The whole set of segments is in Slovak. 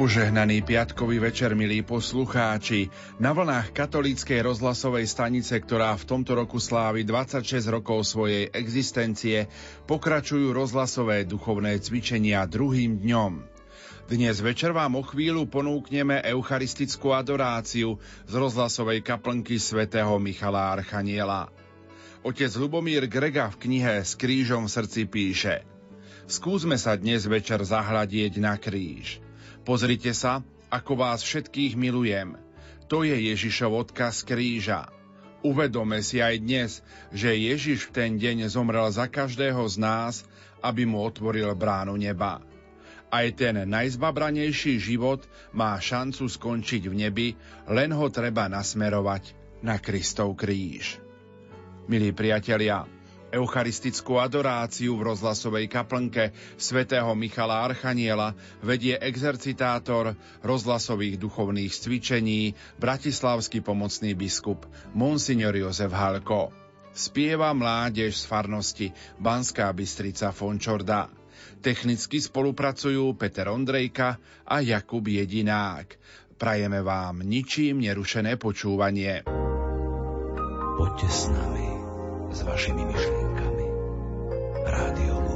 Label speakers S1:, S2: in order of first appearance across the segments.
S1: Požehnaný piatkový večer, milí poslucháči. Na vlnách katolíckej rozhlasovej stanice, ktorá v tomto roku slávi 26 rokov svojej existencie, pokračujú rozhlasové duchovné cvičenia druhým dňom. Dnes večer vám o chvíľu ponúkneme eucharistickú adoráciu z rozhlasovej kaplnky svätého Michala Archaniela. Otec Lubomír Grega v knihe S krížom v srdci píše Skúsme sa dnes večer zahľadieť na kríž. Pozrite sa, ako vás všetkých milujem. To je Ježišov odkaz kríža. Uvedome si aj dnes, že Ježiš v ten deň zomrel za každého z nás, aby mu otvoril bránu neba. Aj ten najzbabranejší život má šancu skončiť v nebi, len ho treba nasmerovať na Kristov kríž. Milí priatelia, Eucharistickú adoráciu v rozhlasovej kaplnke svätého Michala Archaniela vedie exercitátor rozhlasových duchovných cvičení, bratislavský pomocný biskup Monsignor Jozef Halko. Spieva mládež z farnosti Banská Bystrica Fončorda. Technicky spolupracujú Peter Ondrejka a Jakub Jedinák. Prajeme vám ničím nerušené počúvanie.
S2: Poďte s nami s vašimi myšlienkami. Rádio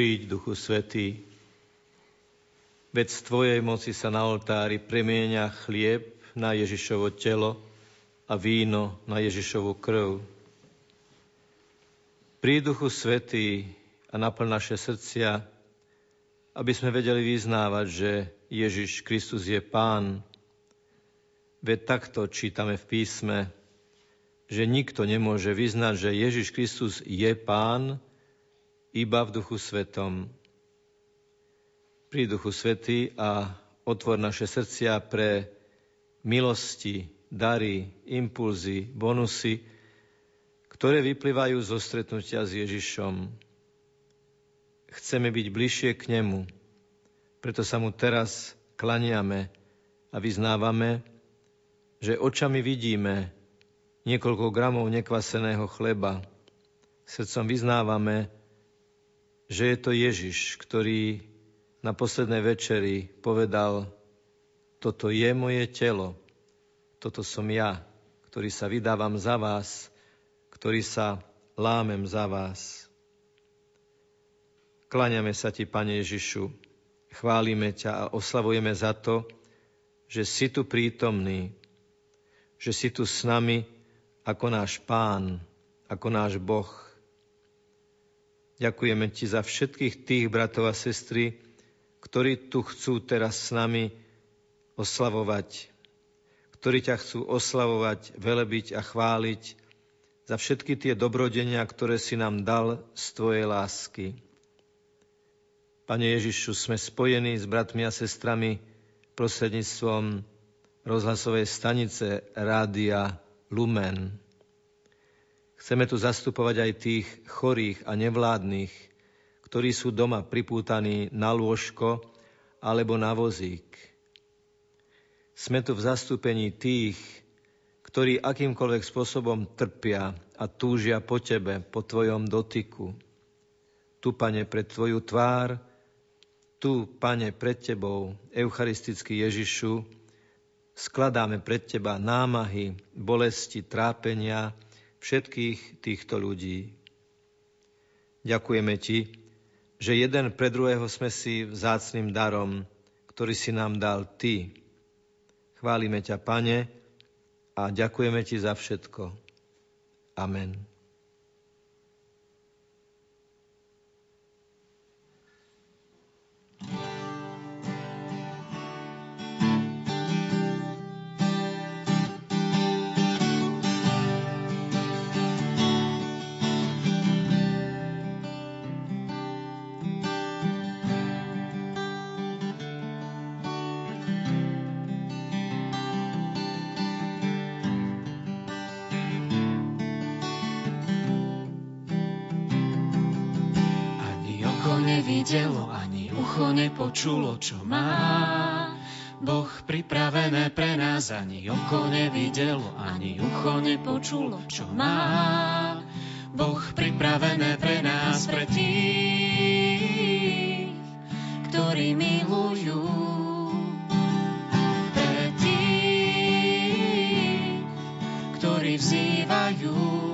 S3: Príď, Duchu Svetý, veď z Tvojej moci sa na oltári premieňa chlieb na Ježišovo telo a víno na Ježišovu krv. Príď, Duchu Svetý, a naplň naše srdcia, aby sme vedeli vyznávať, že Ježiš Kristus je Pán Veď takto čítame v písme, že nikto nemôže vyznať, že Ježiš Kristus je Pán, iba v Duchu Svetom. Pri Duchu Svetý a otvor naše srdcia pre milosti, dary, impulzy, bonusy, ktoré vyplývajú zo stretnutia s Ježišom. Chceme byť bližšie k Nemu, preto sa Mu teraz klaniame a vyznávame, že očami vidíme niekoľko gramov nekvaseného chleba. Srdcom vyznávame, že je to Ježiš, ktorý na poslednej večeri povedal, toto je moje telo, toto som ja, ktorý sa vydávam za vás, ktorý sa lámem za vás. Kláňame sa Ti, Pane Ježišu, chválime ťa a oslavujeme za to, že si tu prítomný, že si tu s nami ako náš Pán, ako náš Boh. Ďakujeme Ti za všetkých tých bratov a sestry, ktorí tu chcú teraz s nami oslavovať, ktorí ťa chcú oslavovať, velebiť a chváliť za všetky tie dobrodenia, ktoré si nám dal z Tvojej lásky. Pane Ježišu, sme spojení s bratmi a sestrami prostredníctvom rozhlasovej stanice Rádia Lumen. Chceme tu zastupovať aj tých chorých a nevládnych, ktorí sú doma pripútaní na lôžko alebo na vozík. Sme tu v zastúpení tých, ktorí akýmkoľvek spôsobom trpia a túžia po Tebe, po Tvojom dotyku. Tu, Pane, pred Tvoju tvár, tu, Pane, pred Tebou, Eucharistický Ježišu, skladáme pred Teba námahy, bolesti, trápenia všetkých týchto ľudí. Ďakujeme Ti, že jeden pre druhého sme si vzácným darom, ktorý si nám dal Ty. Chválime ťa, Pane, a ďakujeme Ti za všetko. Amen.
S2: Nepočulo, čo má. Boh pripravené pre nás, ani oko nevidelo, ani ucho nepočulo, čo má. Boh pripravené pre nás, pre tých, ktorí milujú. Pre tých, ktorí vzývajú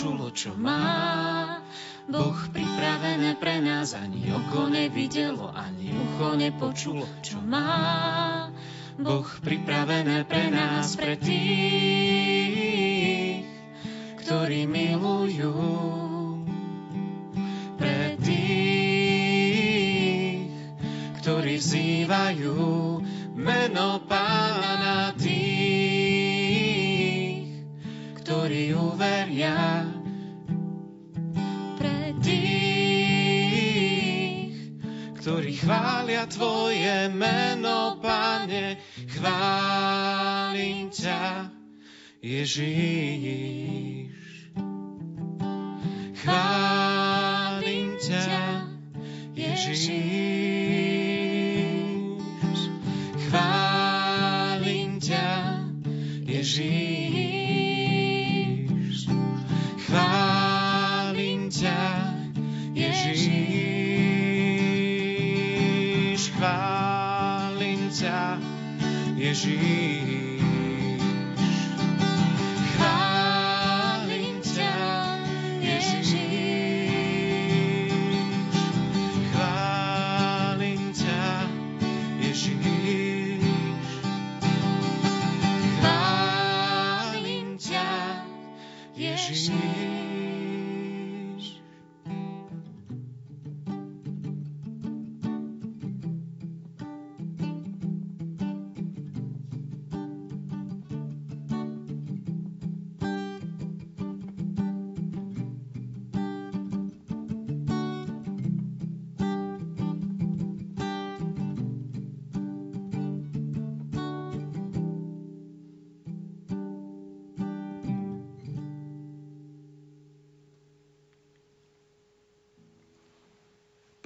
S2: počulo, čo má. Boh pripravené pre nás ani oko nevidelo, ani ucho nepočulo, čo má. Boh pripravené pre nás, pre tých,
S4: ktorí milujú. Pre tých, ktorí vzývajú meno Pána tých, ktorí uveria. Ktorí chvália Tvoje meno, Pane, chválim ťa, Ježíš. Chválim ťa, Ježíš. Chválim ťa, Ježíš. Chválim ťa, Ježíš. Ježíš.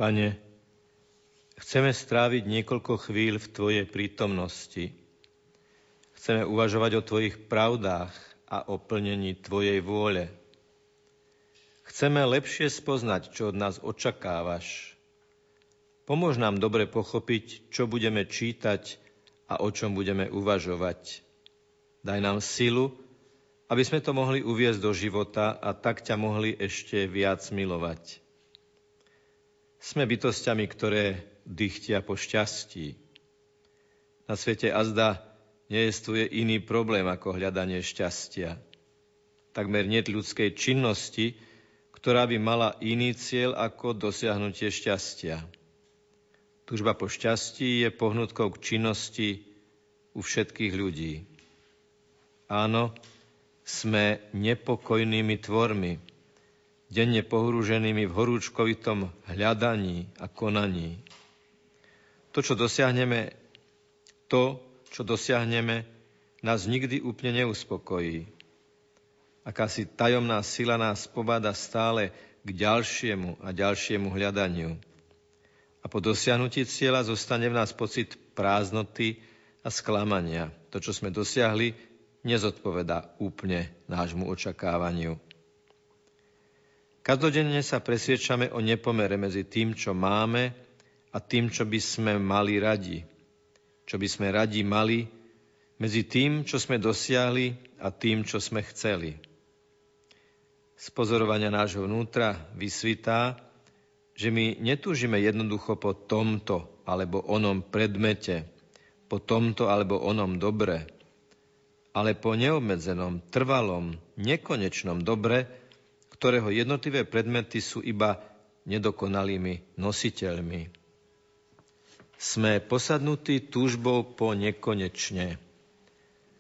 S3: Pane, chceme stráviť niekoľko chvíľ v Tvojej prítomnosti. Chceme uvažovať o Tvojich pravdách a o plnení Tvojej vôle. Chceme lepšie spoznať, čo od nás očakávaš. Pomôž nám dobre pochopiť, čo budeme čítať a o čom budeme uvažovať. Daj nám silu, aby sme to mohli uviezť do života a tak ťa mohli ešte viac milovať. Sme bytostiami, ktoré dychtia po šťastí. Na svete azda neestuje iný problém ako hľadanie šťastia. Takmer nie ľudskej činnosti, ktorá by mala iný cieľ ako dosiahnutie šťastia. Tužba po šťastí je pohnutkou k činnosti u všetkých ľudí. Áno, sme nepokojnými tvormi, denne pohrúženými v horúčkovitom hľadaní a konaní. To, čo dosiahneme, to, čo dosiahneme, nás nikdy úplne neuspokojí. Akási tajomná sila nás pobáda stále k ďalšiemu a ďalšiemu hľadaniu. A po dosiahnutí cieľa zostane v nás pocit prázdnoty a sklamania. To, čo sme dosiahli, nezodpoveda úplne nášmu očakávaniu. Každodenne sa presviečame o nepomere medzi tým, čo máme a tým, čo by sme mali radi. Čo by sme radi mali medzi tým, čo sme dosiahli a tým, čo sme chceli. Z pozorovania nášho vnútra vysvitá, že my netúžime jednoducho po tomto alebo onom predmete, po tomto alebo onom dobre, ale po neobmedzenom, trvalom, nekonečnom dobre, ktorého jednotlivé predmety sú iba nedokonalými nositeľmi. Sme posadnutí túžbou po nekonečne.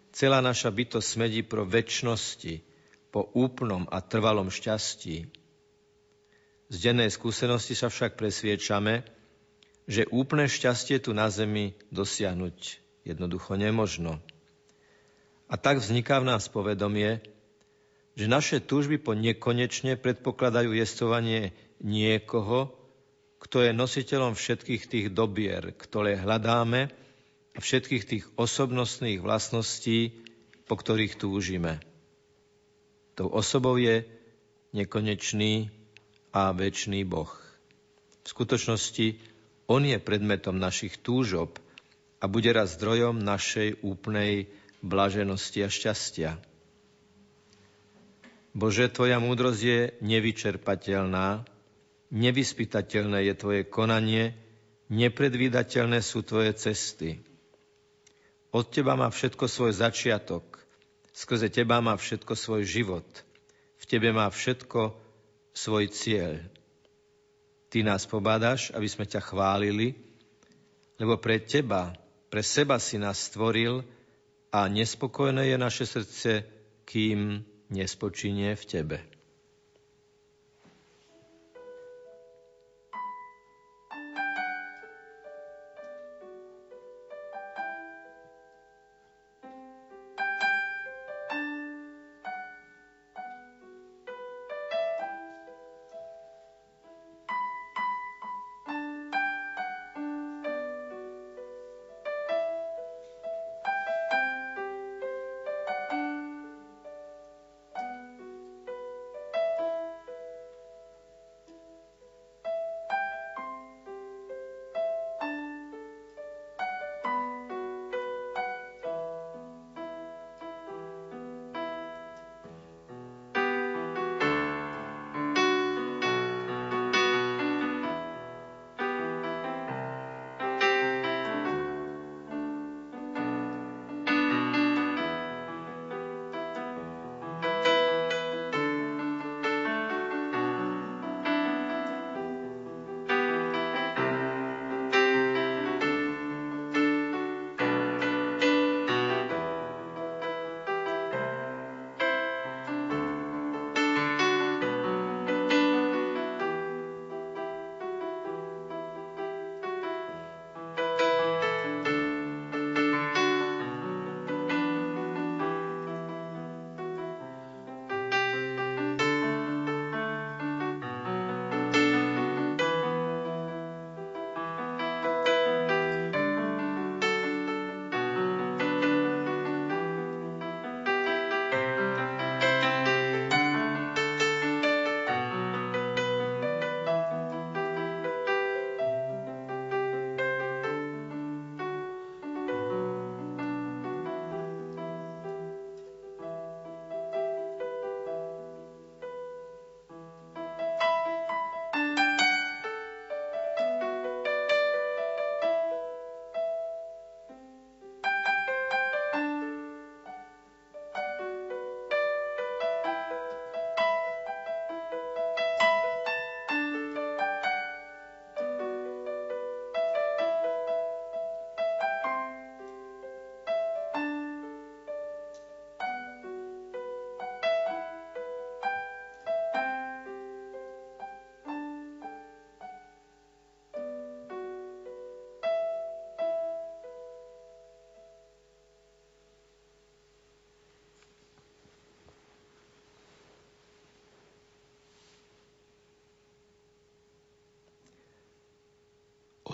S3: Celá naša bytosť smedí pro väčšnosti, po úplnom a trvalom šťastí. Z dennej skúsenosti sa však presviečame, že úplné šťastie tu na zemi dosiahnuť jednoducho nemožno. A tak vzniká v nás povedomie, že naše túžby po nekonečne predpokladajú jestovanie niekoho, kto je nositeľom všetkých tých dobier, ktoré hľadáme a všetkých tých osobnostných vlastností, po ktorých túžime. Tou osobou je nekonečný a väčší Boh. V skutočnosti On je predmetom našich túžob a bude raz zdrojom našej úplnej blaženosti a šťastia. Bože, Tvoja múdrosť je nevyčerpateľná, nevyspytateľné je Tvoje konanie, nepredvídateľné sú Tvoje cesty. Od Teba má všetko svoj začiatok, skrze Teba má všetko svoj život, v Tebe má všetko svoj cieľ. Ty nás pobádaš, aby sme ťa chválili, lebo pre teba, pre seba si nás stvoril a nespokojné je naše srdce, kým nespočinie v tebe.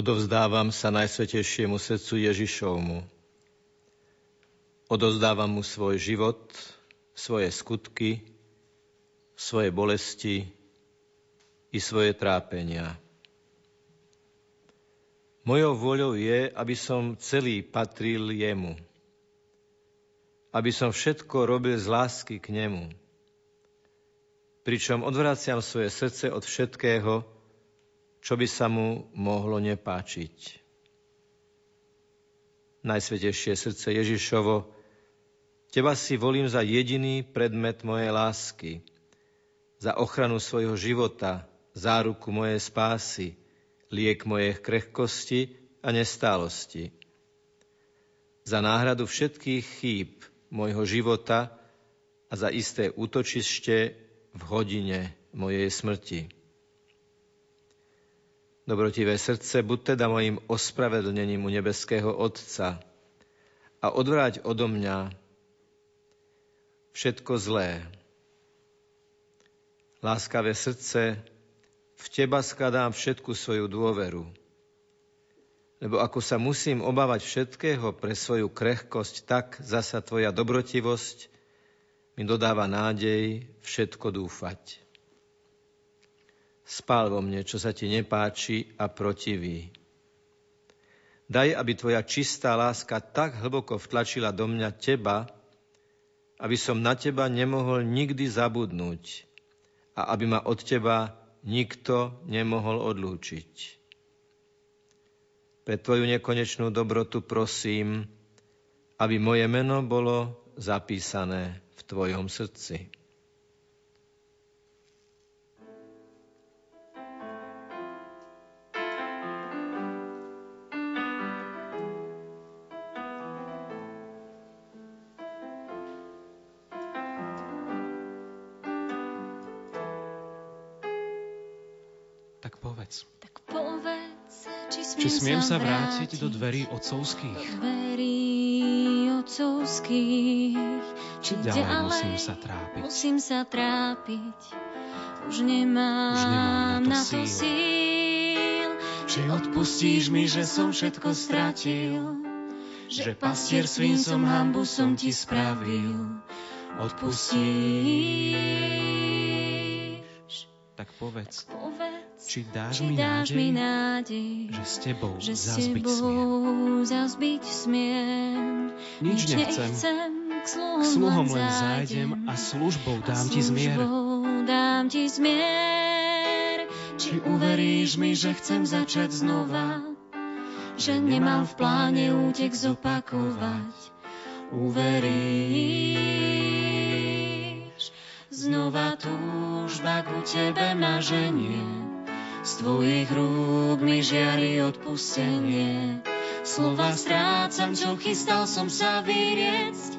S3: Odovzdávam sa Najsvetejšiemu srdcu Ježišovmu. Odovzdávam mu svoj život, svoje skutky, svoje bolesti i svoje trápenia. Mojou voľou je, aby som celý patril jemu. Aby som všetko robil z lásky k nemu. Pričom odvraciam svoje srdce od všetkého, čo by sa mu mohlo nepáčiť. Najsvetejšie srdce Ježišovo, Teba si volím za jediný predmet mojej lásky, za ochranu svojho života, záruku mojej spásy, liek mojej krehkosti a nestálosti. Za náhradu všetkých chýb môjho života a za isté útočište v hodine mojej smrti. Dobrotivé srdce, buď teda mojim ospravedlnením u nebeského Otca a odvráť odo mňa všetko zlé. Láskavé srdce, v Teba skladám všetku svoju dôveru. Lebo ako sa musím obávať všetkého pre svoju krehkosť, tak zasa Tvoja dobrotivosť mi dodáva nádej všetko dúfať spál vo mne, čo sa ti nepáči a protiví. Daj, aby tvoja čistá láska tak hlboko vtlačila do mňa teba, aby som na teba nemohol nikdy zabudnúť a aby ma od teba nikto nemohol odlúčiť. Pre tvoju nekonečnú dobrotu prosím, aby moje meno bolo zapísané v tvojom srdci.
S2: Smiem,
S4: sa vrátiť do dverí otcovských? Či ďalej musím sa trápiť?
S2: Musím sa trápiť. Už nemám,
S4: Už nemám na to
S2: to
S4: síl.
S2: Či odpustíš mi, že som všetko stratil. Že pastier svým som hambu som ti spravil. Odpustíš.
S4: Tak povedz,
S2: Povedz,
S4: či dáš
S2: či
S4: mi
S2: dáš mi
S4: nádej,
S2: nádej,
S4: že s tebou
S2: že s tebou zazbiť smiem.
S4: Nič nechcem,
S2: k sluhom,
S4: k sluhom len zájdem a službou dám ti zmier.
S2: dám ti zmier. Či uveríš mi, že chcem začať znova, že nemám v pláne útek zopakovať. Uveríš, znova túžba ku tebe ma ženie, z tvojich rúk mi žiari odpustenie. Slova strácam, čo chystal som sa vyriecť,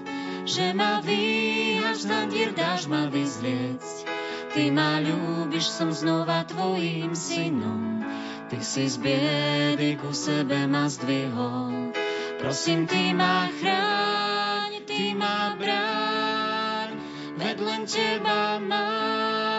S2: že ma vyhaš, zandier dáš ma vyzliecť. Ty ma ľúbiš, som znova tvojim synom, ty si z biedy ku sebe ma zdvihol. Prosím, ty ma chráň, ty ma bráň, ved len teba mám.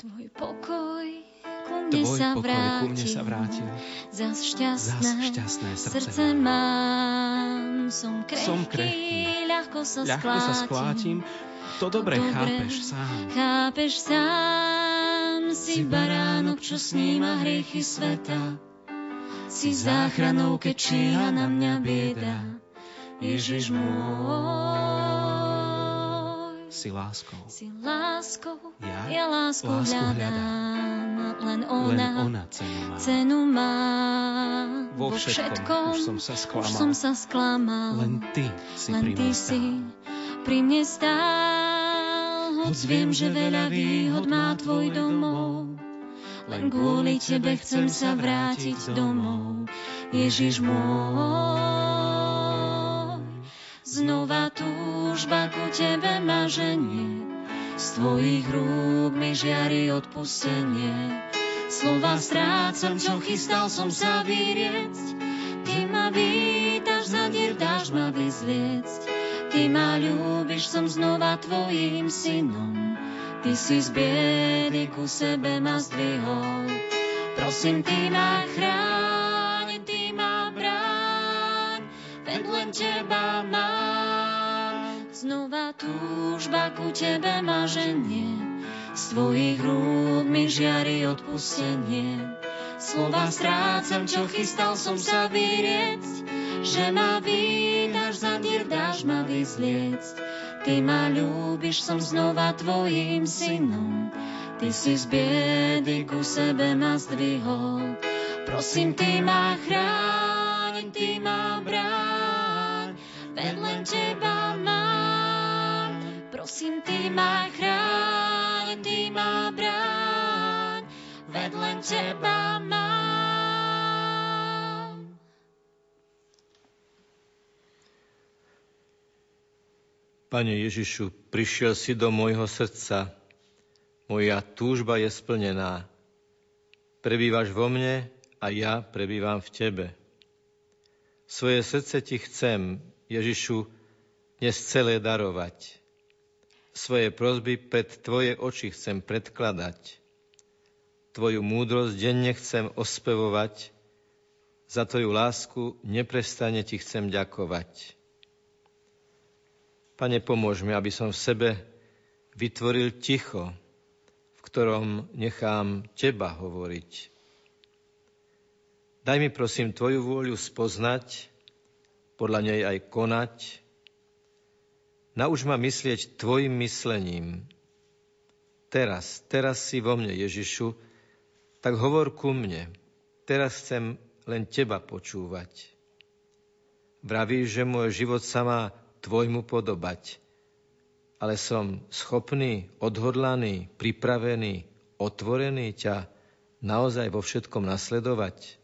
S2: Tvoj pokoj ku mne
S4: Tvoj
S2: sa
S4: pokoj
S2: vrátil.
S4: ku mne sa vrátil.
S2: Zas šťastné,
S4: Zas šťastné srdce
S2: srdce mám. Som krehký,
S4: Som krehký,
S2: ľahko sa
S4: Ľahko sa sklátim, to dobre
S2: dobre
S4: chápeš sám.
S2: Chápeš sám, si baránok, čo sníma hriechy sveta. Si záchranou, keď číha na mňa bieda. Ježiš môj.
S4: Si láskou,
S2: Si láskou,
S4: Ja
S2: ja lásku,
S4: lásku
S2: hľadám, len
S4: len
S2: ona,
S4: ona cenu má.
S2: cenu má.
S4: Vo všetkom už som sa
S2: už
S4: sklamal.
S2: som sa sklamal.
S4: Len ty si
S2: len
S4: pri
S2: ty
S4: mne
S2: si pri mne stál. Hoď viem, že veľa výhod má tvoj domov. Len kvôli tebe chcem sa vrátiť domov. Ježiš môj. Znova túžba ku tebe ma ženie. Z tvojich rúk mi žiari odpustenie. Slova strácam, čo chystal som sa vyriecť. Ty ma vítaš, zadier dáš ma vyzliecť. Ty ma ľúbiš, som znova tvojim synom. Ty si z biedy ku sebe ma zdvihol. Prosím, ty ma chráň, ty ma bráň, len teba mám. Znova túžba ku tebe ma ženie, z tvojich rúk mi žiari odpustenie. Slova strácam, čo chystal som sa vyriecť, že ma vítaš, zadier dáš ma vyzliecť. Ty ma ľúbiš, som znova tvojim synom. Ty si z biedy ku sebe ma zdvihol. Prosím, ty ma chráň, ty ma bráň, len teba mám. Prosím, ty ma chráň, ty ma bráň, veď len teba mám.
S3: Pane Ježišu, prišiel si do môjho srdca. Moja túžba je splnená. Prebývaš vo mne a ja prebývam v Tebe. Svoje srdce Ti chcem, Ježišu, dnes celé darovať. Svoje prozby pred Tvoje oči chcem predkladať. Tvoju múdrosť denne chcem ospevovať. Za Tvoju lásku neprestane Ti chcem ďakovať. Pane, pomôž mi, aby som v sebe vytvoril ticho, v ktorom nechám Teba hovoriť. Daj mi prosím Tvoju vôľu spoznať, podľa nej aj konať. Nauč ma myslieť Tvojim myslením. Teraz, teraz si vo mne, Ježišu, tak hovor ku mne. Teraz chcem len Teba počúvať. Vravíš, že môj život sa má Tvojmu podobať. ale som schopný, odhodlaný, pripravený, otvorený ťa naozaj vo všetkom nasledovať.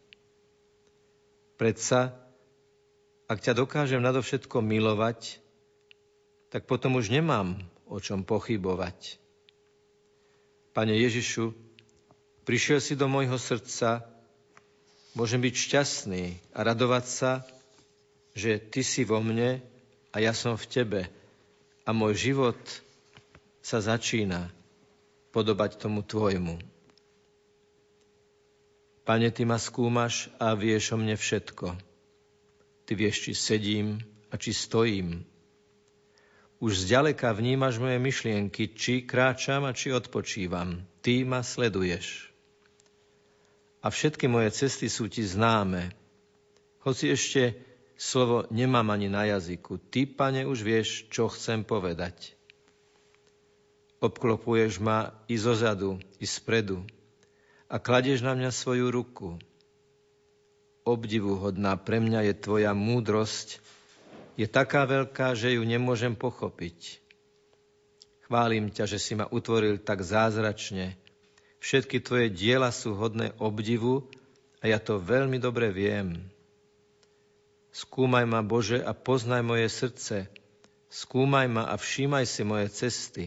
S3: Predsa, ak ťa dokážem nadovšetko milovať, tak potom už nemám o čom pochybovať. Pane Ježišu, prišiel si do môjho srdca, môžem byť šťastný a radovať sa, že Ty si vo mne a ja som v Tebe a môj život sa začína podobať tomu tvojmu. Pane, Ty ma skúmaš a vieš o mne všetko. Ty vieš, či sedím a či stojím. Už zďaleka vnímaš moje myšlienky, či kráčam a či odpočívam. Ty ma sleduješ. A všetky moje cesty sú ti známe. Hoci ešte slovo nemám ani na jazyku. Ty, pane, už vieš, čo chcem povedať. Obklopuješ ma i zozadu, i spredu a kladieš na mňa svoju ruku. Obdivuhodná pre mňa je tvoja múdrosť, je taká veľká, že ju nemôžem pochopiť. Chválim ťa, že si ma utvoril tak zázračne. Všetky tvoje diela sú hodné obdivu a ja to veľmi dobre viem. Skúmaj ma, Bože, a poznaj moje srdce. Skúmaj ma a všímaj si moje cesty.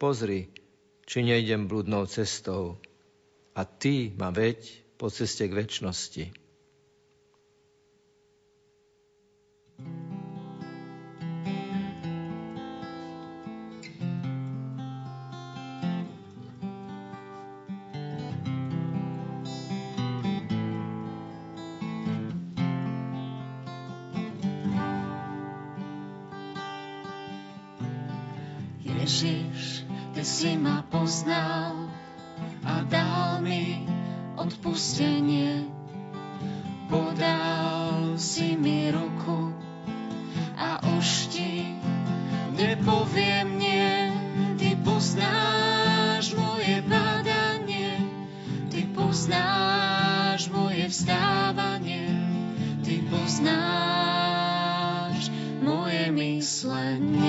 S3: Pozri, či nejdem blúdnou cestou. A Ty ma veď po ceste k väčšnosti.
S2: Ježiš, Ty si ma poznal a dal mi odpustenie. Podal si mi ruku vstávanie, Ty poznáš moje myslenie.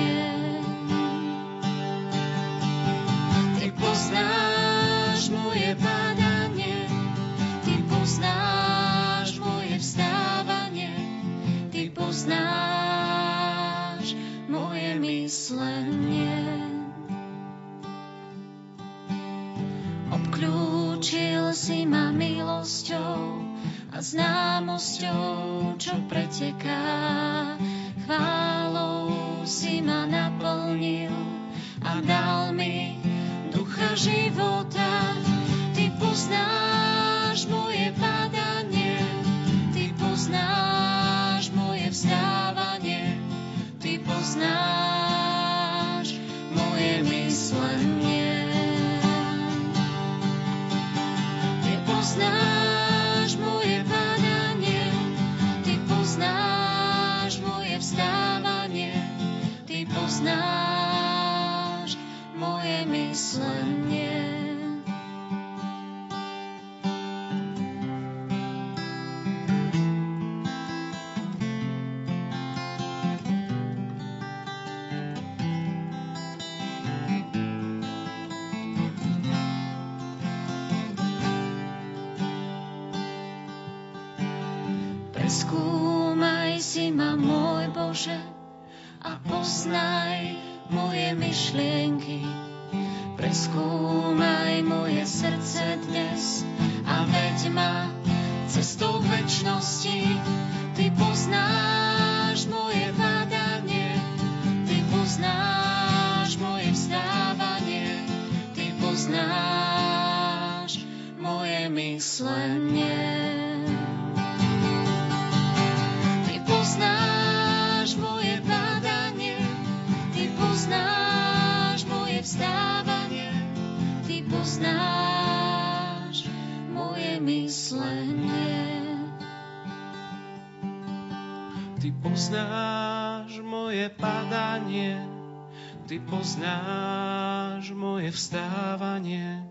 S2: poznáš moje vstávanie,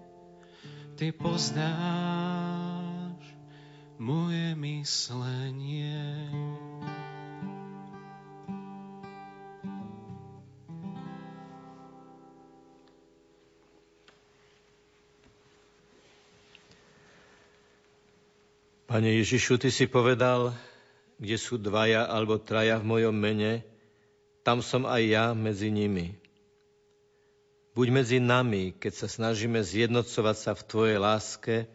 S2: ty poznáš moje myslenie.
S3: Pane Ježišu, Ty si povedal, kde sú dvaja alebo traja v mojom mene, tam som aj ja medzi nimi. Buď medzi nami, keď sa snažíme zjednocovať sa v Tvojej láske,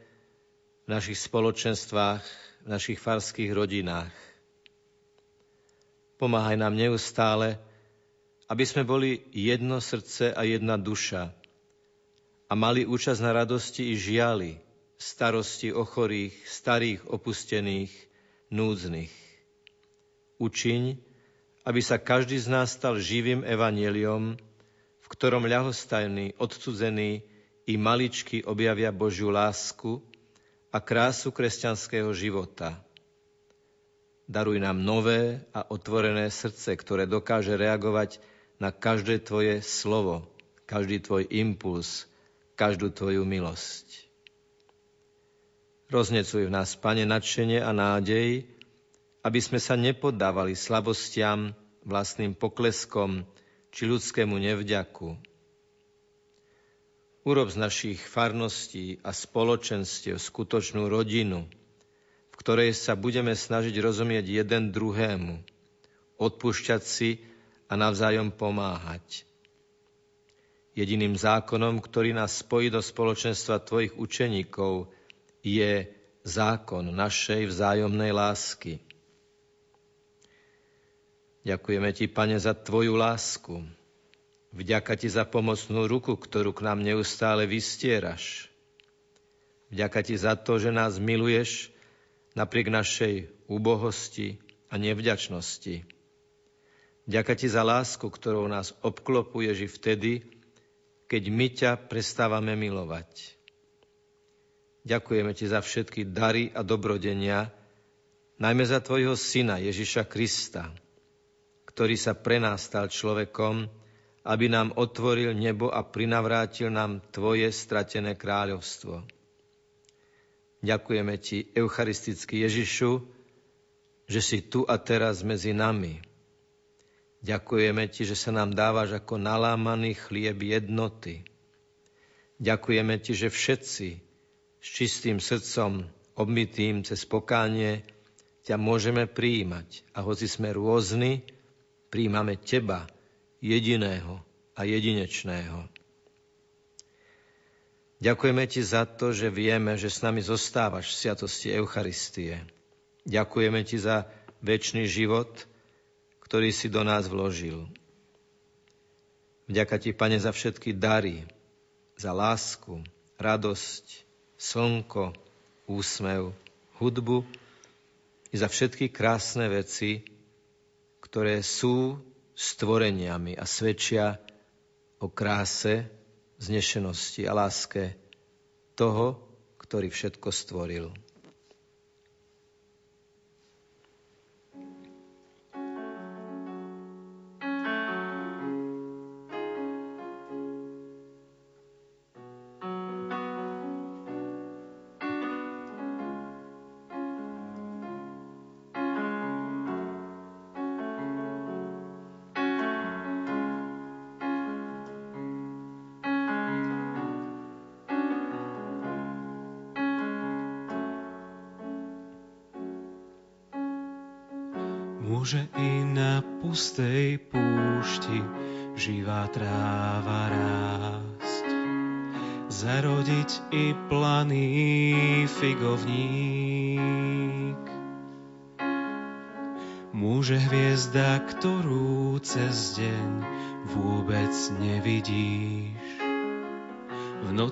S3: v našich spoločenstvách, v našich farských rodinách. Pomáhaj nám neustále, aby sme boli jedno srdce a jedna duša a mali účasť na radosti i žiali, starosti o chorých, starých, opustených, núdznych. Učiň, aby sa každý z nás stal živým evaneliom, v ktorom ľahostajný, odcudzený i maličky objavia Božiu lásku a krásu kresťanského života. Daruj nám nové a otvorené srdce, ktoré dokáže reagovať na každé Tvoje slovo, každý Tvoj impuls, každú Tvoju milosť. Roznecuj v nás, Pane, nadšenie a nádej, aby sme sa nepoddávali slabostiam, vlastným pokleskom či ľudskému nevďaku. Urob z našich farností a spoločenstiev skutočnú rodinu, v ktorej sa budeme snažiť rozumieť jeden druhému, odpúšťať si a navzájom pomáhať. Jediným zákonom, ktorý nás spojí do spoločenstva Tvojich učeníkov, je zákon našej vzájomnej lásky. Ďakujeme Ti, Pane, za Tvoju lásku. Vďaka Ti za pomocnú ruku, ktorú k nám neustále vystieraš. Vďaka Ti za to, že nás miluješ napriek našej úbohosti a nevďačnosti. Vďaka Ti za lásku, ktorou nás obklopuješ i vtedy, keď my ťa prestávame milovať. Ďakujeme Ti za všetky dary a dobrodenia, najmä za Tvojho Syna Ježiša Krista, ktorý sa pre nás stal človekom, aby nám otvoril nebo a prinavrátil nám Tvoje stratené kráľovstvo. Ďakujeme Ti, Eucharistický Ježišu, že si tu a teraz medzi nami. Ďakujeme Ti, že sa nám dávaš ako nalámaný chlieb jednoty. Ďakujeme Ti, že všetci, s čistým srdcom, obmytým cez pokánie, ťa môžeme prijímať. A hoci sme rôzni, príjmame teba, jediného a jedinečného. Ďakujeme ti za to, že vieme, že s nami zostávaš v sviatosti Eucharistie. Ďakujeme ti za väčší život, ktorý si do nás vložil. Vďaka ti, Pane, za všetky dary, za lásku, radosť, slnko, úsmev, hudbu i za všetky krásne veci, ktoré sú stvoreniami a svedčia o kráse, znešenosti a láske toho, ktorý všetko stvoril.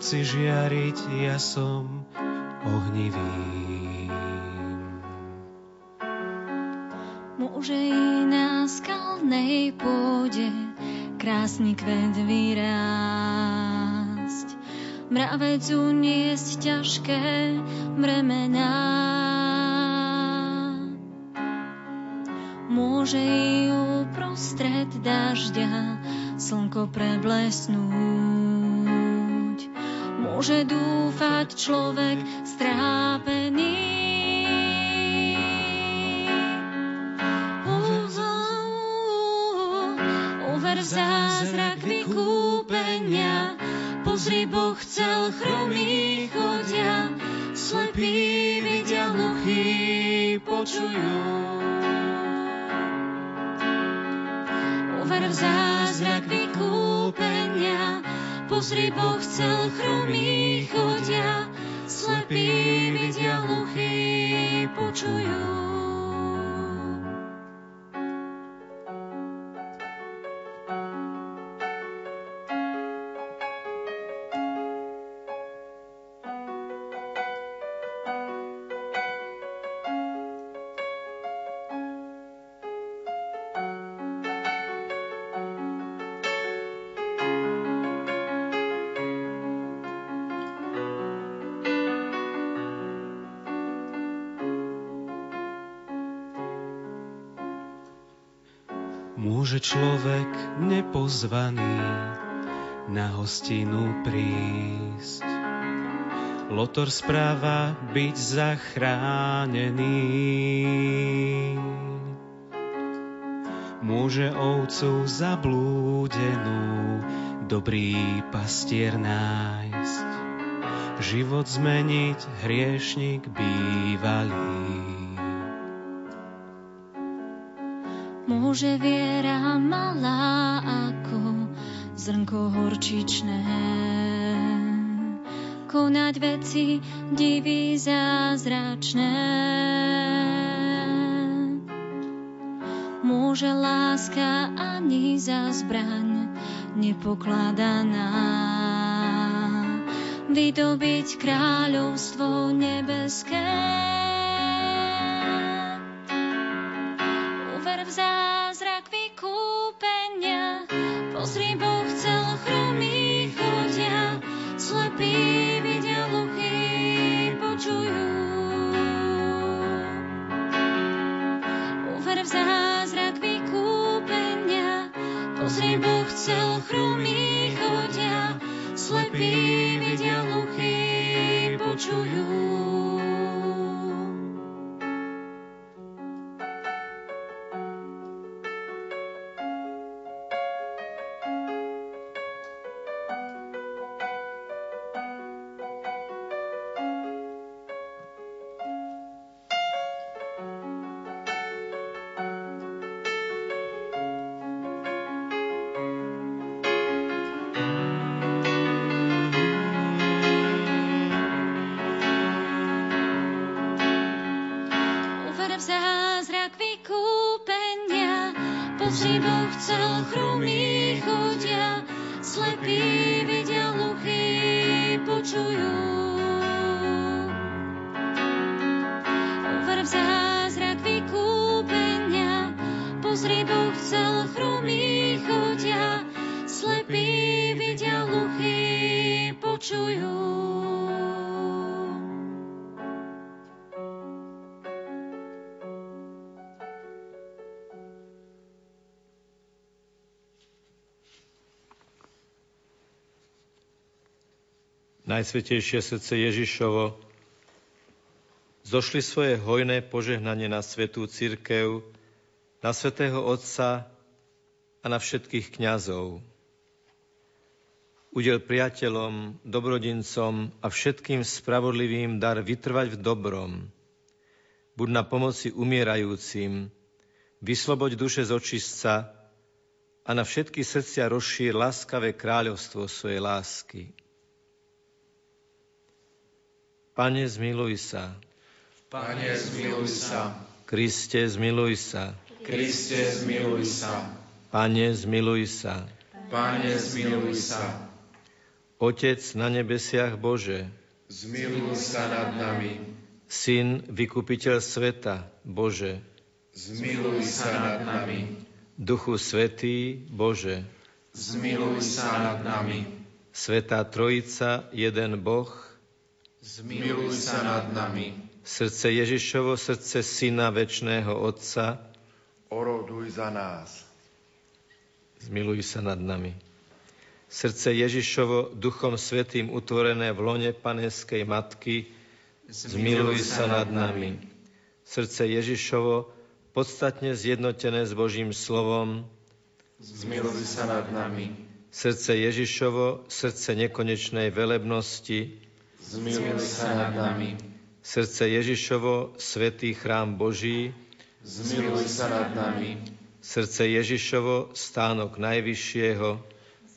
S4: Noci žiariť ja som ohnivý.
S2: môže i na skalnej pôde krásny kvet vyrásť. Mravec uniesť ťažké bremená. Môže i uprostred dažďa slnko preblesnúť. Môže dúfať človek strápený
S4: Môže človek nepozvaný na hostinu prísť. Lotor správa byť zachránený. Môže ovcu zablúdenú dobrý pastier nájsť. Život zmeniť hriešnik bývalý.
S2: Môže viera malá ako zrnko horčičné konať veci divy zázračné. Môže láska ani za zbraň nepokladaná vydobiť kráľovstvo nebeské. srdcel chrumí chodia, slepí vidia, hluchí počujú.
S3: Najsvetejšie srdce Ježišovo, zošli svoje hojné požehnanie na svetú církev, na svetého Otca a na všetkých kňazov. Udel priateľom, dobrodincom a všetkým spravodlivým dar vytrvať v dobrom. Buď na pomoci umierajúcim, vysloboď duše z očistca a na všetky srdcia rozšír láskavé kráľovstvo svojej lásky. Pane, zmiluj sa.
S5: Pane, zmiluj sa.
S3: Kriste, zmiluj sa.
S5: Kriste, zmiluj sa.
S3: Pane, zmiluj sa.
S5: Pane, zmiluj sa.
S3: Otec na nebesiach Bože,
S5: zmiluj sa nad nami.
S3: Syn, vykupiteľ sveta, Bože,
S5: zmiluj sa nad nami.
S3: Duchu Svetý, Bože,
S5: zmiluj sa nad nami.
S3: Svetá Trojica, jeden Boh,
S5: zmiluj sa nad nami.
S3: Srdce Ježišovo, srdce Syna Večného Otca,
S5: oroduj za nás.
S3: Zmiluj sa nad nami. Srdce Ježišovo, Duchom Svetým utvorené v lone Paneskej Matky, zmiluj sa nad nami. Srdce Ježišovo, podstatne zjednotené s Božím slovom,
S5: zmiluj sa nad nami.
S3: Srdce Ježišovo, srdce nekonečnej velebnosti,
S5: zmiluj sa nad nami.
S3: Srdce Ježišovo, svetý chrám Boží,
S5: zmiluj sa nad nami.
S3: Srdce Ježišovo, stánok Najvyššieho,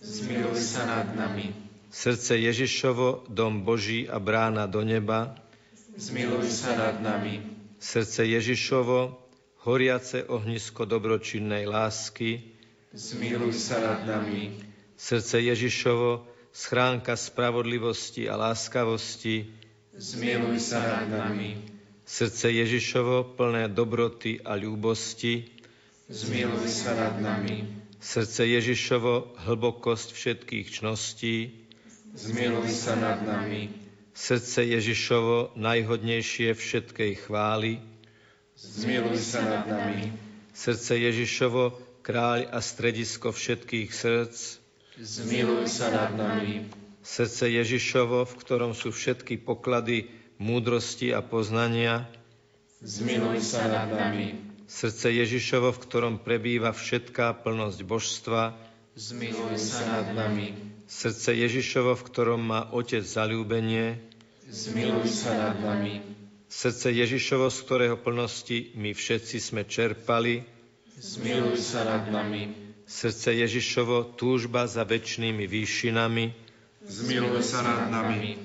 S5: zmiluj sa nad nami.
S3: Srdce Ježišovo, dom Boží a brána do neba,
S5: zmiluj sa nad nami.
S3: Srdce Ježišovo, horiace ohnisko dobročinnej lásky,
S5: zmiluj sa nad nami.
S3: Srdce Ježišovo, schránka spravodlivosti a láskavosti,
S5: zmiluj sa nad nami.
S3: Srdce Ježišovo, plné dobroty a ľúbosti,
S5: zmiluj sa nad nami.
S3: Srdce Ježišovo, hlbokosť všetkých čností,
S5: zmiluj sa nad nami.
S3: Srdce Ježišovo, najhodnejšie všetkej chvály,
S5: zmiluj sa nad nami.
S3: Srdce Ježišovo, kráľ a stredisko všetkých srdc,
S5: zmiluj sa nad nami.
S3: Srdce Ježišovo, v ktorom sú všetky poklady múdrosti a poznania.
S5: Zmiluj sa nad nami.
S3: Srdce Ježišovo, v ktorom prebýva všetká plnosť božstva.
S5: Zmiluj sa nad nami.
S3: Srdce Ježišovo, v ktorom má Otec zalúbenie.
S5: Zmiluj sa nad nami.
S3: Srdce Ježišovo, z ktorého plnosti my všetci sme čerpali.
S5: Zmiluj sa nad nami.
S3: Srdce Ježišovo, túžba za väčšnými výšinami
S5: zmiluj sa nad nami.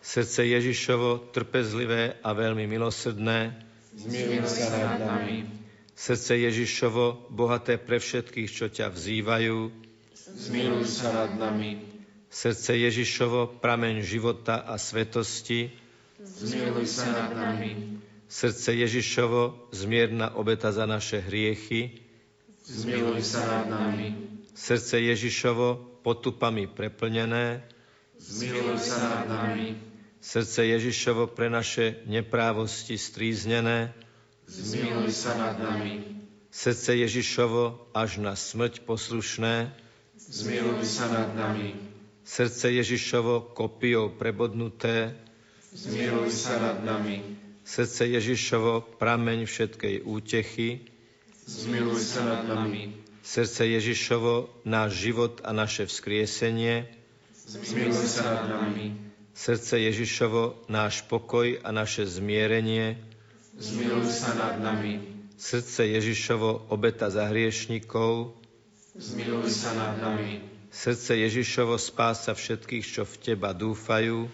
S3: Srdce Ježišovo, trpezlivé a veľmi milosrdné,
S5: zmiluj sa nad nami.
S3: Srdce Ježišovo, bohaté pre všetkých, čo ťa vzývajú,
S5: zmiluj sa nad nami.
S3: Srdce Ježišovo, prameň života a svetosti,
S5: zmiluj sa nad nami.
S3: Srdce Ježišovo, zmierna obeta za naše hriechy,
S5: zmiluj sa nad nami.
S3: Srdce Ježišovo, potupami preplnené,
S5: zmiluj sa nad nami.
S3: Srdce Ježišovo pre naše neprávosti stríznené,
S5: zmiluj sa nad nami.
S3: Srdce Ježišovo až na smrť poslušné,
S5: zmiluj sa nad nami.
S3: Srdce Ježišovo kopijou prebodnuté,
S5: zmiluj sa nad nami.
S3: Srdce Ježišovo prameň všetkej útechy,
S5: zmiluj sa nad nami.
S3: Srdce Ježišovo náš život a naše vzkriesenie,
S5: zmiluj sa nad nami.
S3: Srdce Ježišovo, náš pokoj a naše zmierenie,
S5: zmiluj sa nad nami.
S3: Srdce Ježišovo, obeta za hriešnikov,
S5: zmiluj sa nad nami.
S3: Srdce Ježišovo, spása všetkých, čo v Teba dúfajú,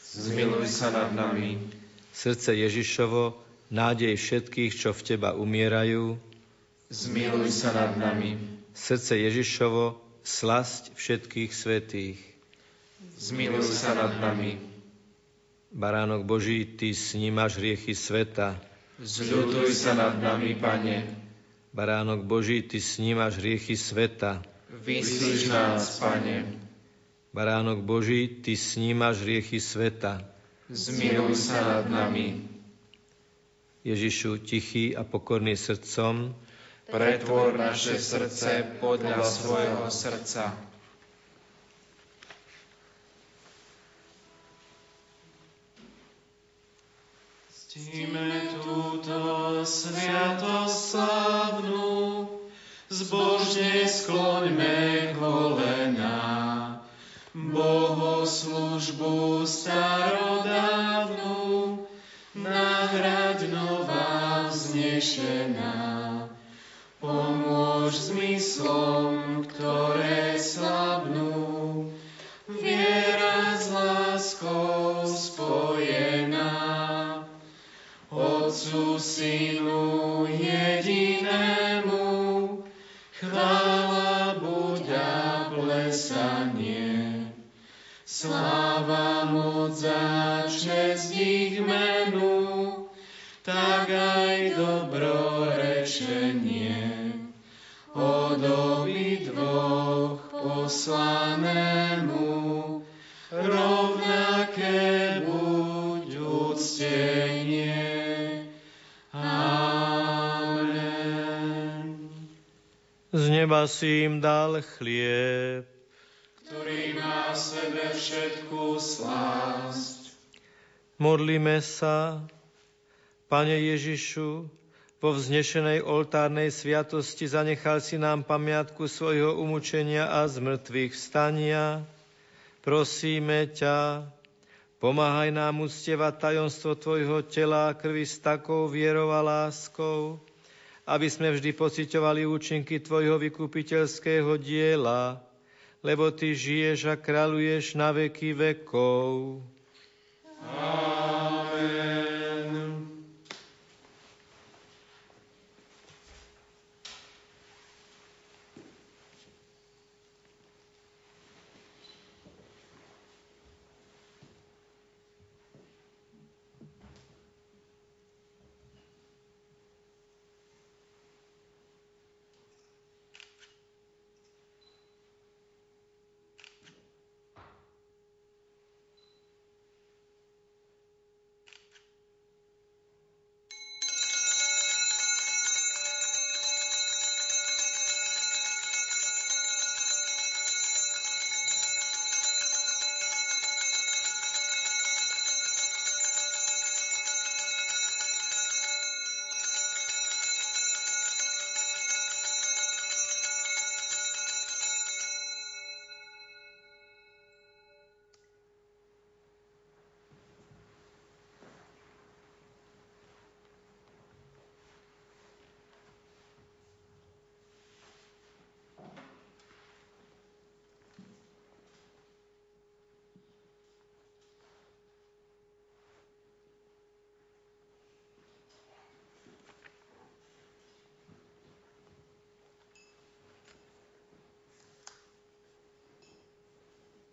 S5: zmiluj sa nad nami.
S3: Srdce Ježišovo, nádej všetkých, čo v Teba umierajú,
S5: zmiluj sa nad nami.
S3: Srdce Ježišovo, slasť všetkých svetých,
S5: zmiluj sa nad nami.
S3: Baránok Boží, Ty snímaš hriechy sveta.
S5: Zľutuj sa nad nami, Pane.
S3: Baránok Boží, Ty snímaš hriechy sveta.
S5: Vyslíš nás, Pane.
S3: Baránok Boží, Ty snímaš hriechy sveta.
S5: Zmiluj sa nad nami.
S3: Ježišu, tichý a pokorný srdcom,
S5: pretvor naše srdce podľa svojho srdca.
S2: Ctíme túto sviatosť slavnú, zbožne skloňme kolená. Bohoslužbu starodávnu, nahrad nová vznešená. Pomôž zmyslom, ktoré slabnú, viera s láskou spojená. Otcu, Synu jedinému, chvála buď a plesanie. Sláva, moc a čest ich menu, tak aj dobrorečenie. Od obidvoch poslanému, rovnaké buď úctenie. Amen.
S3: Z neba si im dal chlieb,
S2: ktorý má v sebe všetku slásť.
S3: Modlíme sa, Pane Ježišu, vo vznešenej oltárnej sviatosti zanechal si nám pamiatku svojho umúčenia a zmrtvých vstania. Prosíme ťa, Pomáhaj nám uctievať tajomstvo Tvojho tela a krvi s takou vierou a láskou, aby sme vždy pociťovali účinky Tvojho vykupiteľského diela, lebo Ty žiješ a kráľuješ na veky vekov. Amen.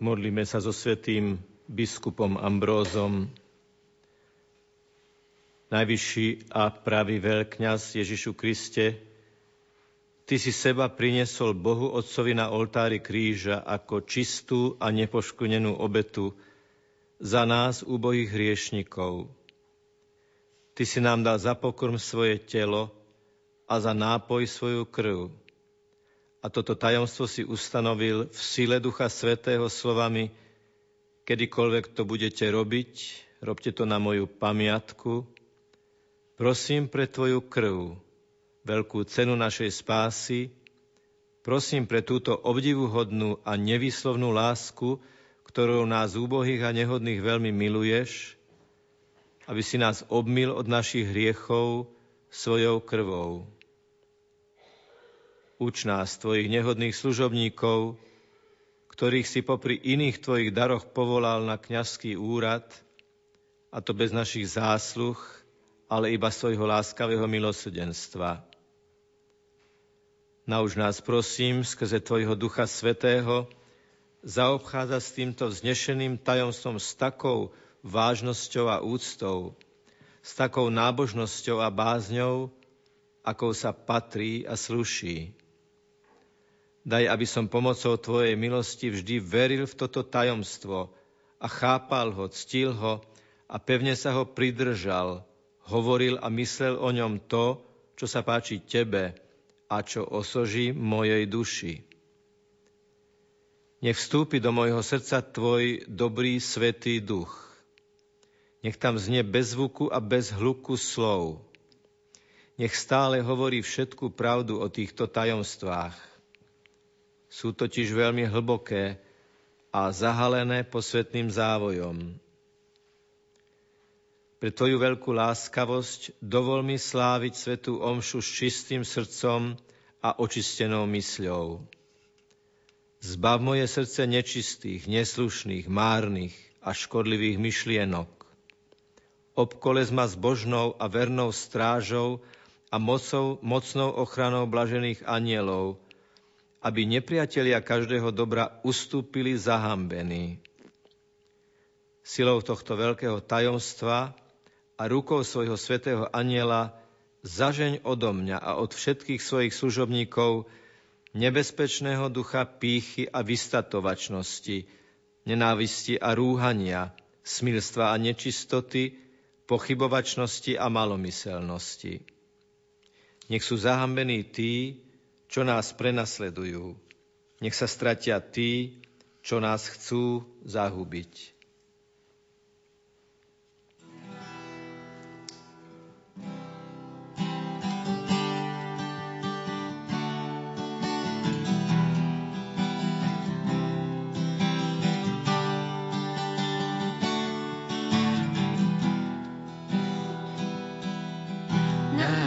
S3: Modlíme sa so svetým biskupom Ambrózom. Najvyšší a pravý veľkňaz Ježišu Kriste, Ty si seba priniesol Bohu Otcovi na oltári kríža ako čistú a nepoškvrnenú obetu za nás, úbohých hriešnikov. Ty si nám dal za pokrm svoje telo a za nápoj svoju krv a toto tajomstvo si ustanovil v sile Ducha Svetého slovami, kedykoľvek to budete robiť, robte to na moju pamiatku. Prosím pre Tvoju krv, veľkú cenu našej spásy, prosím pre túto obdivuhodnú a nevyslovnú lásku, ktorou nás úbohých a nehodných veľmi miluješ, aby si nás obmil od našich hriechov svojou krvou. Uč nás, tvojich nehodných služobníkov, ktorých si popri iných tvojich daroch povolal na kňazský úrad, a to bez našich zásluh, ale iba svojho láskavého milosrdenstva. Nauč nás, prosím, skrze Tvojho Ducha Svetého, zaobchádza s týmto vznešeným tajomstvom s takou vážnosťou a úctou, s takou nábožnosťou a bázňou, akou sa patrí a sluší. Daj, aby som pomocou Tvojej milosti vždy veril v toto tajomstvo a chápal ho, ctil ho a pevne sa ho pridržal, hovoril a myslel o ňom to, čo sa páči Tebe a čo osoží mojej duši. Nech vstúpi do mojho srdca Tvoj dobrý, svetý duch. Nech tam znie bez zvuku a bez hluku slov. Nech stále hovorí všetku pravdu o týchto tajomstvách sú totiž veľmi hlboké a zahalené posvetným závojom. Pre Tvoju veľkú láskavosť dovol mi sláviť svetú omšu s čistým srdcom a očistenou mysľou. Zbav moje srdce nečistých, neslušných, márnych a škodlivých myšlienok. Obkolez ma s božnou a vernou strážou a mocou, mocnou ochranou blažených anielov, aby nepriatelia každého dobra ustúpili zahambení. Silou tohto veľkého tajomstva a rukou svojho svetého aniela zažeň odo mňa a od všetkých svojich služobníkov nebezpečného ducha pýchy a vystatovačnosti, nenávisti a rúhania, smilstva a nečistoty, pochybovačnosti a malomyselnosti. Nech sú zahambení tí, čo nás prenasledujú. Nech sa stratia tí, čo nás chcú zahubiť.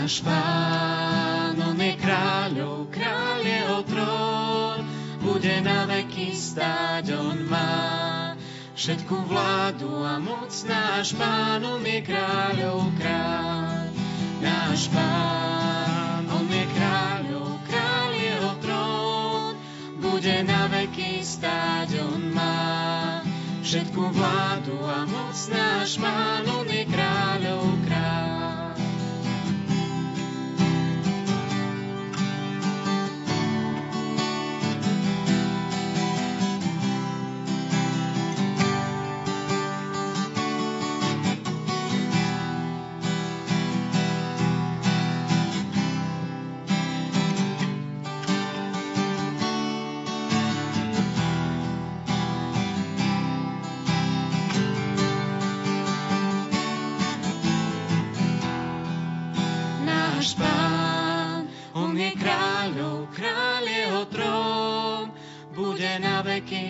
S2: náš Pán. Bude na veky stáť, on má. Všetku vládu a moc náš pán, on je kráľov, kráľ, náš pán, on je kráľov, kráľ je o trón, bude na veky stáť, on má. Všetku vládu a moc náš pán, on je kráľov, kráľ.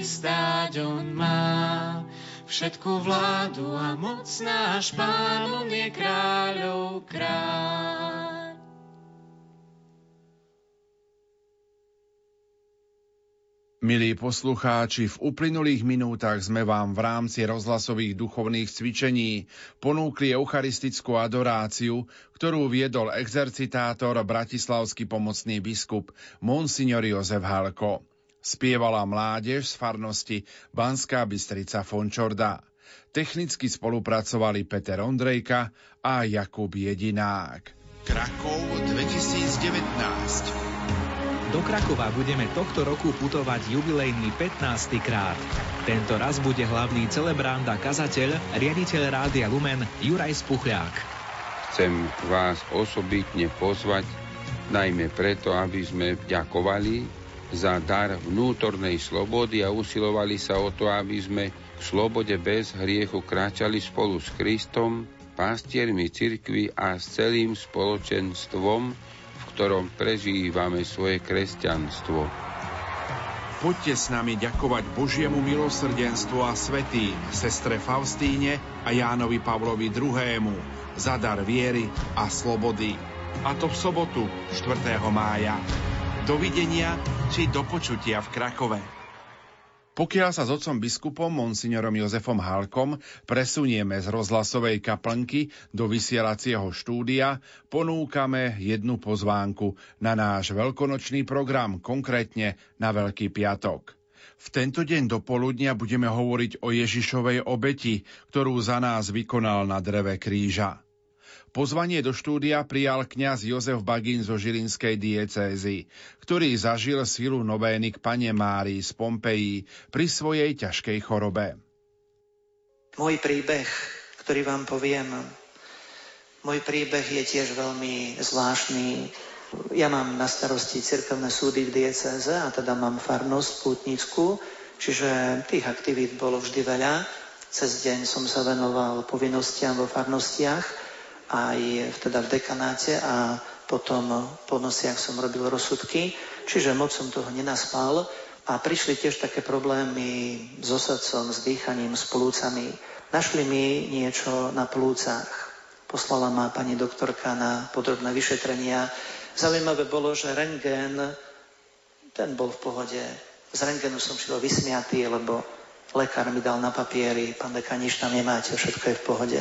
S2: Stáť on má. Všetku vládu a moc náš pán, on je kráľov kráľ.
S1: Milí poslucháči, v uplynulých minútach sme vám v rámci rozhlasových duchovných cvičení ponúkli eucharistickú adoráciu, ktorú viedol exercitátor bratislavský pomocný biskup Monsignor Jozef Halko. Spievala mládež z farnosti Banská Bystrica Fončorda. Technicky spolupracovali Peter Ondrejka a Jakub Jedinák.
S6: Krakov 2019
S7: Do Krakova budeme tohto roku putovať jubilejný 15. krát. Tento raz bude hlavný celebrant a kazateľ, riaditeľ Rádia Lumen Juraj Spuchľák.
S8: Chcem vás osobitne pozvať, najmä preto, aby sme ďakovali za dar vnútornej slobody a usilovali sa o to, aby sme v slobode bez hriechu kráčali spolu s Kristom, pastiermi cirkvy a s celým spoločenstvom, v ktorom prežívame svoje kresťanstvo.
S1: Poďte s nami ďakovať Božiemu milosrdenstvu a svetým, sestre Faustíne a Jánovi Pavlovi II. za dar viery a slobody. A to v sobotu 4. mája. Dovidenia či do počutia v Krakove. Pokiaľ sa s otcom biskupom monsignorom Jozefom Halkom presunieme z rozhlasovej kaplnky do vysielacieho štúdia, ponúkame jednu pozvánku na náš veľkonočný program, konkrétne na Veľký piatok. V tento deň do poludnia budeme hovoriť o Ježišovej obeti, ktorú za nás vykonal na dreve kríža. Pozvanie do štúdia prijal kňaz Jozef Bagín zo Žilinskej diecézy, ktorý zažil silu novény k pane Márii z Pompeji pri svojej ťažkej chorobe.
S9: Môj príbeh, ktorý vám poviem, môj príbeh je tiež veľmi zvláštny. Ja mám na starosti cirkevné súdy v diecéze a teda mám farnosť pútnickú, čiže tých aktivít bolo vždy veľa. Cez deň som sa venoval povinnostiam vo farnostiach aj teda v dekanáte a potom po nosiach som robil rozsudky, čiže moc som toho nenaspal a prišli tiež také problémy s osadcom, s dýchaním, s plúcami. Našli mi niečo na plúcach. Poslala ma pani doktorka na podrobné vyšetrenia. Zaujímavé bolo, že rengen, ten bol v pohode. Z rengenu som šiel vysmiatý, lebo lekár mi dal na papieri, pán dekan, nič tam nemáte, všetko je v pohode.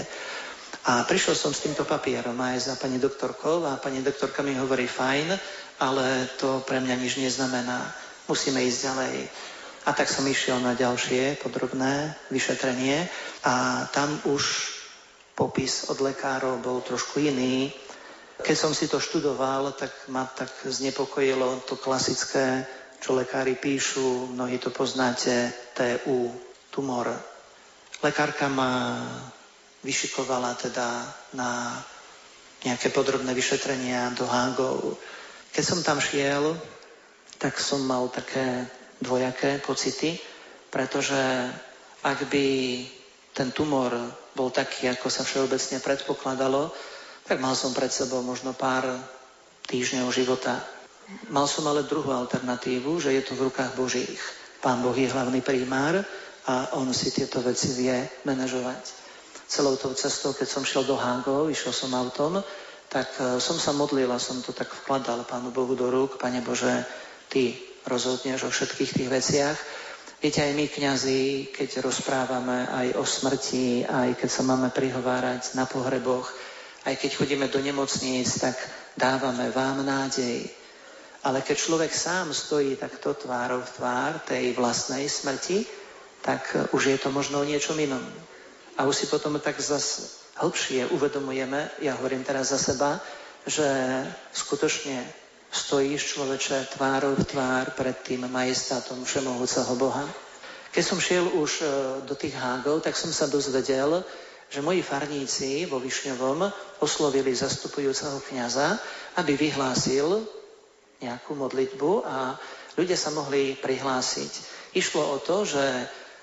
S9: A prišiel som s týmto papierom aj za pani doktorkou a pani doktorka mi hovorí fajn, ale to pre mňa nič neznamená. Musíme ísť ďalej. A tak som išiel na ďalšie podrobné vyšetrenie a tam už popis od lekárov bol trošku iný. Keď som si to študoval, tak ma tak znepokojilo to klasické, čo lekári píšu, mnohí to poznáte, TU, tumor. Lekárka ma vyšikovala teda na nejaké podrobné vyšetrenia do Hágov. Keď som tam šiel, tak som mal také dvojaké pocity, pretože ak by ten tumor bol taký, ako sa všeobecne predpokladalo, tak mal som pred sebou možno pár týždňov života. Mal som ale druhú alternatívu, že je to v rukách Božích. Pán Boh je hlavný primár a on si tieto veci vie manažovať celou tou cestou, keď som šiel do Hangov, išiel som autom, tak e, som sa modlil a som to tak vkladal Pánu Bohu do rúk. Pane Bože, Ty rozhodneš o všetkých tých veciach. Viete, aj my, kňazi, keď rozprávame aj o smrti, aj keď sa máme prihovárať na pohreboch, aj keď chodíme do nemocníc, tak dávame vám nádej. Ale keď človek sám stojí takto tvárou v tvár tej vlastnej smrti, tak už je to možno o niečom inom. A už si potom tak zase hĺbšie uvedomujeme, ja hovorím teraz za seba, že skutočne stojíš človeče tvárou v tvár pred tým majestátom všemohúceho Boha. Keď som šiel už e, do tých hágov, tak som sa dozvedel, že moji farníci vo Višňovom oslovili zastupujúceho kniaza, aby vyhlásil nejakú modlitbu a ľudia sa mohli prihlásiť. Išlo o to, že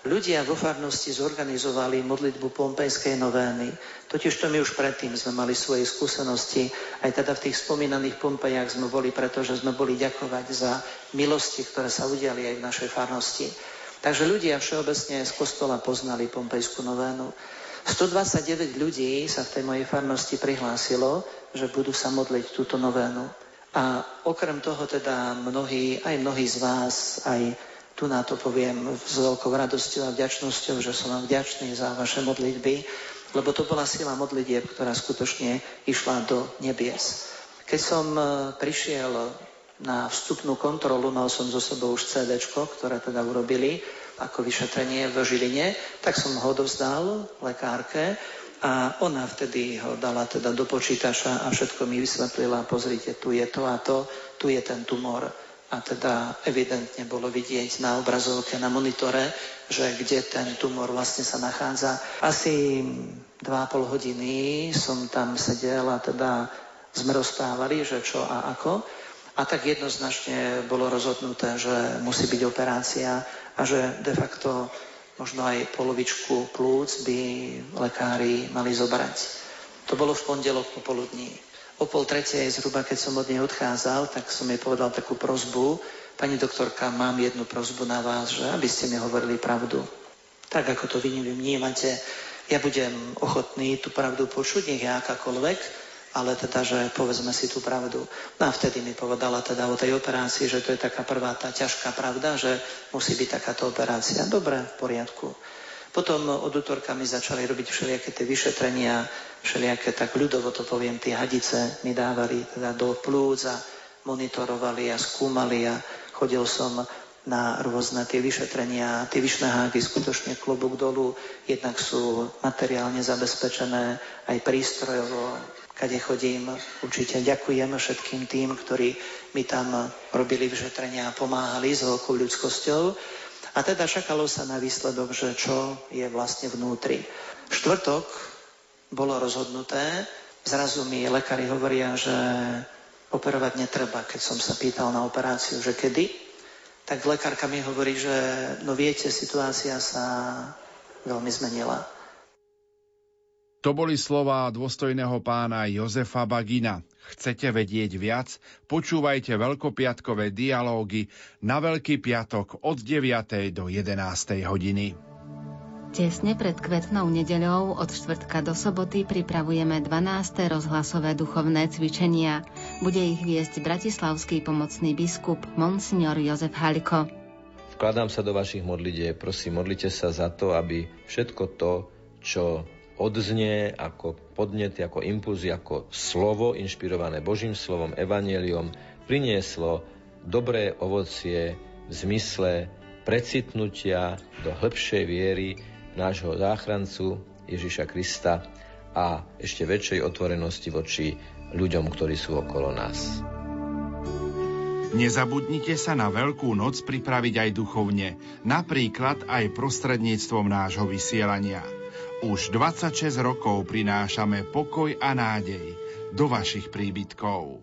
S9: ľudia vo farnosti zorganizovali modlitbu pompejskej novény. Totiž to my už predtým sme mali svoje skúsenosti. Aj teda v tých spomínaných Pompejach sme boli, pretože sme boli ďakovať za milosti, ktoré sa udiali aj v našej farnosti. Takže ľudia všeobecne z kostola poznali pompejskú novénu. 129 ľudí sa v tej mojej farnosti prihlásilo, že budú sa modliť túto novénu. A okrem toho teda mnohí, aj mnohí z vás, aj tu na to poviem s veľkou radosťou a vďačnosťou, že som vám vďačný za vaše modlitby, lebo to bola sila modlitieb, ktorá skutočne išla do nebies. Keď som e, prišiel na vstupnú kontrolu, mal som zo sebou už CD, ktoré teda urobili ako vyšetrenie v Žiline, tak som ho dovzdal lekárke a ona vtedy ho dala teda do počítača a všetko mi vysvetlila, pozrite, tu je to a to, tu je ten tumor a teda evidentne bolo vidieť na obrazovke, na monitore, že kde ten tumor vlastne sa nachádza. Asi 2,5 hodiny som tam sedel a teda sme rozprávali, že čo a ako. A tak jednoznačne bolo rozhodnuté, že musí byť operácia a že de facto možno aj polovičku plúc by lekári mali zobrať. To bolo v pondelok popoludní. O pol tretej zhruba, keď som od nej odchádzal, tak som jej povedal takú prozbu. Pani doktorka, mám jednu prozbu na vás, že aby ste mi hovorili pravdu. Tak, ako to vy vnímate, ja budem ochotný tú pravdu počuť, nech je akákoľvek, ale teda, že povedzme si tú pravdu. No a vtedy mi povedala teda o tej operácii, že to je taká prvá tá ťažká pravda, že musí byť takáto operácia. Dobre, v poriadku. Potom od útorka mi začali robiť všelijaké tie vyšetrenia, všelijaké, tak ľudovo to poviem, tie hadice mi dávali teda do plúc a monitorovali a skúmali a chodil som na rôzne tie vyšetrenia. Tie vyšné háky skutočne klobúk dolu, jednak sú materiálne zabezpečené aj prístrojovo, kade chodím. Určite ďakujem všetkým tým, ktorí mi tam robili vyšetrenia a pomáhali s veľkou ľudskosťou. A teda čakalo sa na výsledok, že čo je vlastne vnútri. Štvrtok bolo rozhodnuté, zrazu mi lekári hovoria, že operovať netreba. Keď som sa pýtal na operáciu, že kedy, tak lekárka mi hovorí, že no viete, situácia sa veľmi zmenila.
S1: To boli slová dôstojného pána Jozefa Bagina. Chcete vedieť viac? Počúvajte veľkopiatkové dialógy na Veľký piatok od 9. do 11. hodiny.
S6: Tesne pred kvetnou nedeľou od štvrtka do soboty pripravujeme 12. rozhlasové duchovné cvičenia. Bude ich viesť bratislavský pomocný biskup Monsignor Jozef Haliko.
S3: Vkladám sa do vašich modlitieb. Prosím, modlite sa za to, aby všetko to, čo odznie ako podnet, ako impuls, ako slovo inšpirované Božím slovom, evaneliom, prinieslo dobré ovocie v zmysle precitnutia do hĺbšej viery nášho záchrancu Ježiša Krista a ešte väčšej otvorenosti voči ľuďom, ktorí sú okolo nás.
S1: Nezabudnite sa na Veľkú noc pripraviť aj duchovne, napríklad aj prostredníctvom nášho vysielania. Už 26 rokov prinášame pokoj a nádej do vašich príbytkov.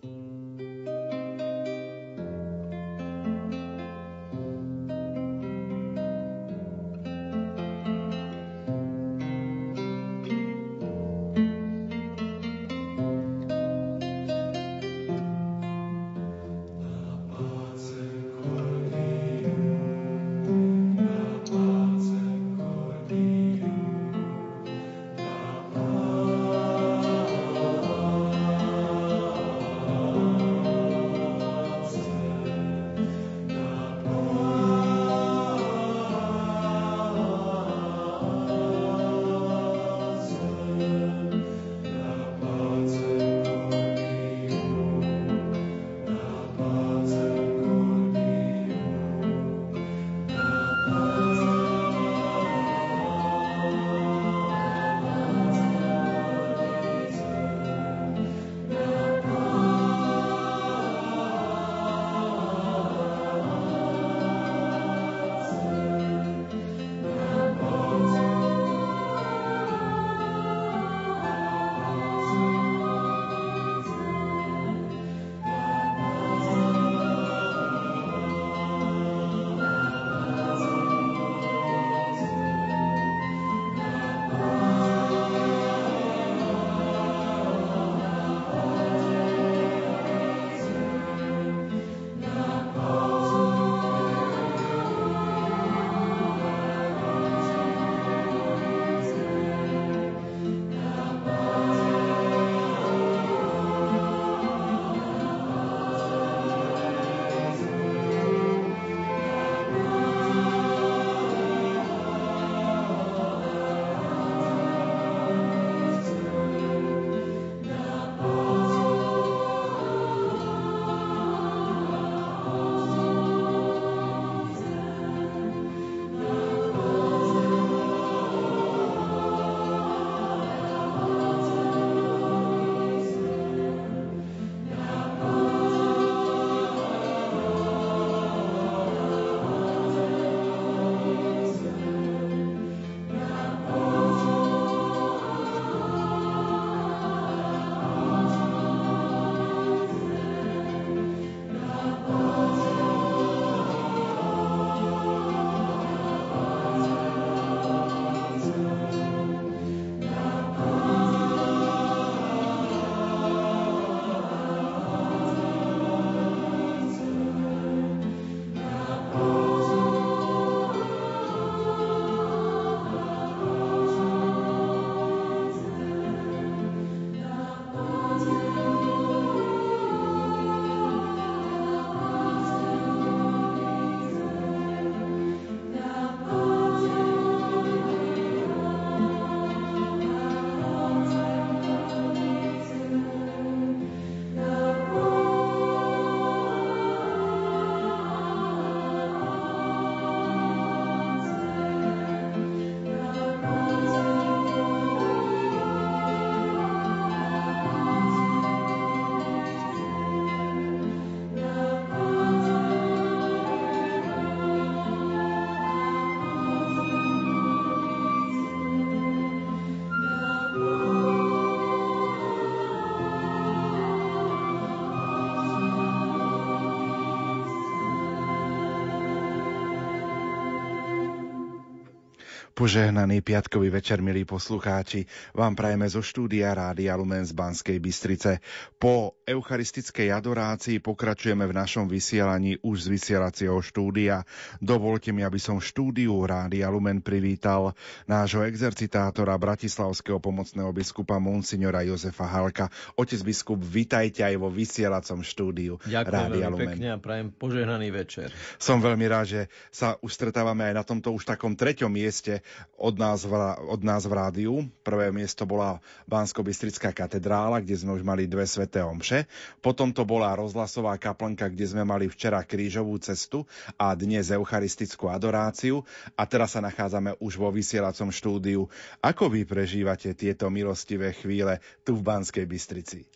S1: Požehnaný piatkový večer, milí poslucháči, vám prajeme zo štúdia Rádia Lumen z Banskej Bystrice. Po eucharistickej adorácii pokračujeme v našom vysielaní už z vysielacieho štúdia. Dovolte mi, aby som v štúdiu Rádia Lumen privítal nášho exercitátora bratislavského pomocného biskupa Monsignora Jozefa Halka. Otec biskup, vitajte aj vo vysielacom štúdiu
S3: Ďakujem
S1: Rádia Lumen.
S3: pekne a prajem požehnaný večer.
S1: Som veľmi rád, že sa už stretávame aj na tomto už takom treťom mieste od nás, v, od nás v rádiu. Prvé miesto bola Bansko-Bystrická katedrála, kde sme už mali dve sveté omše. Potom to bola rozhlasová kaplnka, kde sme mali včera krížovú cestu a dnes eucharistickú adoráciu. A teraz sa nachádzame už vo vysielacom štúdiu. Ako vy prežívate tieto milostivé chvíle tu v Banskej Bystrici?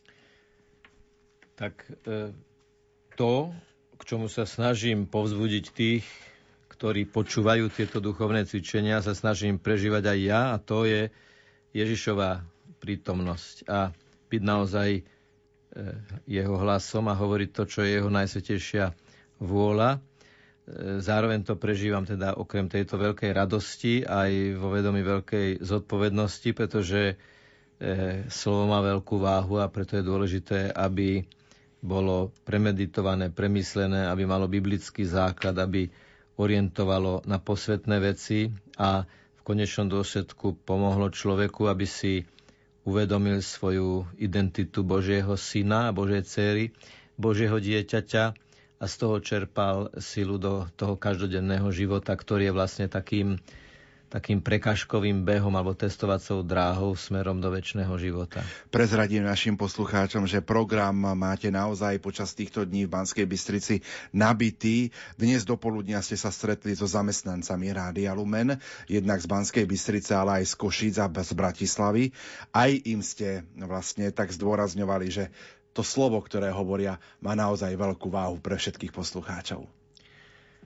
S3: Tak e, to, k čomu sa snažím povzbudiť tých, ktorí počúvajú tieto duchovné cvičenia, sa snažím prežívať aj ja a to je Ježišová prítomnosť a byť naozaj jeho hlasom a hovoriť to, čo je jeho najsvetejšia vôľa. E, zároveň to prežívam teda okrem tejto veľkej radosti aj vo vedomí veľkej zodpovednosti, pretože e, slovo má veľkú váhu a preto je dôležité, aby bolo premeditované, premyslené, aby malo biblický základ, aby orientovalo na posvetné veci a v konečnom dôsledku pomohlo človeku, aby si uvedomil svoju identitu Božieho syna Božej céry, Božieho dieťaťa a z toho čerpal silu do toho každodenného života, ktorý je vlastne takým takým prekažkovým behom alebo testovacou dráhou smerom do väčšného života.
S1: Prezradím našim poslucháčom, že program máte naozaj počas týchto dní v Banskej Bystrici nabitý. Dnes do poludnia ste sa stretli so zamestnancami Rádia Lumen, jednak z Banskej Bystrice, ale aj z Košíc a z Bratislavy. Aj im ste vlastne tak zdôrazňovali, že to slovo, ktoré hovoria, má naozaj veľkú váhu pre všetkých poslucháčov.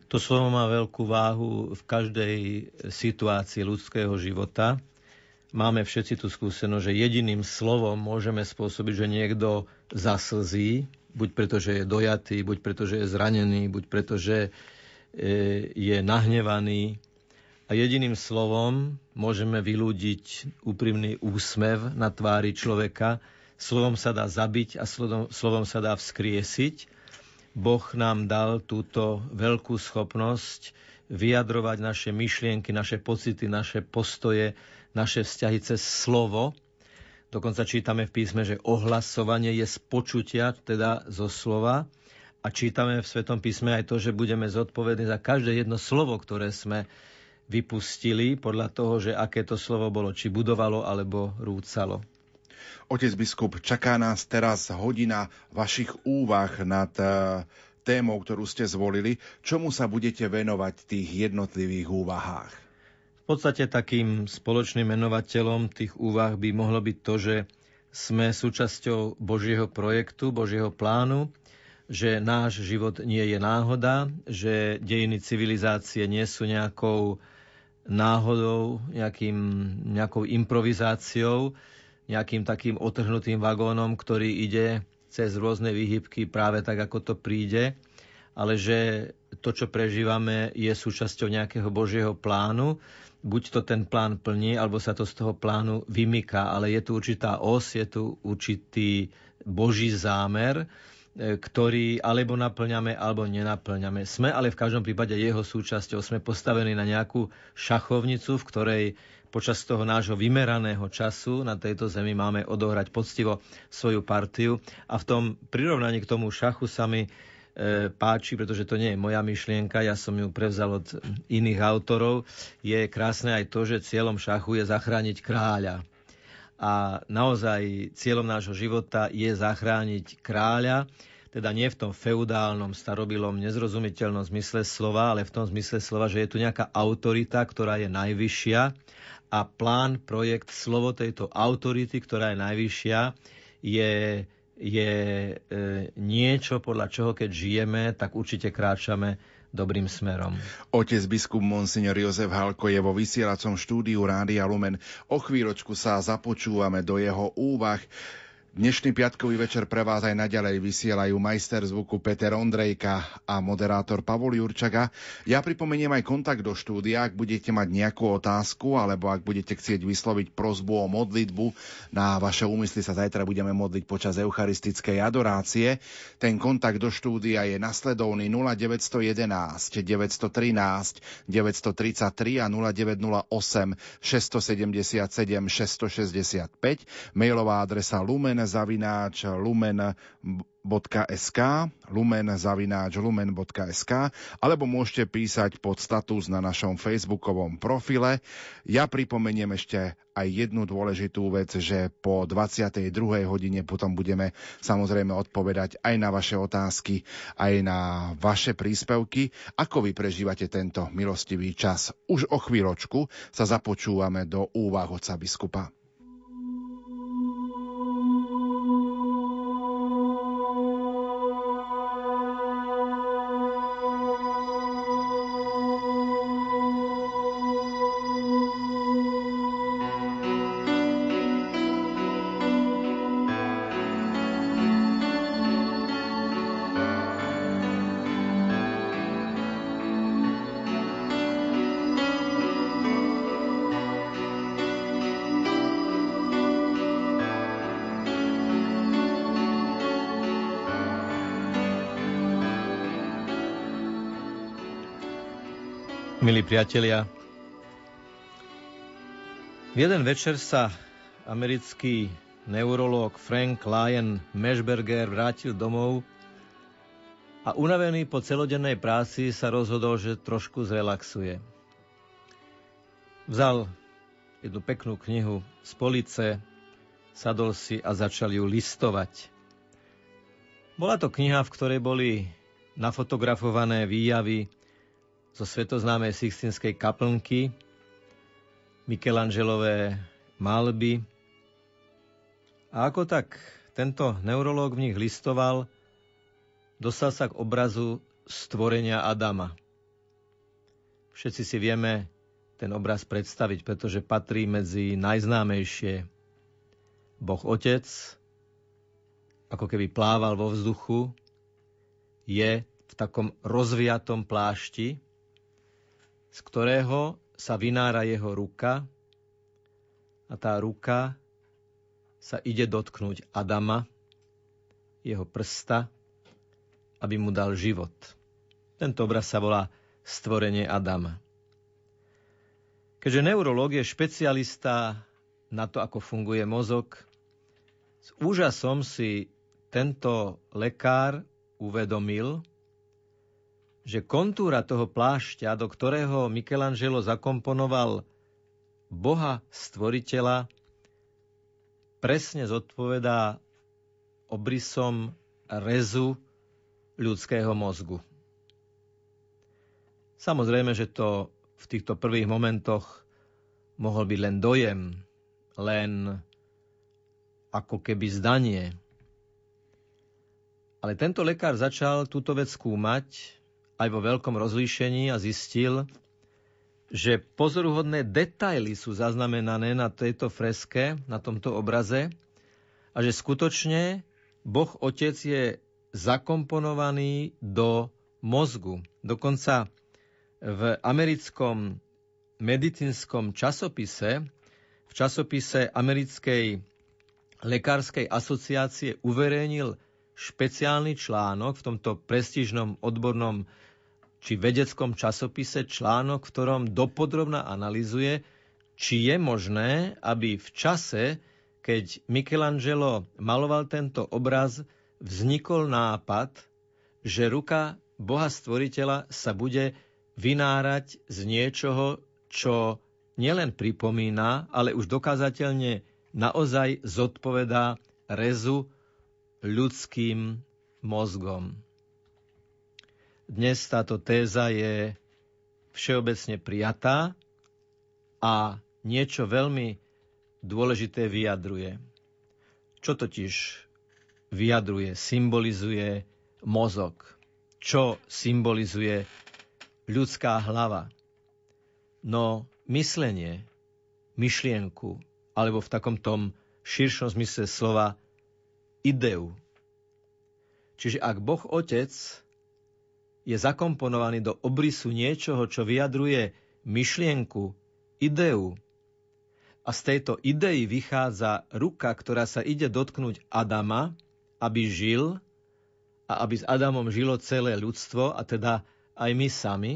S3: To slovo má veľkú váhu v každej situácii ľudského života. Máme všetci tú skúsenosť, že jediným slovom môžeme spôsobiť, že niekto zaslzí, buď preto, že je dojatý, buď preto, že je zranený, buď preto, že e, je nahnevaný. A jediným slovom môžeme vylúdiť úprimný úsmev na tvári človeka. Slovom sa dá zabiť a slovom, slovom sa dá vzkriesiť. Boh nám dal túto veľkú schopnosť vyjadrovať naše myšlienky, naše pocity, naše postoje, naše vzťahy cez slovo. Dokonca čítame v písme, že ohlasovanie je z počutia, teda zo slova. A čítame v Svetom písme aj to, že budeme zodpovední za každé jedno slovo, ktoré sme vypustili podľa toho, že aké to slovo bolo, či budovalo alebo rúcalo.
S1: Otec biskup, čaká nás teraz hodina vašich úvah nad eh, témou, ktorú ste zvolili. Čomu sa budete venovať v tých jednotlivých úvahách?
S3: V podstate takým spoločným menovateľom tých úvah by mohlo byť to, že sme súčasťou Božieho projektu, Božieho plánu, že náš život nie je náhoda, že dejiny civilizácie nie sú nejakou náhodou, nejakým, nejakou improvizáciou, nejakým takým otrhnutým vagónom, ktorý ide cez rôzne výhybky práve tak, ako to príde, ale že to, čo prežívame, je súčasťou nejakého Božieho plánu. Buď to ten plán plní, alebo sa to z toho plánu vymyká, ale je tu určitá os, je tu určitý Boží zámer, e, ktorý alebo naplňame, alebo nenaplňame. Sme ale v každom prípade jeho súčasťou. Sme postavení na nejakú šachovnicu, v ktorej počas toho nášho vymeraného času na tejto zemi máme odohrať poctivo svoju partiu. A v tom prirovnaní k tomu šachu sa mi e, páči, pretože to nie je moja myšlienka, ja som ju prevzal od iných autorov. Je krásne aj to, že cieľom šachu je zachrániť kráľa. A naozaj cieľom nášho života je zachrániť kráľa, teda nie v tom feudálnom, starobilom, nezrozumiteľnom zmysle slova, ale v tom zmysle slova, že je tu nejaká autorita, ktorá je najvyššia a plán, projekt, slovo tejto autority, ktorá je najvyššia, je, je e, niečo, podľa čoho keď žijeme, tak určite kráčame dobrým smerom.
S1: Otec biskup Monsignor Jozef Halko je vo vysielacom štúdiu Rádia Lumen. O chvíľočku sa započúvame do jeho úvah. Dnešný piatkový večer pre vás aj naďalej vysielajú majster zvuku Peter Ondrejka a moderátor Pavol Jurčaga. Ja pripomeniem aj kontakt do štúdia, ak budete mať nejakú otázku alebo ak budete chcieť vysloviť prozbu o modlitbu. Na vaše úmysly sa zajtra budeme modliť počas eucharistickej adorácie. Ten kontakt do štúdia je nasledovný 0911 913 933 a 0908 677 665. Mailová adresa lumen zavináč lumen.sk lumen.sk lumen.sk alebo môžete písať pod status na našom facebookovom profile. Ja pripomeniem ešte aj jednu dôležitú vec, že po 22. hodine potom budeme samozrejme odpovedať aj na vaše otázky, aj na vaše príspevky. Ako vy prežívate tento milostivý čas? Už o chvíľočku sa započúvame do úvah oca biskupa.
S3: Priatelia, v jeden večer sa americký neurológ Frank Lyon Meshberger vrátil domov a unavený po celodennej práci sa rozhodol, že trošku zrelaxuje. Vzal jednu peknú knihu z police, sadol si a začal ju listovať. Bola to kniha, v ktorej boli nafotografované výjavy zo svetoznámej Sixtinskej kaplnky, Michelangelové malby. A ako tak tento neurológ v nich listoval, dostal sa k obrazu stvorenia Adama. Všetci si vieme ten obraz predstaviť, pretože patrí medzi najznámejšie. Boh Otec, ako keby plával vo vzduchu, je v takom rozviatom plášti, z ktorého sa vynára jeho ruka a tá ruka sa ide dotknúť Adama, jeho prsta, aby mu dal život. Tento obraz sa volá Stvorenie Adama. Keďže neurológ je špecialista na to, ako funguje mozog, s úžasom si tento lekár uvedomil, že kontúra toho plášťa, do ktorého Michelangelo zakomponoval Boha stvoriteľa, presne zodpovedá obrysom rezu ľudského mozgu. Samozrejme, že to v týchto prvých momentoch mohol byť len dojem, len ako keby zdanie. Ale tento lekár začal túto vec skúmať aj vo veľkom rozlíšení a zistil, že pozoruhodné detaily sú zaznamenané na tejto freske, na tomto obraze a že skutočne Boh Otec je zakomponovaný do mozgu. Dokonca v americkom medicínskom časopise, v časopise americkej lekárskej asociácie uverejnil špeciálny článok v tomto prestížnom odbornom či vedeckom časopise článok, v ktorom dopodrobne analizuje, či je možné, aby v čase, keď Michelangelo maloval tento obraz, vznikol nápad, že ruka Boha Stvoriteľa sa bude vynárať z niečoho, čo nielen pripomína, ale už dokázateľne naozaj zodpovedá rezu ľudským mozgom. Dnes táto téza je všeobecne prijatá a niečo veľmi dôležité vyjadruje. Čo totiž vyjadruje, symbolizuje mozog? Čo symbolizuje ľudská hlava? No myslenie, myšlienku, alebo v takom tom širšom zmysle slova ideu. Čiže ak Boh Otec je zakomponovaný do obrysu niečoho, čo vyjadruje myšlienku, ideu, a z tejto idei vychádza ruka, ktorá sa ide dotknúť Adama, aby žil a aby s Adamom žilo celé ľudstvo, a teda aj my sami,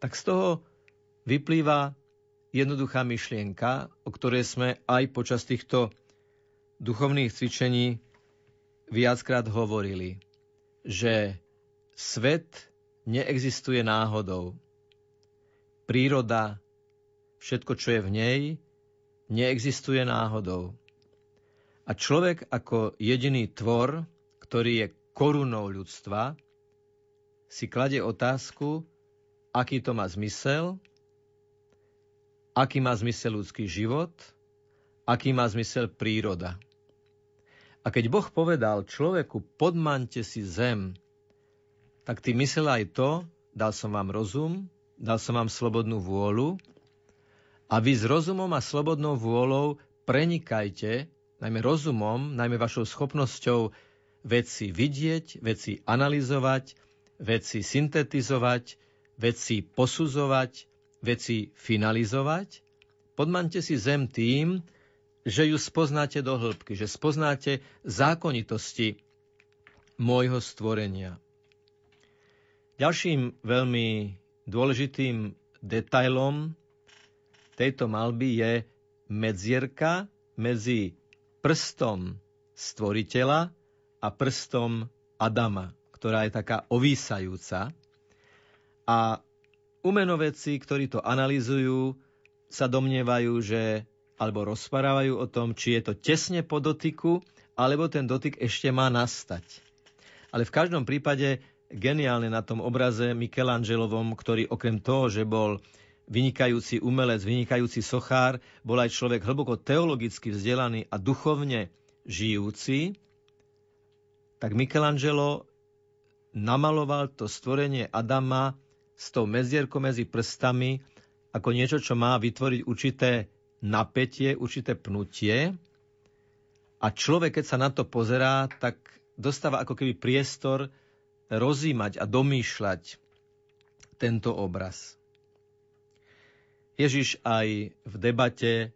S3: tak z toho vyplýva jednoduchá myšlienka, o ktorej sme aj počas týchto duchovných cvičení viackrát hovorili, že svet neexistuje náhodou. Príroda, všetko, čo je v nej, neexistuje náhodou. A človek ako jediný tvor, ktorý je korunou ľudstva, si kladie otázku, aký to má zmysel, aký má zmysel ľudský život, aký má zmysel príroda. A keď Boh povedal človeku, podmante si zem, tak ty myslel aj to, dal som vám rozum, dal som vám slobodnú vôľu a vy s rozumom a slobodnou vôľou prenikajte, najmä rozumom, najmä vašou schopnosťou veci vidieť, veci analyzovať, veci syntetizovať, veci posudzovať, veci finalizovať. Podmante si zem tým, že ju spoznáte do hĺbky, že spoznáte zákonitosti môjho stvorenia. Ďalším veľmi dôležitým detailom tejto malby je medzierka medzi prstom stvoriteľa a prstom Adama, ktorá je taká ovísajúca. A umenovedci, ktorí to analýzujú, sa domnievajú, že alebo rozprávajú o tom, či je to tesne po dotyku, alebo ten dotyk ešte má nastať. Ale v každom prípade geniálne na tom obraze Michelangelovom, ktorý okrem toho, že bol vynikajúci umelec, vynikajúci sochár, bol aj človek hlboko teologicky vzdelaný a duchovne žijúci, tak Michelangelo namaloval to stvorenie Adama s tou medzierkou medzi prstami ako niečo, čo má vytvoriť určité napätie, určité pnutie. A človek, keď sa na to pozerá, tak dostáva ako keby priestor rozímať a domýšľať tento obraz. Ježiš aj v debate e,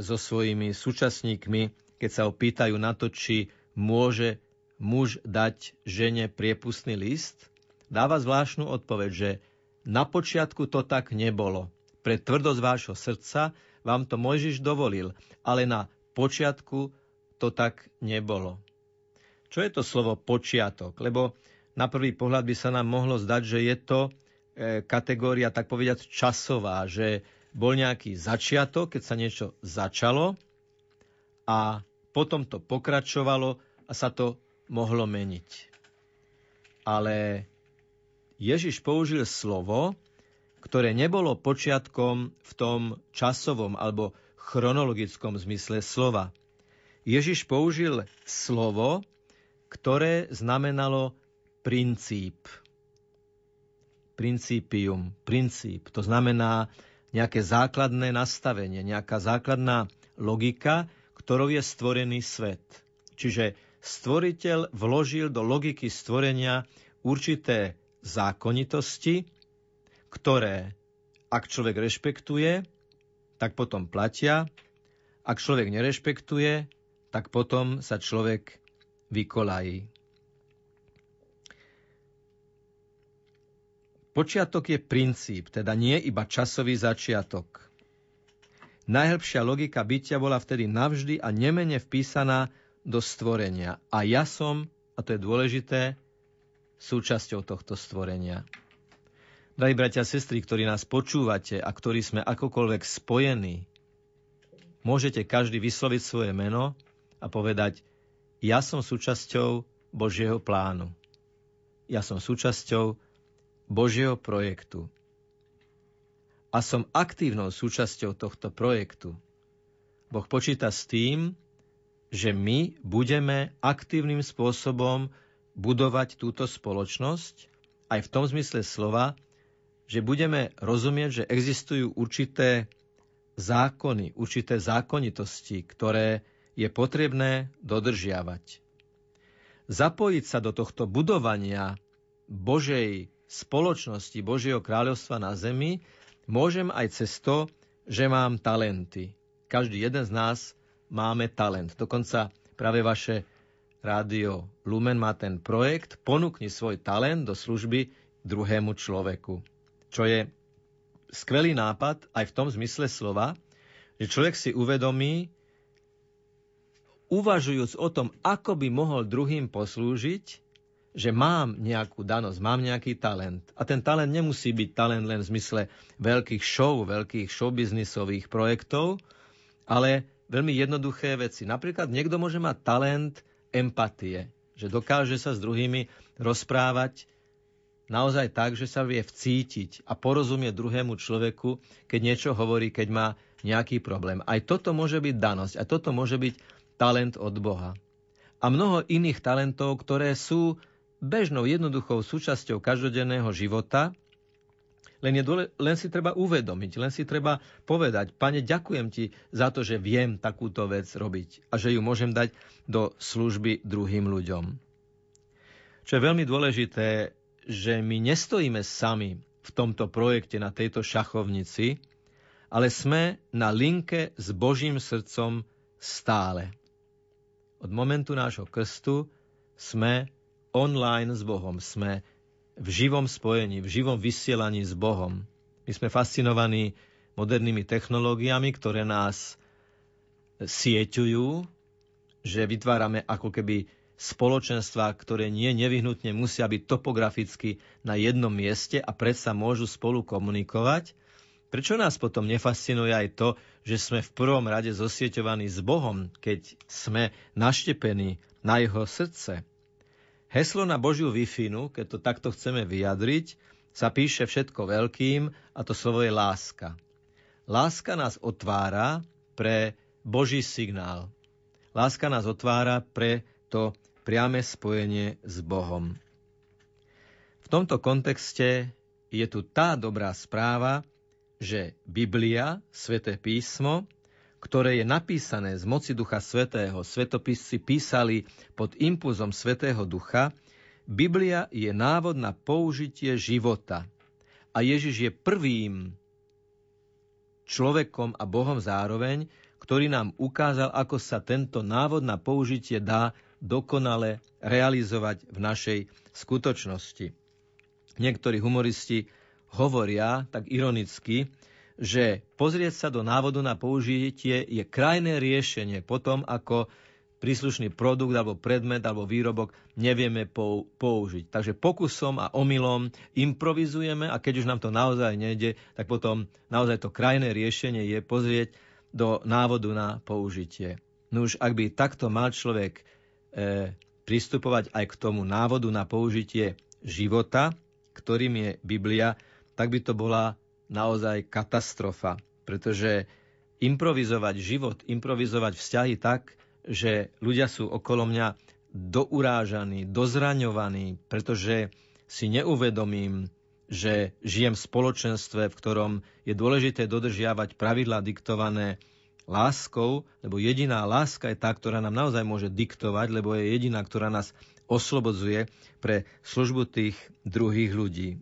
S3: so svojimi súčasníkmi, keď sa opýtajú na to, či môže muž dať žene priepustný list, dáva zvláštnu odpoveď, že na počiatku to tak nebolo. Pre tvrdosť vášho srdca vám to Mojžiš dovolil, ale na počiatku to tak nebolo. Čo je to slovo počiatok? Lebo na prvý pohľad by sa nám mohlo zdať, že je to e, kategória, tak povediať, časová, že bol nejaký začiatok, keď sa niečo začalo a potom to pokračovalo a sa to mohlo meniť. Ale Ježiš použil slovo, ktoré nebolo počiatkom v tom časovom alebo chronologickom zmysle slova. Ježiš použil slovo, ktoré znamenalo princíp. Principium, princíp. To znamená nejaké základné nastavenie, nejaká základná logika, ktorou je stvorený svet. Čiže stvoriteľ vložil do logiky stvorenia určité zákonitosti, ktoré, ak človek rešpektuje, tak potom platia, ak človek nerešpektuje, tak potom sa človek vykolají. Počiatok je princíp, teda nie iba časový začiatok. Najhlbšia logika bytia bola vtedy navždy a nemene vpísaná do stvorenia. A ja som, a to je dôležité, súčasťou tohto stvorenia. Drahí bratia a sestry, ktorí nás počúvate a ktorí sme akokoľvek spojení, môžete každý vysloviť svoje meno a povedať, ja som súčasťou Božieho plánu. Ja som súčasťou Božieho projektu. A som aktívnou súčasťou tohto projektu. Boh počíta s tým, že my budeme aktívnym spôsobom budovať túto spoločnosť, aj v tom zmysle slova, že budeme rozumieť, že existujú určité zákony, určité zákonitosti, ktoré je potrebné dodržiavať. zapojiť sa do tohto budovania Božej spoločnosti, Božieho kráľovstva na zemi, môžem aj cez to, že mám talenty. Každý jeden z nás máme talent. Dokonca práve vaše rádio Lumen má ten projekt Ponúkni svoj talent do služby druhému človeku. Čo je skvelý nápad aj v tom zmysle slova, že človek si uvedomí, uvažujúc o tom, ako by mohol druhým poslúžiť, že mám nejakú danosť, mám nejaký talent. A ten talent nemusí byť talent len v zmysle veľkých show, veľkých showbiznisových projektov, ale veľmi jednoduché veci. Napríklad niekto môže mať talent empatie, že dokáže sa s druhými rozprávať naozaj tak, že sa vie vcítiť a porozumie druhému človeku, keď niečo hovorí, keď má nejaký problém. Aj toto môže byť danosť, a toto môže byť talent od Boha. A mnoho iných talentov, ktoré sú bežnou, jednoduchou súčasťou každodenného života, len, je dole, len si treba uvedomiť, len si treba povedať, pane, ďakujem ti za to, že viem takúto vec robiť a že ju môžem dať do služby druhým ľuďom. Čo je veľmi dôležité, že my nestojíme sami v tomto projekte na tejto šachovnici, ale sme na linke s Božím srdcom stále. Od momentu nášho krstu sme online s Bohom, sme v živom spojení, v živom vysielaní s Bohom. My sme fascinovaní modernými technológiami, ktoré nás sieťujú, že vytvárame ako keby spoločenstva, ktoré nie nevyhnutne musia byť topograficky na jednom mieste a predsa môžu spolu komunikovať. Prečo nás potom nefascinuje aj to, že sme v prvom rade zosieťovaní s Bohom, keď sme naštepení na jeho srdce? Heslo na Božiu wi keď to takto chceme vyjadriť, sa píše všetko veľkým a to slovo je láska. Láska nás otvára pre Boží signál. Láska nás otvára pre to priame spojenie s Bohom. V tomto kontexte je tu tá dobrá správa, že Biblia, Sveté písmo, ktoré je napísané z moci Ducha Svetého, svetopisci písali pod impulzom Svetého Ducha, Biblia je návod na použitie života. A Ježiš je prvým človekom a Bohom zároveň, ktorý nám ukázal, ako sa tento návod na použitie dá dokonale realizovať v našej skutočnosti. Niektorí humoristi hovoria tak ironicky, že pozrieť sa do návodu na použitie je krajné riešenie potom, ako príslušný produkt alebo predmet alebo výrobok nevieme použiť. Takže pokusom a omylom improvizujeme a keď už nám to naozaj nejde, tak potom naozaj to krajné riešenie je pozrieť do návodu na použitie. No už ak by takto mal človek e, pristupovať aj k tomu návodu na použitie života, ktorým je Biblia, tak by to bola naozaj katastrofa, pretože improvizovať život, improvizovať vzťahy tak, že ľudia sú okolo mňa dourážaní, dozraňovaní, pretože si neuvedomím, že žijem v spoločenstve, v ktorom je dôležité dodržiavať pravidlá diktované láskou, lebo jediná láska je tá, ktorá nám naozaj môže diktovať, lebo je jediná, ktorá nás oslobodzuje pre službu tých druhých ľudí.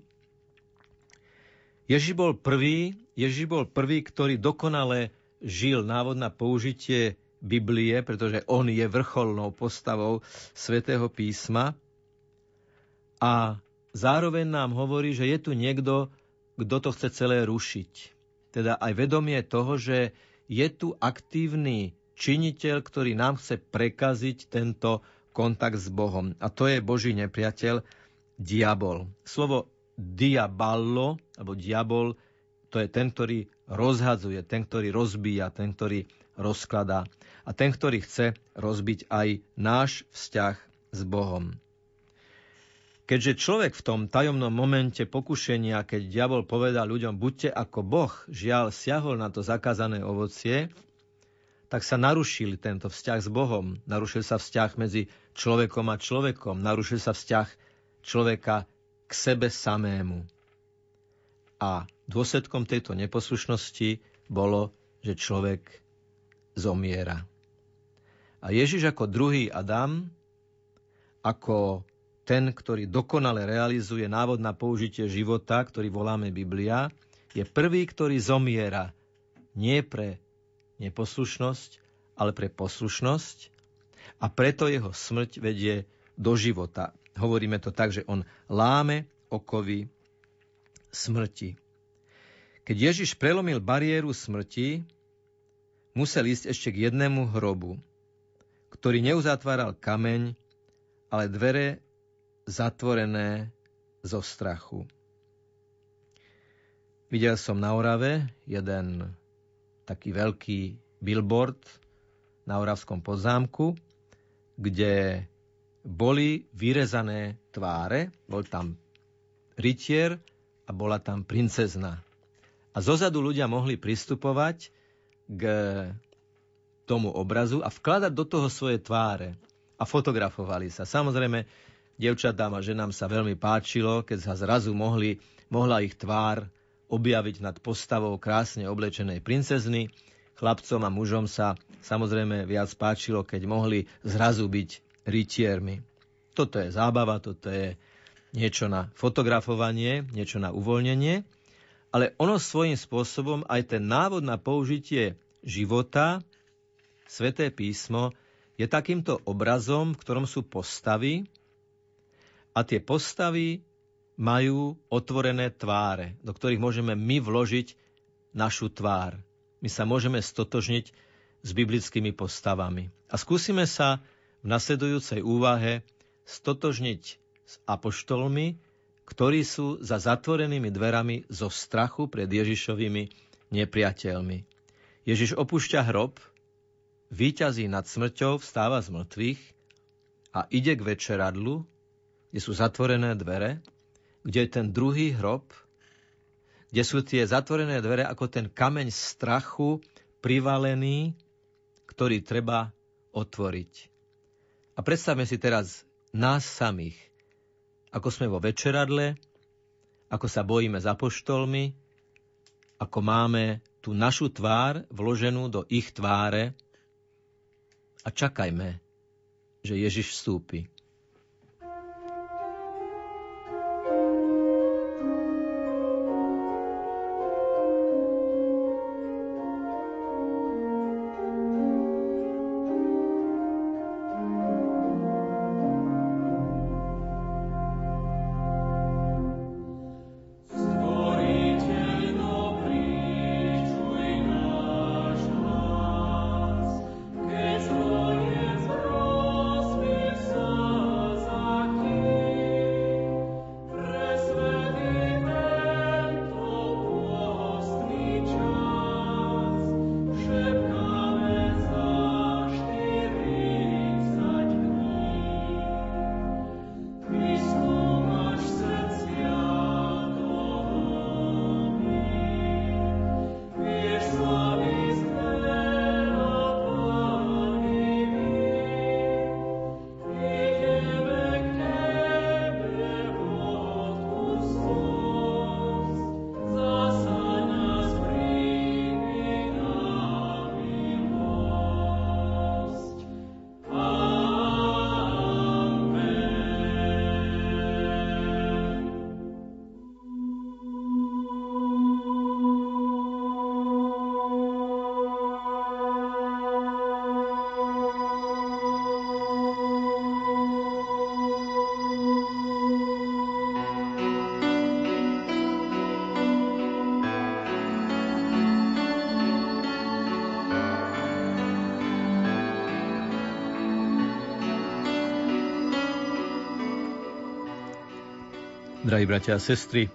S3: Ježiš bol prvý, Ježiš bol prvý, ktorý dokonale žil návod na použitie Biblie, pretože on je vrcholnou postavou svätého písma. A zároveň nám hovorí, že je tu niekto, kto to chce celé rušiť. Teda aj vedomie toho, že je tu aktívny činiteľ, ktorý nám chce prekaziť tento kontakt s Bohom. A to je Boží nepriateľ, diabol. Slovo diaballo, alebo diabol, to je ten, ktorý rozhadzuje, ten, ktorý rozbíja, ten, ktorý rozkladá. A ten, ktorý chce rozbiť aj náš vzťah s Bohom. Keďže človek v tom tajomnom momente pokušenia, keď diabol povedal ľuďom, buďte ako Boh, žiaľ siahol na to zakázané ovocie, tak sa narušil tento vzťah s Bohom. Narušil sa vzťah medzi človekom a človekom. Narušil sa vzťah človeka k sebe samému. A dôsledkom tejto neposlušnosti bolo, že človek zomiera. A Ježiš ako druhý Adam ako ten, ktorý dokonale realizuje návod na použitie života, ktorý voláme Biblia, je prvý, ktorý zomiera nie pre neposlušnosť, ale pre poslušnosť a preto jeho smrť vedie do života. Hovoríme to tak, že on láme okovy smrti. Keď Ježiš prelomil bariéru smrti, musel ísť ešte k jednému hrobu, ktorý neuzatváral kameň, ale dvere zatvorené zo strachu. Videl som na Orave jeden taký veľký billboard na Oravskom podzámku, kde boli vyrezané tváre, bol tam rytier a bola tam princezna. A zozadu ľudia mohli pristupovať k tomu obrazu a vkladať do toho svoje tváre. A fotografovali sa. Samozrejme, devčatám a ženám sa veľmi páčilo, keď sa zrazu mohli, mohla ich tvár objaviť nad postavou krásne oblečenej princezny. Chlapcom a mužom sa samozrejme viac páčilo, keď mohli zrazu byť rytiermi. Toto je zábava, toto je niečo na fotografovanie, niečo na uvoľnenie, ale ono svojím spôsobom aj ten návod na použitie života, sveté písmo, je takýmto obrazom, v ktorom sú postavy a tie postavy majú otvorené tváre, do ktorých môžeme my vložiť našu tvár. My sa môžeme stotožniť s biblickými postavami. A skúsime sa v nasledujúcej úvahe stotožniť s apoštolmi, ktorí sú za zatvorenými dverami zo strachu pred Ježišovými nepriateľmi. Ježiš opúšťa hrob, výťazí nad smrťou, vstáva z mŕtvych a ide k večeradlu, kde sú zatvorené dvere, kde je ten druhý hrob, kde sú tie zatvorené dvere ako ten kameň strachu privalený, ktorý treba otvoriť. A predstavme si teraz nás samých, ako sme vo večeradle, ako sa bojíme za poštolmi, ako máme tú našu tvár vloženú do ich tváre a čakajme, že Ježiš vstúpi. Drahí bratia a sestry,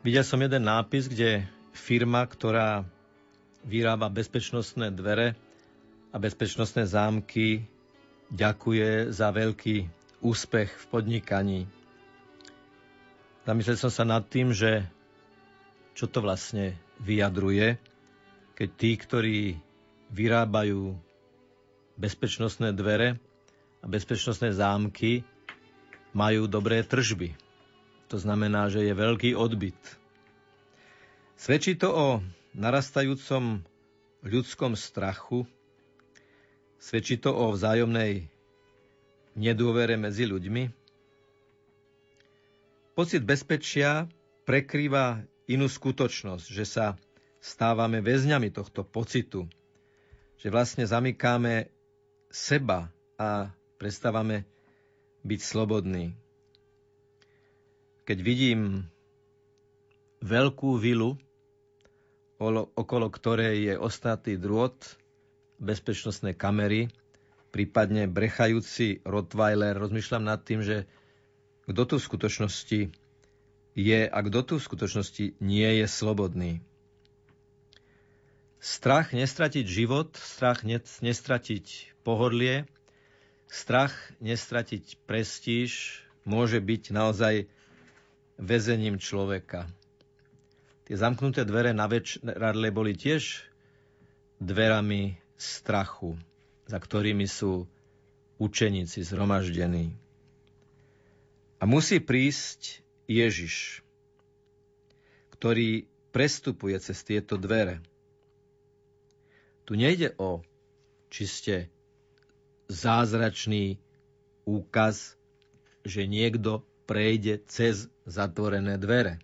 S3: videl som jeden nápis, kde firma, ktorá vyrába bezpečnostné dvere a bezpečnostné zámky, ďakuje za veľký úspech v podnikaní. Zamyslel som sa nad tým, že čo to vlastne vyjadruje, keď tí, ktorí vyrábajú bezpečnostné dvere a bezpečnostné zámky, majú dobré tržby. To znamená, že je veľký odbyt. Svedčí to o narastajúcom ľudskom strachu, svedčí to o vzájomnej nedôvere medzi ľuďmi? Pocit bezpečia prekrýva inú skutočnosť, že sa stávame väzňami tohto pocitu, že vlastne zamykáme seba a prestávame byť slobodní. Keď vidím veľkú vilu, okolo ktorej je ostatný drôt, bezpečnostné kamery, prípadne brechajúci Rottweiler, rozmýšľam nad tým, že kto tu v skutočnosti je a kto tu v skutočnosti nie je slobodný. Strach nestratiť život, strach nestratiť pohodlie, strach nestratiť prestíž môže byť naozaj väzením človeka. Tie zamknuté dvere na večeradle boli tiež dverami strachu za ktorými sú učeníci zhromaždení. A musí prísť Ježiš, ktorý prestupuje cez tieto dvere. Tu nejde o čiste zázračný úkaz, že niekto prejde cez zatvorené dvere.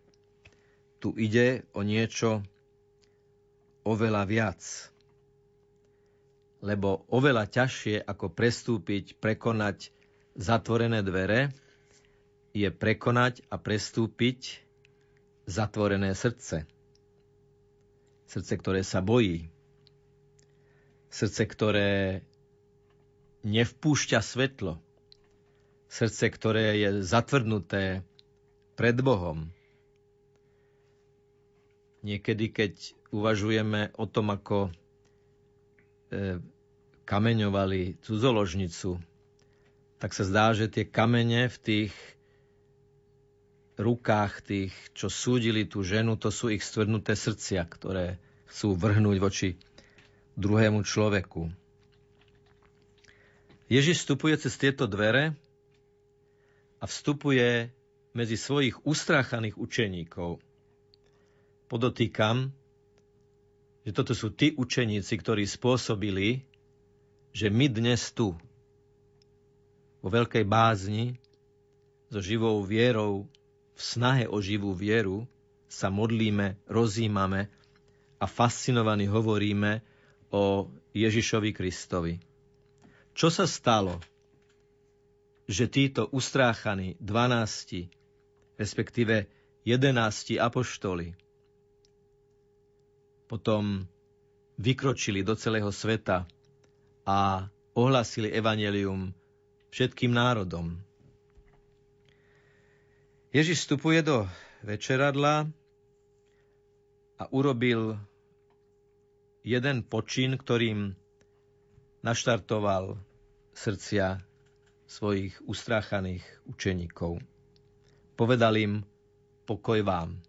S3: Tu ide o niečo oveľa viac lebo oveľa ťažšie ako prestúpiť, prekonať zatvorené dvere, je prekonať a prestúpiť zatvorené srdce. Srdce, ktoré sa bojí. Srdce, ktoré nevpúšťa svetlo. Srdce, ktoré je zatvrdnuté pred Bohom. Niekedy, keď uvažujeme o tom, ako e, kameňovali cudzoložnicu, tak sa zdá, že tie kamene v tých rukách tých, čo súdili tú ženu, to sú ich stvrdnuté srdcia, ktoré chcú vrhnúť voči druhému človeku. Ježiš vstupuje cez tieto dvere a vstupuje medzi svojich ustráchaných učeníkov. Podotýkam, že toto sú tí učeníci, ktorí spôsobili, že my dnes tu, vo veľkej bázni, so živou vierou, v snahe o živú vieru, sa modlíme, rozímame a fascinovaní hovoríme o Ježišovi Kristovi. Čo sa stalo, že títo ustráchaní dvanácti, respektíve jedenácti apoštoli, potom vykročili do celého sveta a ohlasili evanelium všetkým národom. Ježiš vstupuje do večeradla a urobil jeden počin, ktorým naštartoval srdcia svojich ustráchaných učeníkov. Povedal im, pokoj vám.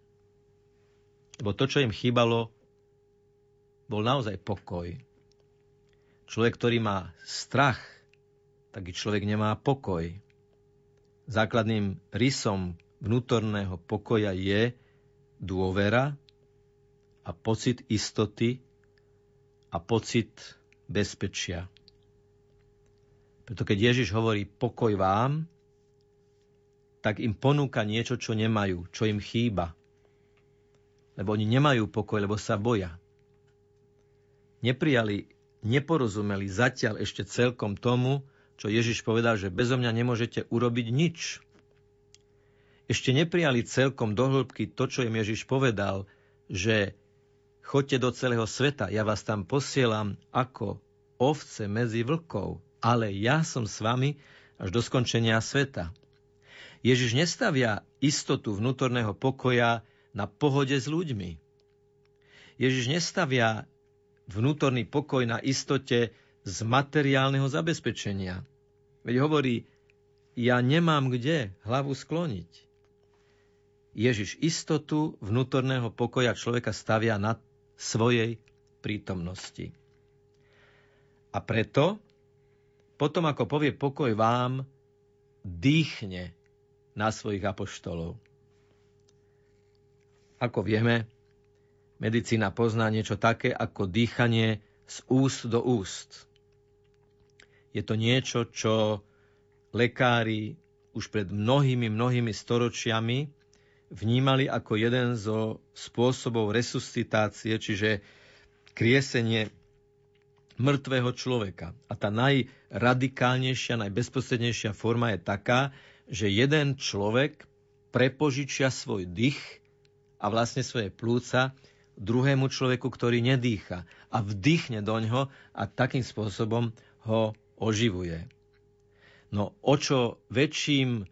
S3: Lebo to, čo im chýbalo, bol naozaj pokoj. Človek, ktorý má strach, taký človek nemá pokoj. Základným rysom vnútorného pokoja je dôvera a pocit istoty a pocit bezpečia. Preto keď Ježiš hovorí pokoj vám, tak im ponúka niečo, čo nemajú, čo im chýba. Lebo oni nemajú pokoj, lebo sa boja. Neprijali neporozumeli zatiaľ ešte celkom tomu, čo Ježiš povedal, že bezo mňa nemôžete urobiť nič. Ešte neprijali celkom do hĺbky to, čo im Ježiš povedal, že choďte do celého sveta, ja vás tam posielam ako ovce medzi vlkov, ale ja som s vami až do skončenia sveta. Ježiš nestavia istotu vnútorného pokoja na pohode s ľuďmi. Ježiš nestavia vnútorný pokoj na istote z materiálneho zabezpečenia. Veď hovorí, ja nemám kde hlavu skloniť. Ježiš istotu vnútorného pokoja človeka stavia na svojej prítomnosti. A preto, potom ako povie pokoj vám, dýchne na svojich apoštolov. Ako vieme, Medicína pozná niečo také ako dýchanie z úst do úst. Je to niečo, čo lekári už pred mnohými, mnohými storočiami vnímali ako jeden zo spôsobov resuscitácie, čiže kriesenie mŕtvého človeka. A tá najradikálnejšia, najbezprostrednejšia forma je taká, že jeden človek prepožičia svoj dých a vlastne svoje plúca druhému človeku, ktorý nedýcha a vdýchne do ňoho a takým spôsobom ho oživuje. No o čo väčším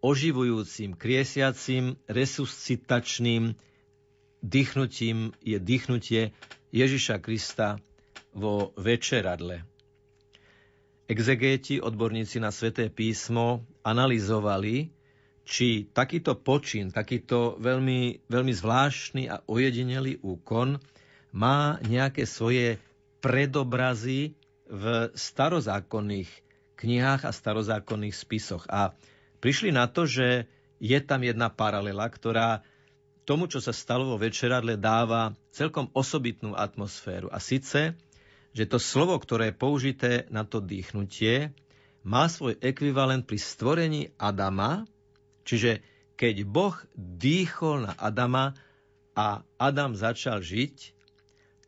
S3: oživujúcim, kriesiacím, resuscitačným dýchnutím je dýchnutie Ježiša Krista vo večeradle. Exegéti, odborníci na sveté písmo, analyzovali, či takýto počin, takýto veľmi, veľmi zvláštny a ojedinelý úkon má nejaké svoje predobrazy v starozákonných knihách a starozákonných spisoch. A prišli na to, že je tam jedna paralela, ktorá tomu, čo sa stalo vo večeradle, dáva celkom osobitnú atmosféru. A síce, že to slovo, ktoré je použité na to dýchnutie, má svoj ekvivalent pri stvorení Adama, Čiže keď Boh dýchol na Adama a Adam začal žiť,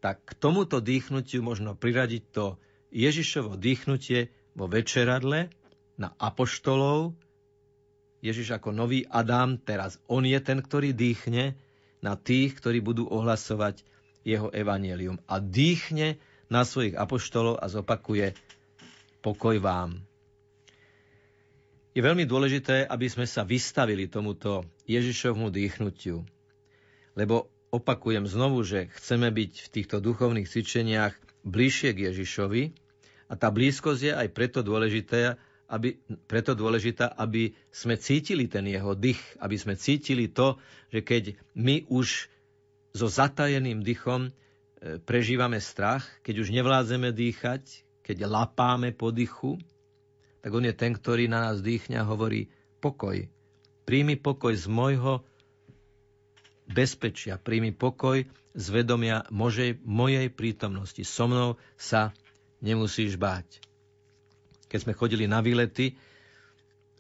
S3: tak k tomuto dýchnutiu možno priradiť to Ježišovo dýchnutie vo večeradle na apoštolov. Ježiš ako nový Adam, teraz on je ten, ktorý dýchne na tých, ktorí budú ohlasovať jeho evanelium. A dýchne na svojich apoštolov a zopakuje pokoj vám. Je veľmi dôležité, aby sme sa vystavili tomuto Ježišovmu dýchnutiu. Lebo opakujem znovu, že chceme byť v týchto duchovných cvičeniach bližšie k Ježišovi a tá blízkosť je aj preto dôležité, aby, preto dôležitá, aby sme cítili ten jeho dých, aby sme cítili to, že keď my už so zatajeným dychom e, prežívame strach, keď už nevládzeme dýchať, keď lapáme po dychu, tak on je ten, ktorý na nás dýchne a hovorí pokoj. Príjmi pokoj z môjho bezpečia, príjmi pokoj z vedomia mojej prítomnosti. So mnou sa nemusíš báť. Keď sme chodili na výlety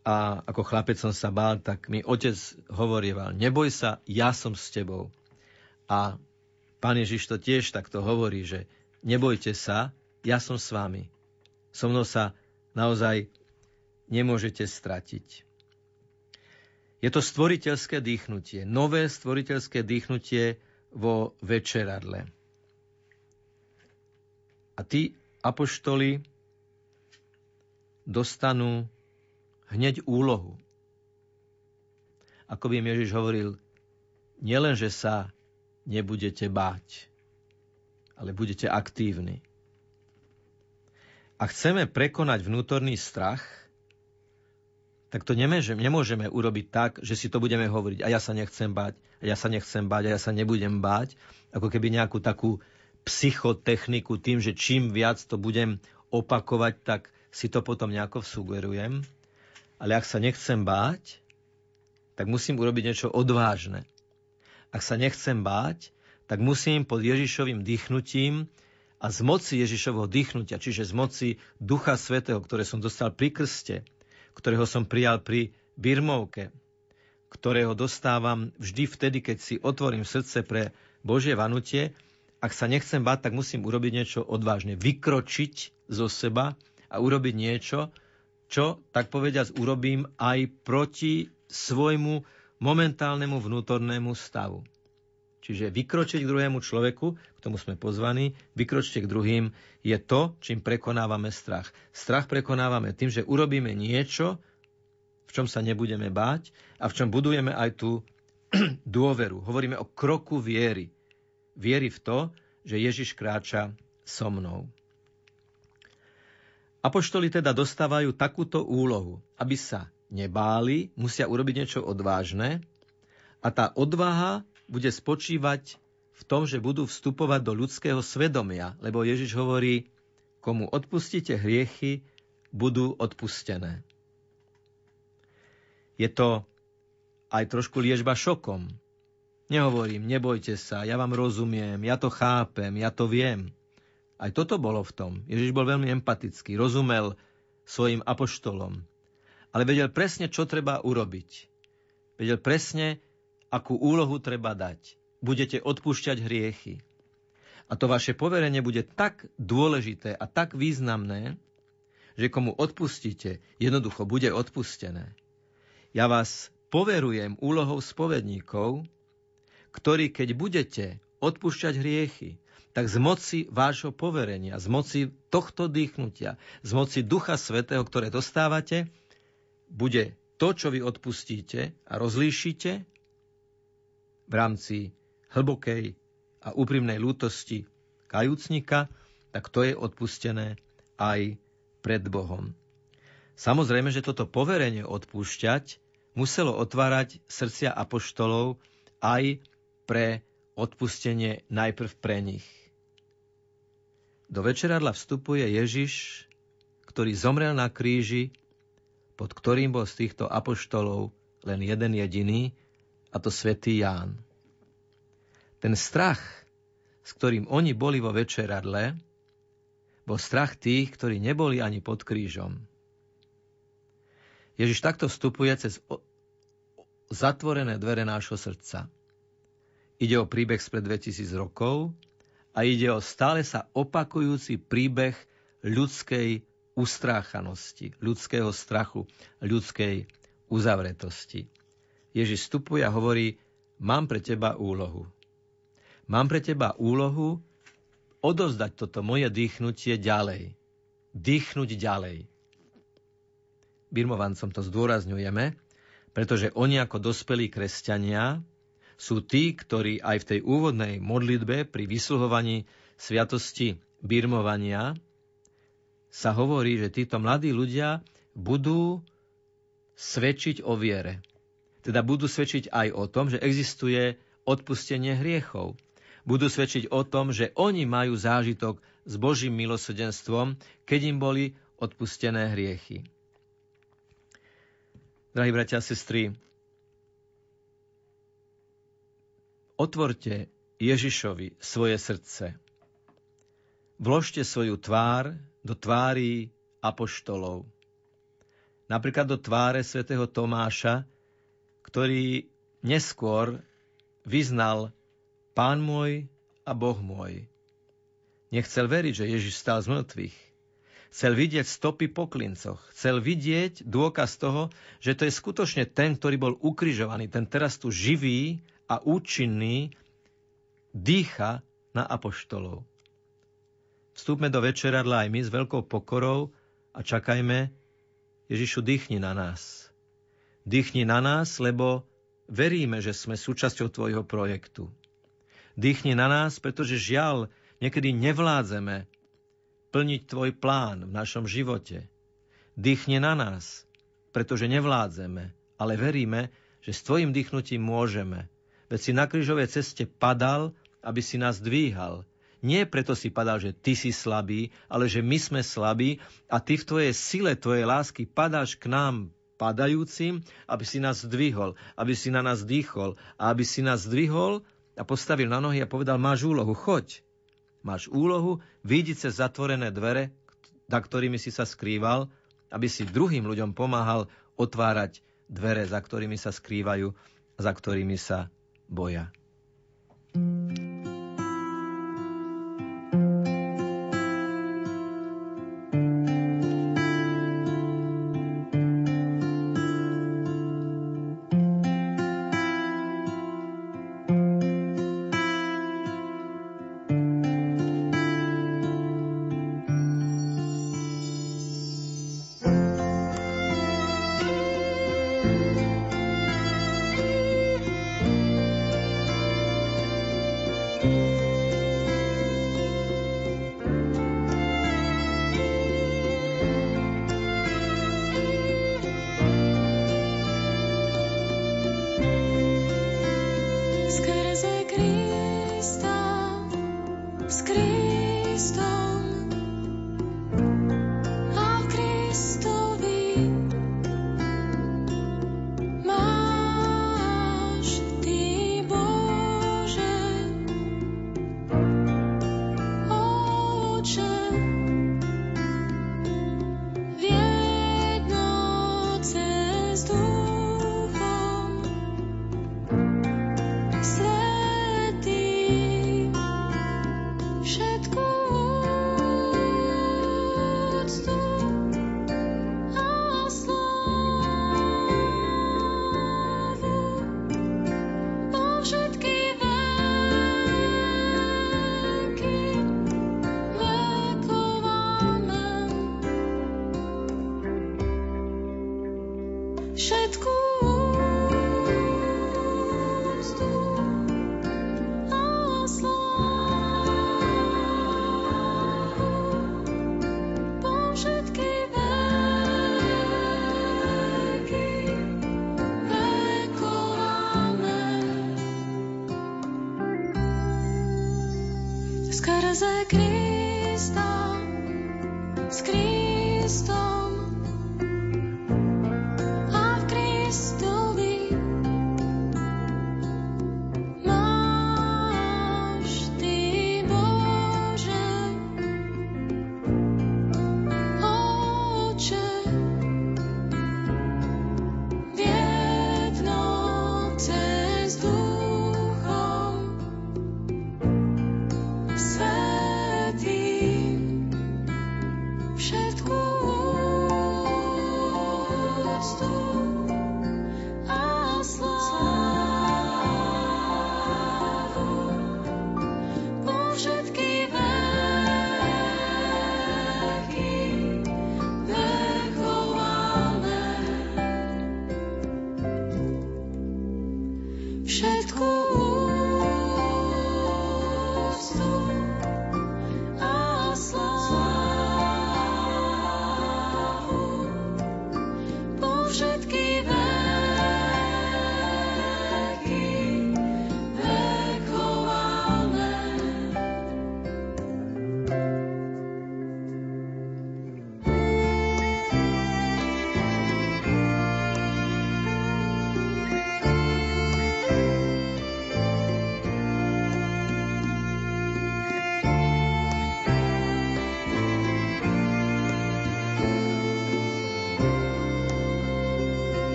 S3: a ako chlapec som sa bál, tak mi otec hovorieval, neboj sa, ja som s tebou. A pán Ježiš to tiež takto hovorí, že nebojte sa, ja som s vami. So mnou sa naozaj nemôžete stratiť. Je to stvoriteľské dýchnutie, nové stvoriteľské dýchnutie vo večeradle. A tí apoštoli dostanú hneď úlohu. Ako by im Ježiš hovoril, nielen, že sa nebudete báť, ale budete aktívni. A chceme prekonať vnútorný strach, tak to nemôžeme, nemôžeme urobiť tak, že si to budeme hovoriť. A ja sa nechcem báť, a ja sa nechcem báť, a ja sa nebudem báť, ako keby nejakú takú psychotechniku tým, že čím viac to budem opakovať, tak si to potom nejako sugerujem. Ale ak sa nechcem báť, tak musím urobiť niečo odvážne. Ak sa nechcem báť, tak musím pod Ježišovým dýchnutím a z moci Ježišovho dýchnutia, čiže z moci Ducha Svetého, ktoré som dostal pri krste, ktorého som prijal pri birmovke, ktorého dostávam vždy vtedy, keď si otvorím srdce pre Božie vanutie, ak sa nechcem báť, tak musím urobiť niečo odvážne. Vykročiť zo seba a urobiť niečo, čo, tak povediac, urobím aj proti svojmu momentálnemu vnútornému stavu. Čiže vykročiť k druhému človeku, k tomu sme pozvaní, vykročte k druhým, je to, čím prekonávame strach. Strach prekonávame tým, že urobíme niečo, v čom sa nebudeme báť a v čom budujeme aj tú dôveru. Hovoríme o kroku viery. Viery v to, že Ježiš kráča so mnou. Apoštoli teda dostávajú takúto úlohu, aby sa nebáli, musia urobiť niečo odvážne a tá odvaha bude spočívať v tom, že budú vstupovať do ľudského svedomia, lebo Ježiš hovorí, komu odpustíte hriechy, budú odpustené. Je to aj trošku liežba šokom. Nehovorím, nebojte sa, ja vám rozumiem, ja to chápem, ja to viem. Aj toto bolo v tom. Ježiš bol veľmi empatický, rozumel svojim apoštolom. ale vedel presne, čo treba urobiť. Vedel presne, akú úlohu treba dať. Budete odpúšťať hriechy. A to vaše poverenie bude tak dôležité a tak významné, že komu odpustíte, jednoducho bude odpustené. Ja vás poverujem úlohou spovedníkov, ktorí, keď budete odpúšťať hriechy, tak z moci vášho poverenia, z moci tohto dýchnutia, z moci Ducha Svetého, ktoré dostávate, bude to, čo vy odpustíte a rozlíšite v rámci hlbokej a úprimnej lútosti kajúcnika, tak to je odpustené aj pred Bohom. Samozrejme, že toto poverenie odpúšťať muselo otvárať srdcia apoštolov aj pre odpustenie najprv pre nich. Do večeradla vstupuje Ježiš, ktorý zomrel na kríži pod ktorým bol z týchto apoštolov len jeden jediný, a to svätý Ján. Ten strach, s ktorým oni boli vo večeradle, bol strach tých, ktorí neboli ani pod krížom. Ježiš takto vstupuje cez zatvorené dvere nášho srdca. Ide o príbeh spred 2000 rokov a ide o stále sa opakujúci príbeh ľudskej ustráchanosti, ľudského strachu, ľudskej uzavretosti. Ježiš vstupuje a hovorí, mám pre teba úlohu. Mám pre teba úlohu odovzdať toto moje dýchnutie ďalej. Dýchnuť ďalej. Birmovancom to zdôrazňujeme, pretože oni ako dospelí kresťania sú tí, ktorí aj v tej úvodnej modlitbe pri vysluhovaní sviatosti birmovania sa hovorí, že títo mladí ľudia budú svedčiť o viere. Teda budú svedčiť aj o tom, že existuje odpustenie hriechov. Budú svedčiť o tom, že oni majú zážitok s Božím milosrdenstvom, keď im boli odpustené hriechy. Drahí bratia a sestry, otvorte Ježišovi svoje srdce. Vložte svoju tvár do tvári apoštolov. Napríklad do tváre svätého Tomáša, ktorý neskôr vyznal Pán môj a Boh môj. Nechcel veriť, že Ježiš stál z mŕtvych. Chcel vidieť stopy po klincoch. Chcel vidieť dôkaz toho, že to je skutočne ten, ktorý bol ukrižovaný, ten teraz tu živý a účinný, dýcha na apoštolov. Vstúpme do večeradla aj my s veľkou pokorou a čakajme, Ježišu, dýchni na nás. Dýchni na nás, lebo veríme, že sme súčasťou Tvojho projektu. Dýchni na nás, pretože žiaľ, niekedy nevládzeme plniť Tvoj plán v našom živote. Dýchni na nás, pretože nevládzeme, ale veríme, že s Tvojim dýchnutím môžeme. Veď si na krížovej ceste padal, aby si nás dvíhal, nie preto si padal, že ty si slabý, ale že my sme slabí a ty v tvojej sile, tvojej lásky padáš k nám padajúcim, aby si nás zdvihol, aby si na nás dýchol a aby si nás zdvihol a postavil na nohy a povedal, máš úlohu, choď. Máš úlohu, vidieť cez zatvorené dvere, za ktorými si sa skrýval, aby si druhým ľuďom pomáhal otvárať dvere, za ktorými sa skrývajú za ktorými sa boja.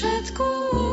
S3: Thank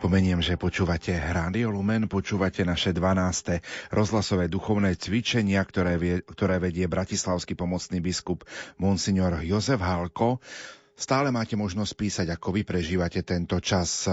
S1: Pripomeniem, že počúvate Rádio Lumen, počúvate naše 12. rozhlasové duchovné cvičenia, ktoré, vie, ktoré vedie bratislavský pomocný biskup Monsignor Jozef Halko. Stále máte možnosť písať, ako vy prežívate tento čas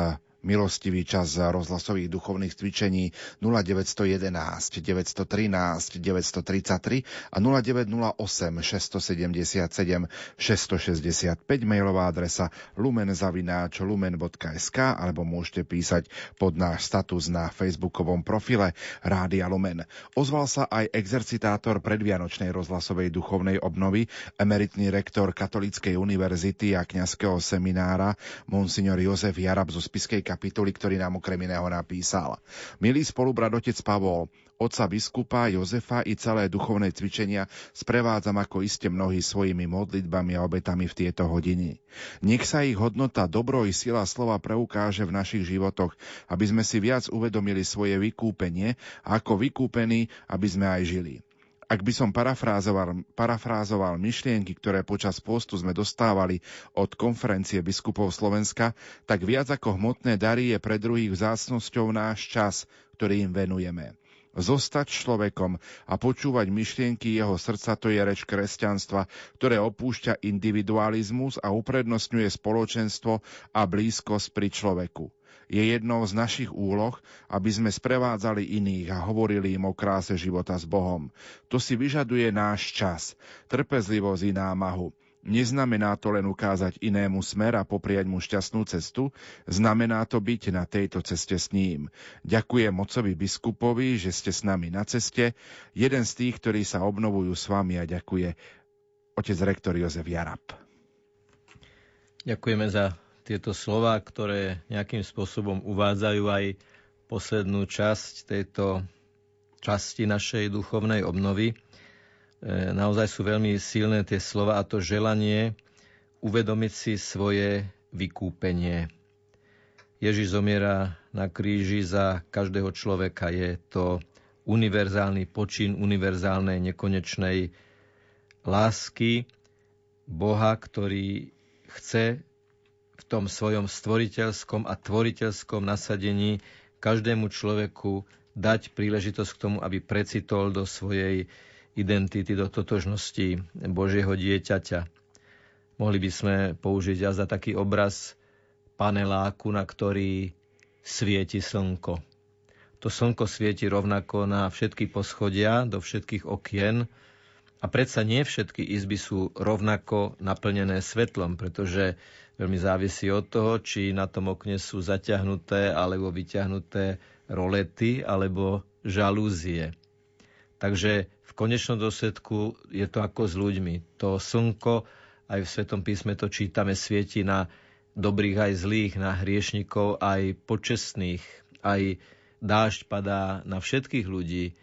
S1: milostivý čas rozhlasových duchovných cvičení 0911 913 933 a 0908 677 665 mailová adresa lumenzavináč lumen.sk alebo môžete písať pod náš status na facebookovom profile Rádia Lumen. Ozval sa aj exercitátor predvianočnej rozhlasovej duchovnej obnovy, emeritný rektor Katolíckej univerzity a kňazského seminára Monsignor Jozef Jarab zo Spiskej kapitoly, ktorý nám okrem iného napísal. Milý spolubrat otec Pavol, otca biskupa Jozefa i celé duchovné cvičenia sprevádzam ako iste mnohí svojimi modlitbami a obetami v tieto hodiny. Nech sa ich hodnota, dobro i sila slova preukáže v našich životoch, aby sme si viac uvedomili svoje vykúpenie a ako vykúpení, aby sme aj žili. Ak by som parafrázoval, parafrázoval myšlienky, ktoré počas postu sme dostávali od konferencie biskupov Slovenska, tak viac ako hmotné dary je pre druhých vzácnosťou náš čas, ktorý im venujeme. Zostať človekom a počúvať myšlienky jeho srdca to je reč kresťanstva, ktoré opúšťa individualizmus a uprednostňuje spoločenstvo a blízkosť pri človeku. Je jednou z našich úloh, aby sme sprevádzali iných a hovorili im o kráse života s Bohom. To si vyžaduje náš čas, trpezlivosť i námahu. Neznamená to len ukázať inému smer a popriať mu šťastnú cestu, znamená to byť na tejto ceste s ním. Ďakujem mocovi biskupovi, že ste s nami na ceste, jeden z tých, ktorí sa obnovujú s vami a ďakuje otec rektor Jozef Jarab.
S3: Ďakujeme za tieto slova, ktoré nejakým spôsobom uvádzajú aj poslednú časť tejto časti našej duchovnej obnovy. E, naozaj sú veľmi silné tie slova a to želanie uvedomiť si svoje vykúpenie. Ježiš zomiera na kríži za každého človeka. Je to univerzálny počin univerzálnej nekonečnej lásky Boha, ktorý chce v tom svojom stvoriteľskom a tvoriteľskom nasadení každému človeku dať príležitosť k tomu, aby precitol do svojej identity, do totožnosti Božieho dieťaťa. Mohli by sme použiť aj za taký obraz paneláku, na ktorý svieti slnko. To slnko svieti rovnako na všetky poschodia, do všetkých okien a predsa nie všetky izby sú rovnako naplnené svetlom, pretože veľmi závisí od toho, či na tom okne sú zaťahnuté alebo vyťahnuté rolety alebo žalúzie. Takže konečnom dôsledku je to ako s ľuďmi. To slnko, aj v Svetom písme to čítame, svieti na dobrých aj zlých, na hriešnikov aj počestných. Aj dážď padá na všetkých ľudí.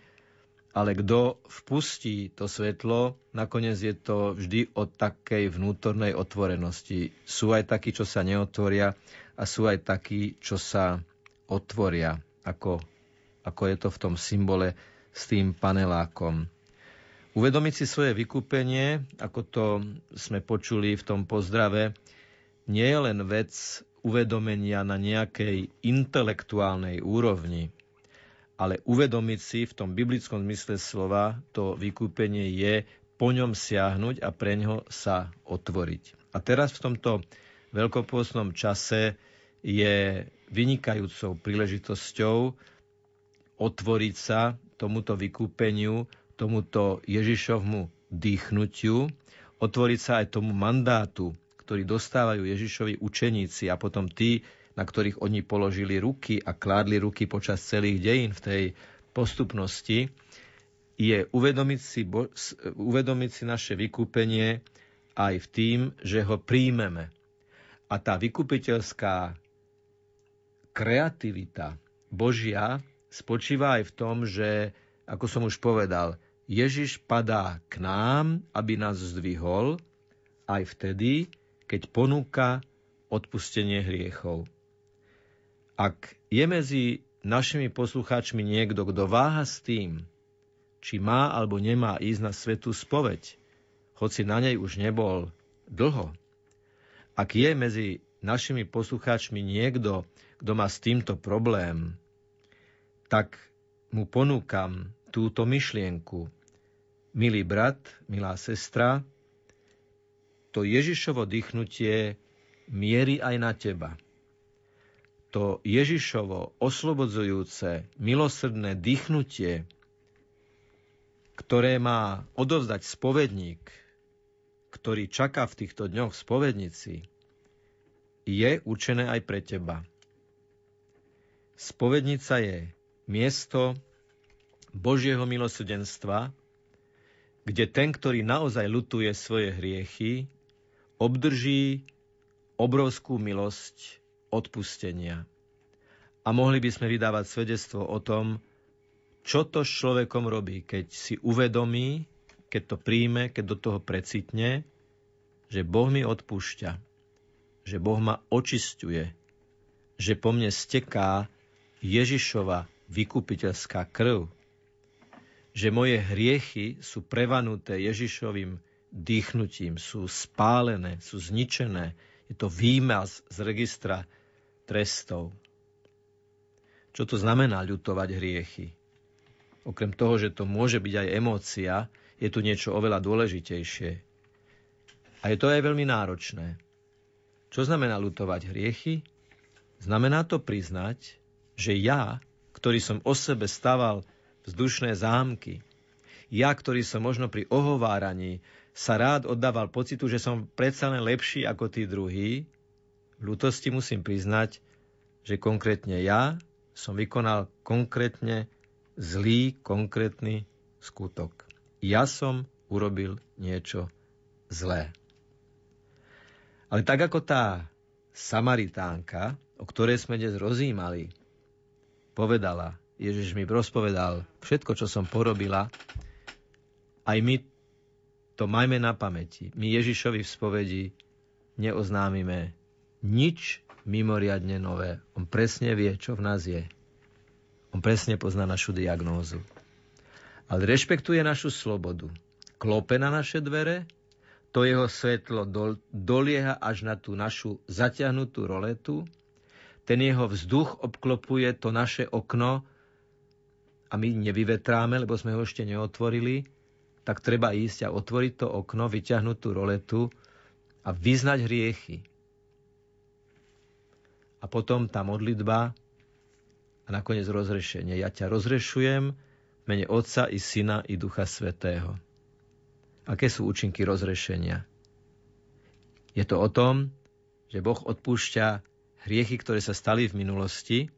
S3: Ale kto vpustí to svetlo, nakoniec je to vždy o takej vnútornej otvorenosti. Sú aj takí, čo sa neotvoria a sú aj takí, čo sa otvoria, ako, ako je to v tom symbole s tým panelákom. Uvedomiť si svoje vykúpenie, ako to sme počuli v tom pozdrave, nie je len vec uvedomenia na nejakej intelektuálnej úrovni, ale uvedomiť si v tom biblickom zmysle slova to vykúpenie je po ňom siahnuť a pre ňo sa otvoriť. A teraz v tomto veľkopôstnom čase je vynikajúcou príležitosťou otvoriť sa tomuto vykúpeniu, tomuto Ježišovmu dýchnutiu, otvoriť sa aj tomu mandátu, ktorý dostávajú Ježišovi učeníci a potom tí, na ktorých oni položili ruky a kládli ruky počas celých dejín v tej postupnosti, je uvedomiť si, uvedomiť si naše vykúpenie aj v tým, že ho príjmeme. A tá vykupiteľská kreativita Božia spočíva aj v tom, že, ako som už povedal, Ježiš padá k nám, aby nás zdvihol, aj vtedy, keď ponúka odpustenie hriechov. Ak je medzi našimi poslucháčmi niekto, kto váha s tým, či má alebo nemá ísť na svetú spoveď, hoci na nej už nebol dlho. Ak je medzi našimi poslucháčmi niekto, kto má s týmto problém, tak mu ponúkam túto myšlienku. Milý brat, milá sestra, to Ježišovo dýchnutie mierí aj na teba. To Ježišovo oslobodzujúce, milosrdné dýchnutie, ktoré má odovzdať spovedník, ktorý čaká v týchto dňoch v spovednici, je určené aj pre teba. Spovednica je miesto, Božieho milosrdenstva, kde ten, ktorý naozaj lutuje svoje hriechy, obdrží obrovskú milosť odpustenia. A mohli by sme vydávať svedectvo o tom, čo to s človekom robí, keď si uvedomí, keď to príjme, keď do toho precitne, že Boh mi odpúšťa, že Boh ma očisťuje, že po mne steká Ježišova vykupiteľská krv, že moje hriechy sú prevanuté Ježišovým dýchnutím, sú spálené, sú zničené. Je to výmaz z registra trestov. Čo to znamená ľutovať hriechy? okrem toho, že to môže byť aj emócia, je tu niečo oveľa dôležitejšie. A je to aj veľmi náročné. Čo znamená lutovať hriechy? Znamená to priznať, že ja, ktorý som o sebe staval vzdušné zámky, ja, ktorý som možno pri ohováraní sa rád oddával pocitu, že som predsa len lepší ako tí druhí, ľutosti musím priznať, že konkrétne ja som vykonal konkrétne zlý, konkrétny skutok. Ja som urobil niečo zlé. Ale tak ako tá Samaritánka, o ktorej sme dnes rozímali, povedala, Ježiš mi rozpovedal všetko, čo som porobila, aj my to majme na pamäti. My Ježišovi v spovedi neoznámime nič mimoriadne nové. On presne vie, čo v nás je. On presne pozná našu diagnózu. Ale rešpektuje našu slobodu. Klope na naše dvere, to jeho svetlo dol, dolieha až na tú našu zaťahnutú roletu, ten jeho vzduch obklopuje to naše okno a my nevyvetráme, lebo sme ho ešte neotvorili, tak treba ísť a otvoriť to okno, vyťahnuť tú roletu a vyznať hriechy. A potom tá modlitba a nakoniec rozrešenie. Ja ťa rozrešujem mene Otca i Syna i Ducha Svetého. Aké sú účinky rozrešenia? Je to o tom, že Boh odpúšťa hriechy, ktoré sa stali v minulosti,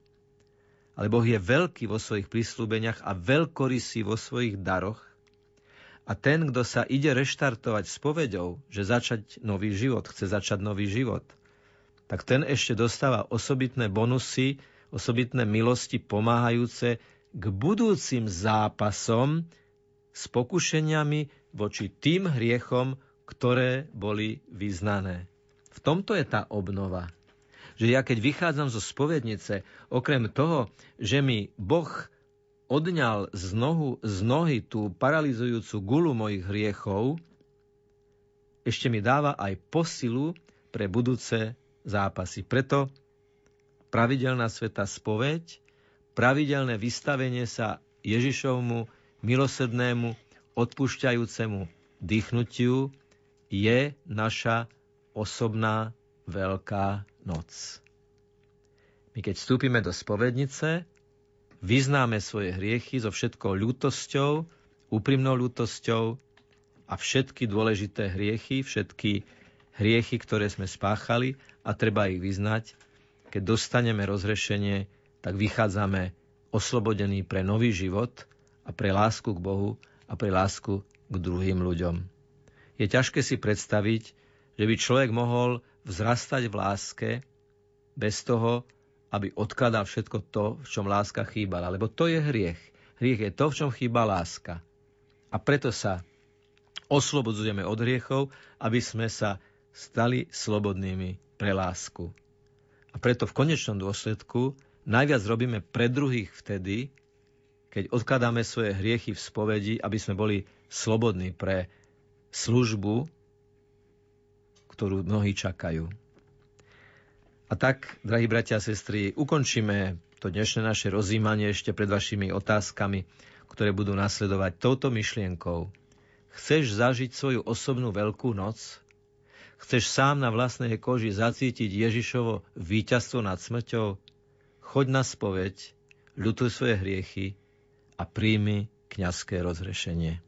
S3: ale Boh je veľký vo svojich prísľubeniach a veľkorysý vo svojich daroch. A ten, kto sa ide reštartovať s povedou, že začať nový život, chce začať nový život, tak ten ešte dostáva osobitné bonusy, osobitné milosti pomáhajúce k budúcim zápasom s pokušeniami voči tým hriechom, ktoré boli vyznané. V tomto je tá obnova. Že ja keď vychádzam zo spovednice, okrem toho, že mi Boh odňal z, nohu, z nohy tú paralizujúcu gulu mojich hriechov, ešte mi dáva aj posilu pre budúce zápasy. Preto pravidelná sveta spoveď, pravidelné vystavenie sa Ježišovmu milosrdnému, odpúšťajúcemu dýchnutiu je naša osobná veľká noc. My keď vstúpime do spovednice, vyznáme svoje hriechy so všetkou ľútosťou, úprimnou ľútosťou a všetky dôležité hriechy, všetky hriechy, ktoré sme spáchali a treba ich vyznať keď dostaneme rozrešenie, tak vychádzame oslobodení pre nový život a pre lásku k Bohu a pre lásku k druhým ľuďom. Je ťažké si predstaviť, že by človek mohol vzrastať v láske bez toho, aby odkladal všetko to, v čom láska chýbala. Lebo to je hriech. Hriech je to, v čom chýba láska. A preto sa oslobodzujeme od hriechov, aby sme sa stali slobodnými pre lásku. A preto v konečnom dôsledku najviac robíme pre druhých vtedy, keď odkladáme svoje hriechy v spovedi, aby sme boli slobodní pre službu, ktorú mnohí čakajú. A tak, drahí bratia a sestry, ukončíme to dnešné naše rozímanie ešte pred vašimi otázkami, ktoré budú nasledovať touto myšlienkou. Chceš zažiť svoju osobnú veľkú noc? Chceš sám na vlastnej koži zacítiť Ježišovo víťazstvo nad smrťou? Choď na spoveď, ľutuj svoje hriechy a príjmi kňazské rozrešenie.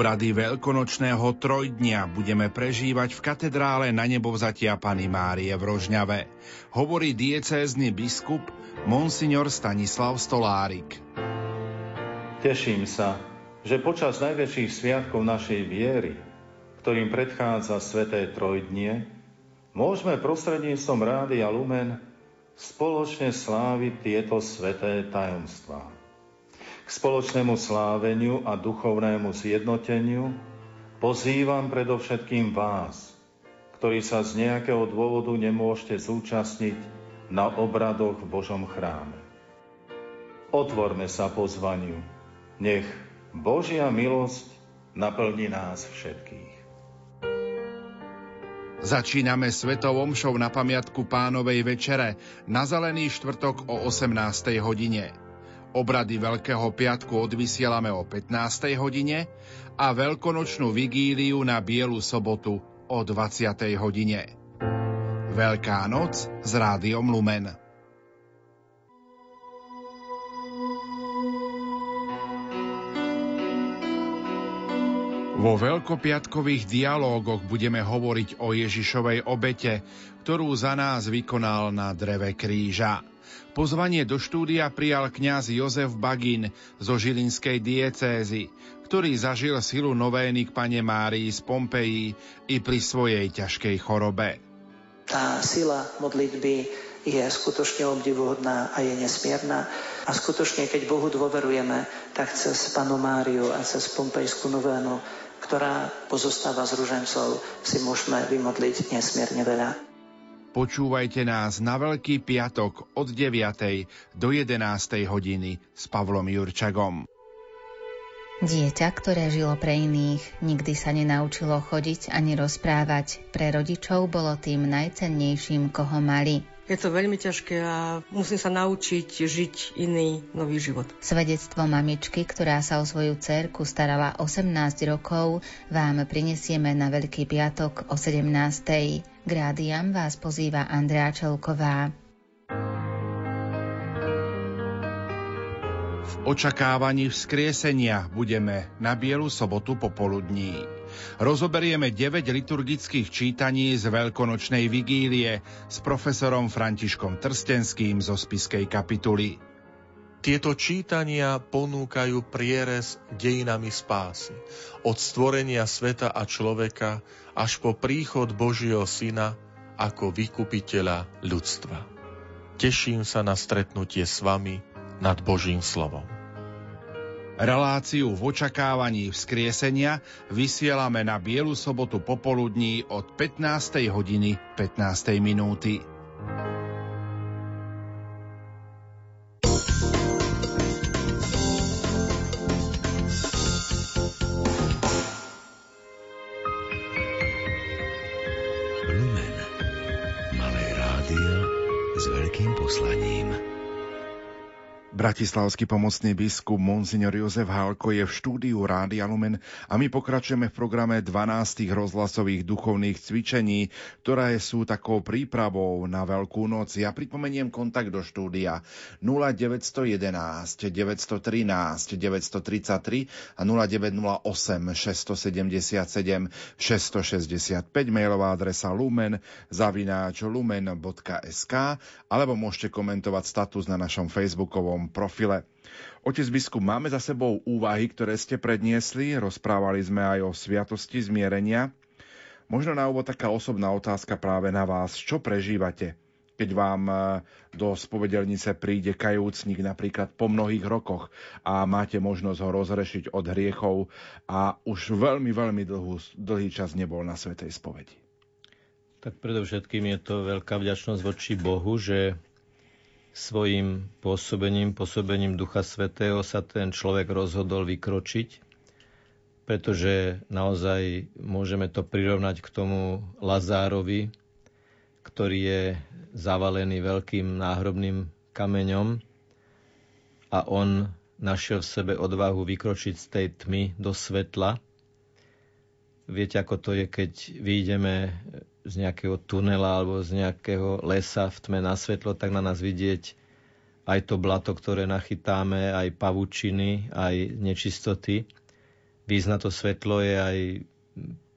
S1: Obrady veľkonočného trojdnia budeme prežívať v katedrále na nebovzatia Pany Márie v Rožňave, hovorí diecézny biskup Monsignor Stanislav Stolárik.
S10: Teším sa, že počas najväčších sviatkov našej viery, ktorým predchádza Sveté Trojdnie, môžeme prostredníctvom a Lumen spoločne sláviť tieto sveté tajomstvá k spoločnému sláveniu a duchovnému zjednoteniu pozývam predovšetkým vás, ktorí sa z nejakého dôvodu nemôžete zúčastniť na obradoch v Božom chráme. Otvorme sa pozvaniu. Nech Božia milosť naplní nás všetkých.
S1: Začíname svetovom show na pamiatku pánovej večere na Zelený štvrtok o 18. hodine. Obrady Veľkého piatku odvysielame o 15. hodine a veľkonočnú vigíliu na Bielu sobotu o 20. hodine. Veľká noc s rádiom Lumen. Vo veľkopiatkových dialógoch budeme hovoriť o Ježišovej obete, ktorú za nás vykonal na dreve kríža. Pozvanie do štúdia prijal kňaz Jozef Bagin zo Žilinskej diecézy, ktorý zažil silu novény k pane Márii z Pompeji i pri svojej ťažkej chorobe.
S9: Tá sila modlitby je skutočne obdivuhodná a je nesmierna. A skutočne, keď Bohu dôverujeme, tak cez Panu Máriu a cez Pompejskú novénu, ktorá pozostáva z ružencov, si môžeme vymodliť nesmierne veľa.
S1: Počúvajte nás na Veľký piatok od 9. do 11. hodiny s Pavlom Jurčagom.
S6: Dieťa, ktoré žilo pre iných, nikdy sa nenaučilo chodiť ani rozprávať. Pre rodičov bolo tým najcennejším, koho mali.
S11: Je to veľmi ťažké a musím sa naučiť žiť iný nový život.
S6: Svedectvo mamičky, ktorá sa o svoju cerku starala 18 rokov, vám prinesieme na Veľký piatok o 17. K rádiam vás pozýva Andrea Čelková.
S1: V očakávaní vzkriesenia budeme na Bielu sobotu popoludní. Rozoberieme 9 liturgických čítaní z veľkonočnej vigílie s profesorom Františkom Trstenským zo Spiskej kapituly.
S12: Tieto čítania ponúkajú prierez dejinami spásy, od stvorenia sveta a človeka až po príchod Božieho Syna ako vykupiteľa ľudstva. Teším sa na stretnutie s vami nad Božím slovom.
S1: Reláciu v očakávaní vzkriesenia vysielame na Bielu sobotu popoludní od 15. hodiny 15. minúty. Bratislavský pomocný biskup Monsignor Jozef Hálko je v štúdiu Rádia Lumen a my pokračujeme v programe 12 rozhlasových duchovných cvičení, ktoré sú takou prípravou na Veľkú noc. Ja pripomeniem kontakt do štúdia 0911 913 933 a 0908 677 665 mailová adresa lumen zavináč lumen.sk alebo môžete komentovať status na našom facebookovom profile. Otec biskup, máme za sebou úvahy, ktoré ste predniesli, rozprávali sme aj o sviatosti zmierenia. Možno na úvod taká osobná otázka práve na vás. Čo prežívate, keď vám e, do spovedelnice príde kajúcnik napríklad po mnohých rokoch a máte možnosť ho rozrešiť od hriechov a už veľmi, veľmi dlhú, dlhý čas nebol na Svetej spovedi?
S3: Tak predovšetkým je to veľká vďačnosť voči Bohu, že svojim pôsobením, pôsobením Ducha Svetého sa ten človek rozhodol vykročiť, pretože naozaj môžeme to prirovnať k tomu Lazárovi, ktorý je zavalený veľkým náhrobným kameňom a on našiel v sebe odvahu vykročiť z tej tmy do svetla. Viete, ako to je, keď vyjdeme z nejakého tunela alebo z nejakého lesa v tme na svetlo, tak na nás vidieť aj to blato, ktoré nachytáme, aj pavučiny, aj nečistoty. výsť na to svetlo je aj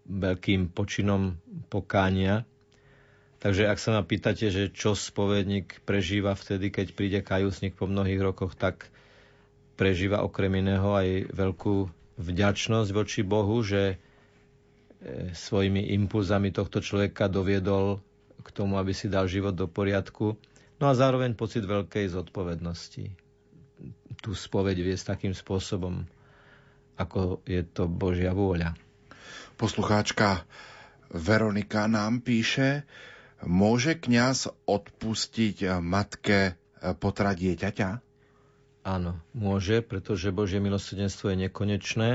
S3: veľkým počinom pokánia. Takže ak sa ma pýtate, že čo spovedník prežíva vtedy, keď príde kajúcnik po mnohých rokoch, tak prežíva okrem iného aj veľkú vďačnosť voči Bohu, že svojimi impulzami tohto človeka doviedol k tomu, aby si dal život do poriadku. No a zároveň pocit veľkej zodpovednosti. Tu spoveď vie s takým spôsobom, ako je to Božia vôľa.
S1: Poslucháčka Veronika nám píše, môže kňaz odpustiť matke potra dieťaťa?
S3: Áno, môže, pretože Božie milosrdenstvo je nekonečné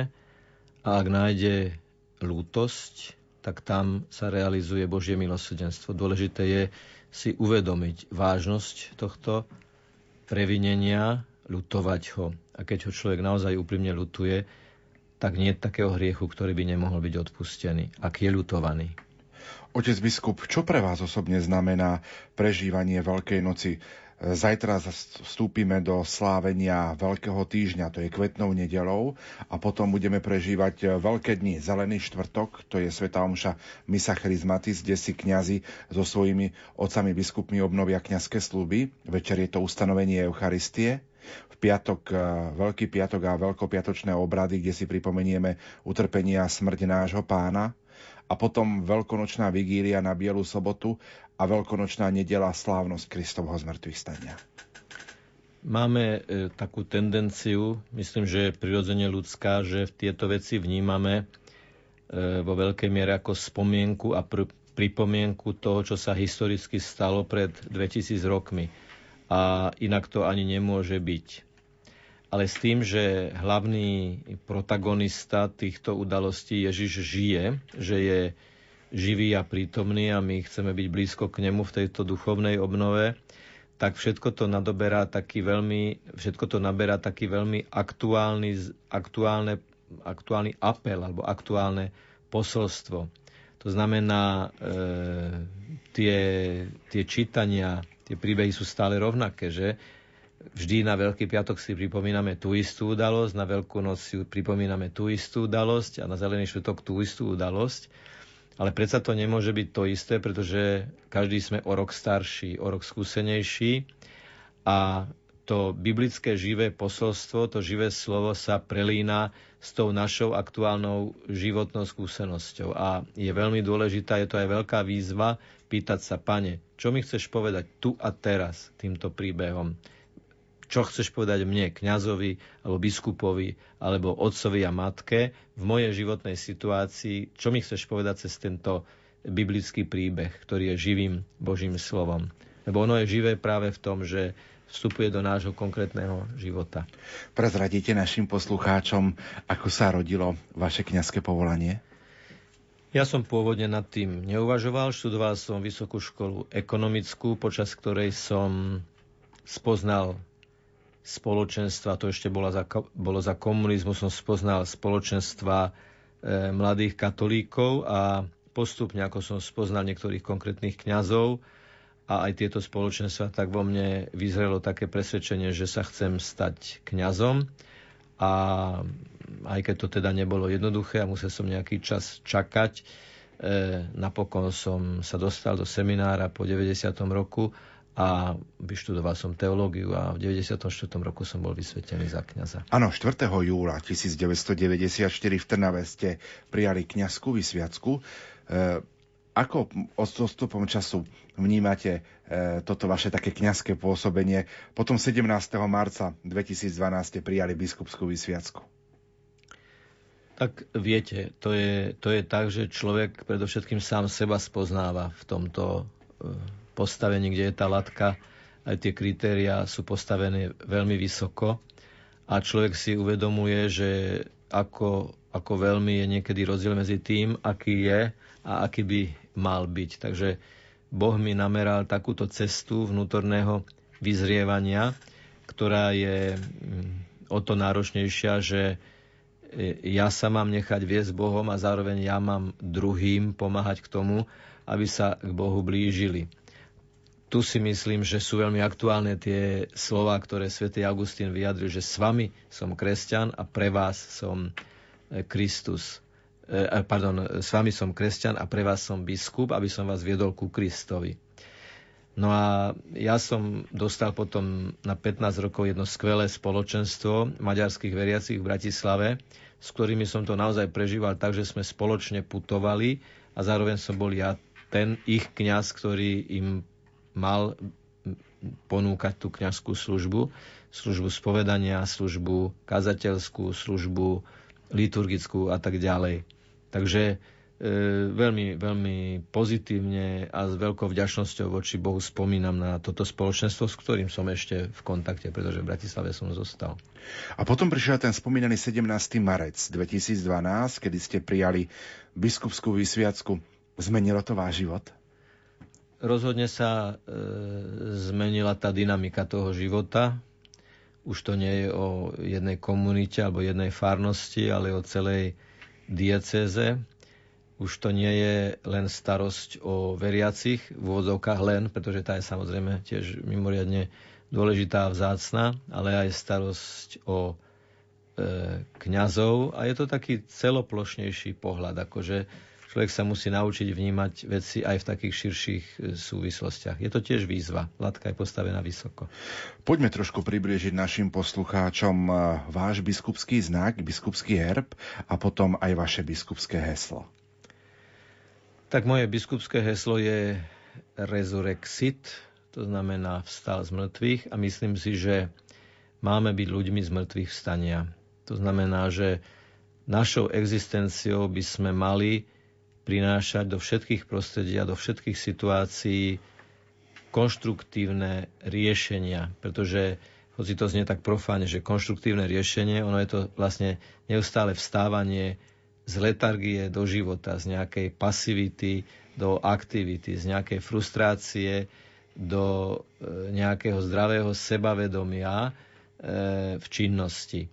S3: a ak nájde lútosť, tak tam sa realizuje Božie milosrdenstvo. Dôležité je si uvedomiť vážnosť tohto previnenia, lutovať ho. A keď ho človek naozaj úprimne lutuje, tak nie je takého hriechu, ktorý by nemohol byť odpustený, ak je ľutovaný.
S1: Otec biskup, čo pre vás osobne znamená prežívanie Veľkej noci? Zajtra vstúpime do slávenia Veľkého týždňa, to je kvetnou nedelou a potom budeme prežívať Veľké dni, Zelený štvrtok, to je Sveta Omša Misa Charizmatis, kde si kňazi so svojimi otcami biskupmi obnovia kňazské sluby. Večer je to ustanovenie Eucharistie v piatok, e, Veľký piatok a veľkopiatočné obrady, kde si pripomenieme utrpenie a smrť nášho pána a potom veľkonočná vigília na Bielu sobotu a veľkonočná nedela slávnosť Kristovho zmrtvých stania.
S3: Máme e, takú tendenciu, myslím, že je prirodzene ľudská, že tieto veci vnímame e, vo veľkej miere ako spomienku a pr- pripomienku toho, čo sa historicky stalo pred 2000 rokmi a inak to ani nemôže byť. Ale s tým, že hlavný protagonista týchto udalostí Ježiš žije, že je živý a prítomný a my chceme byť blízko k nemu v tejto duchovnej obnove, tak všetko to nadoberá taký veľmi, všetko to naberá taký veľmi aktuálny, aktuálne, aktuálny apel alebo aktuálne posolstvo. To znamená, e, tie, tie čítania tie príbehy sú stále rovnaké, že vždy na Veľký piatok si pripomíname tú istú udalosť, na Veľkú noc si pripomíname tú istú udalosť a na Zelený švetok tú istú udalosť. Ale predsa to nemôže byť to isté, pretože každý sme o rok starší, o rok skúsenejší a to biblické živé posolstvo, to živé slovo sa prelína s tou našou aktuálnou životnou skúsenosťou. A je veľmi dôležitá, je to aj veľká výzva pýtať sa, pane, čo mi chceš povedať tu a teraz týmto príbehom? Čo chceš povedať mne, kňazovi, alebo biskupovi, alebo otcovi a matke v mojej životnej situácii? Čo mi chceš povedať cez tento biblický príbeh, ktorý je živým Božím slovom? Lebo ono je živé práve v tom, že vstupuje do nášho konkrétneho života.
S1: Prezradíte našim poslucháčom, ako sa rodilo vaše kňazské povolanie?
S3: Ja som pôvodne nad tým neuvažoval. Študoval som vysokú školu ekonomickú, počas ktorej som spoznal spoločenstva, to ešte bolo za, bolo za komunizmu, som spoznal spoločenstva e, mladých katolíkov a postupne, ako som spoznal niektorých konkrétnych kňazov, a aj tieto spoločenstva, tak vo mne vyzrelo také presvedčenie, že sa chcem stať kňazom. A aj keď to teda nebolo jednoduché a musel som nejaký čas čakať, e, napokon som sa dostal do seminára po 90. roku a vyštudoval som teológiu a v 94. roku som bol vysvetený za kňaza.
S1: Áno, 4. júla 1994 v Trnave ste prijali kňazskú vysviacku. E, ako odstupom času vnímate e, toto vaše také kňazské pôsobenie? Potom 17. marca 2012 ste prijali biskupskú vysviacku.
S3: Tak viete, to je, to je tak, že človek predovšetkým sám seba spoznáva v tomto e, postavení, kde je tá latka, aj tie kritéria sú postavené veľmi vysoko a človek si uvedomuje, že ako, ako veľmi je niekedy rozdiel medzi tým, aký je a aký by mal byť. Takže Boh mi nameral takúto cestu vnútorného vyzrievania, ktorá je mm, o to náročnejšia, že e, ja sa mám nechať viesť Bohom a zároveň ja mám druhým pomáhať k tomu, aby sa k Bohu blížili. Tu si myslím, že sú veľmi aktuálne tie slova, ktoré svätý Augustín vyjadril, že s vami som kresťan a pre vás som Kristus. Pardon, s vami som kresťan a pre vás som biskup, aby som vás viedol ku Kristovi. No a ja som dostal potom na 15 rokov jedno skvelé spoločenstvo maďarských veriacich v Bratislave, s ktorými som to naozaj prežíval tak, že sme spoločne putovali a zároveň som bol ja ten ich kňaz, ktorý im mal ponúkať tú kňazskú službu, službu spovedania, službu kazateľskú, službu liturgickú a tak ďalej. Takže e, veľmi, veľmi pozitívne a s veľkou vďačnosťou voči Bohu spomínam na toto spoločenstvo, s ktorým som ešte v kontakte, pretože v Bratislave som zostal.
S1: A potom prišiel ten spomínaný 17. marec 2012, kedy ste prijali biskupskú vysviacku. Zmenilo to váš život?
S3: Rozhodne sa e, zmenila tá dynamika toho života. Už to nie je o jednej komunite alebo jednej farnosti, ale o celej diecéze. Už to nie je len starosť o veriacich, v úvodzovkách len, pretože tá je samozrejme tiež mimoriadne dôležitá a vzácna, ale aj starosť o e, kňazov. A je to taký celoplošnejší pohľad, akože človek sa musí naučiť vnímať veci aj v takých širších e, súvislostiach. Je to tiež výzva. Latka je postavená vysoko.
S1: Poďme trošku priblížiť našim poslucháčom e, váš biskupský znak, biskupský herb a potom aj vaše biskupské heslo.
S3: Tak moje biskupské heslo je Resurrexit, to znamená vstal z mŕtvych a myslím si, že máme byť ľuďmi z mŕtvych vstania. To znamená, že našou existenciou by sme mali prinášať do všetkých prostredí a do všetkých situácií konštruktívne riešenia, pretože hoci to znie tak profáne, že konštruktívne riešenie, ono je to vlastne neustále vstávanie z letargie do života, z nejakej pasivity do aktivity, z nejakej frustrácie do e, nejakého zdravého sebavedomia e, v činnosti.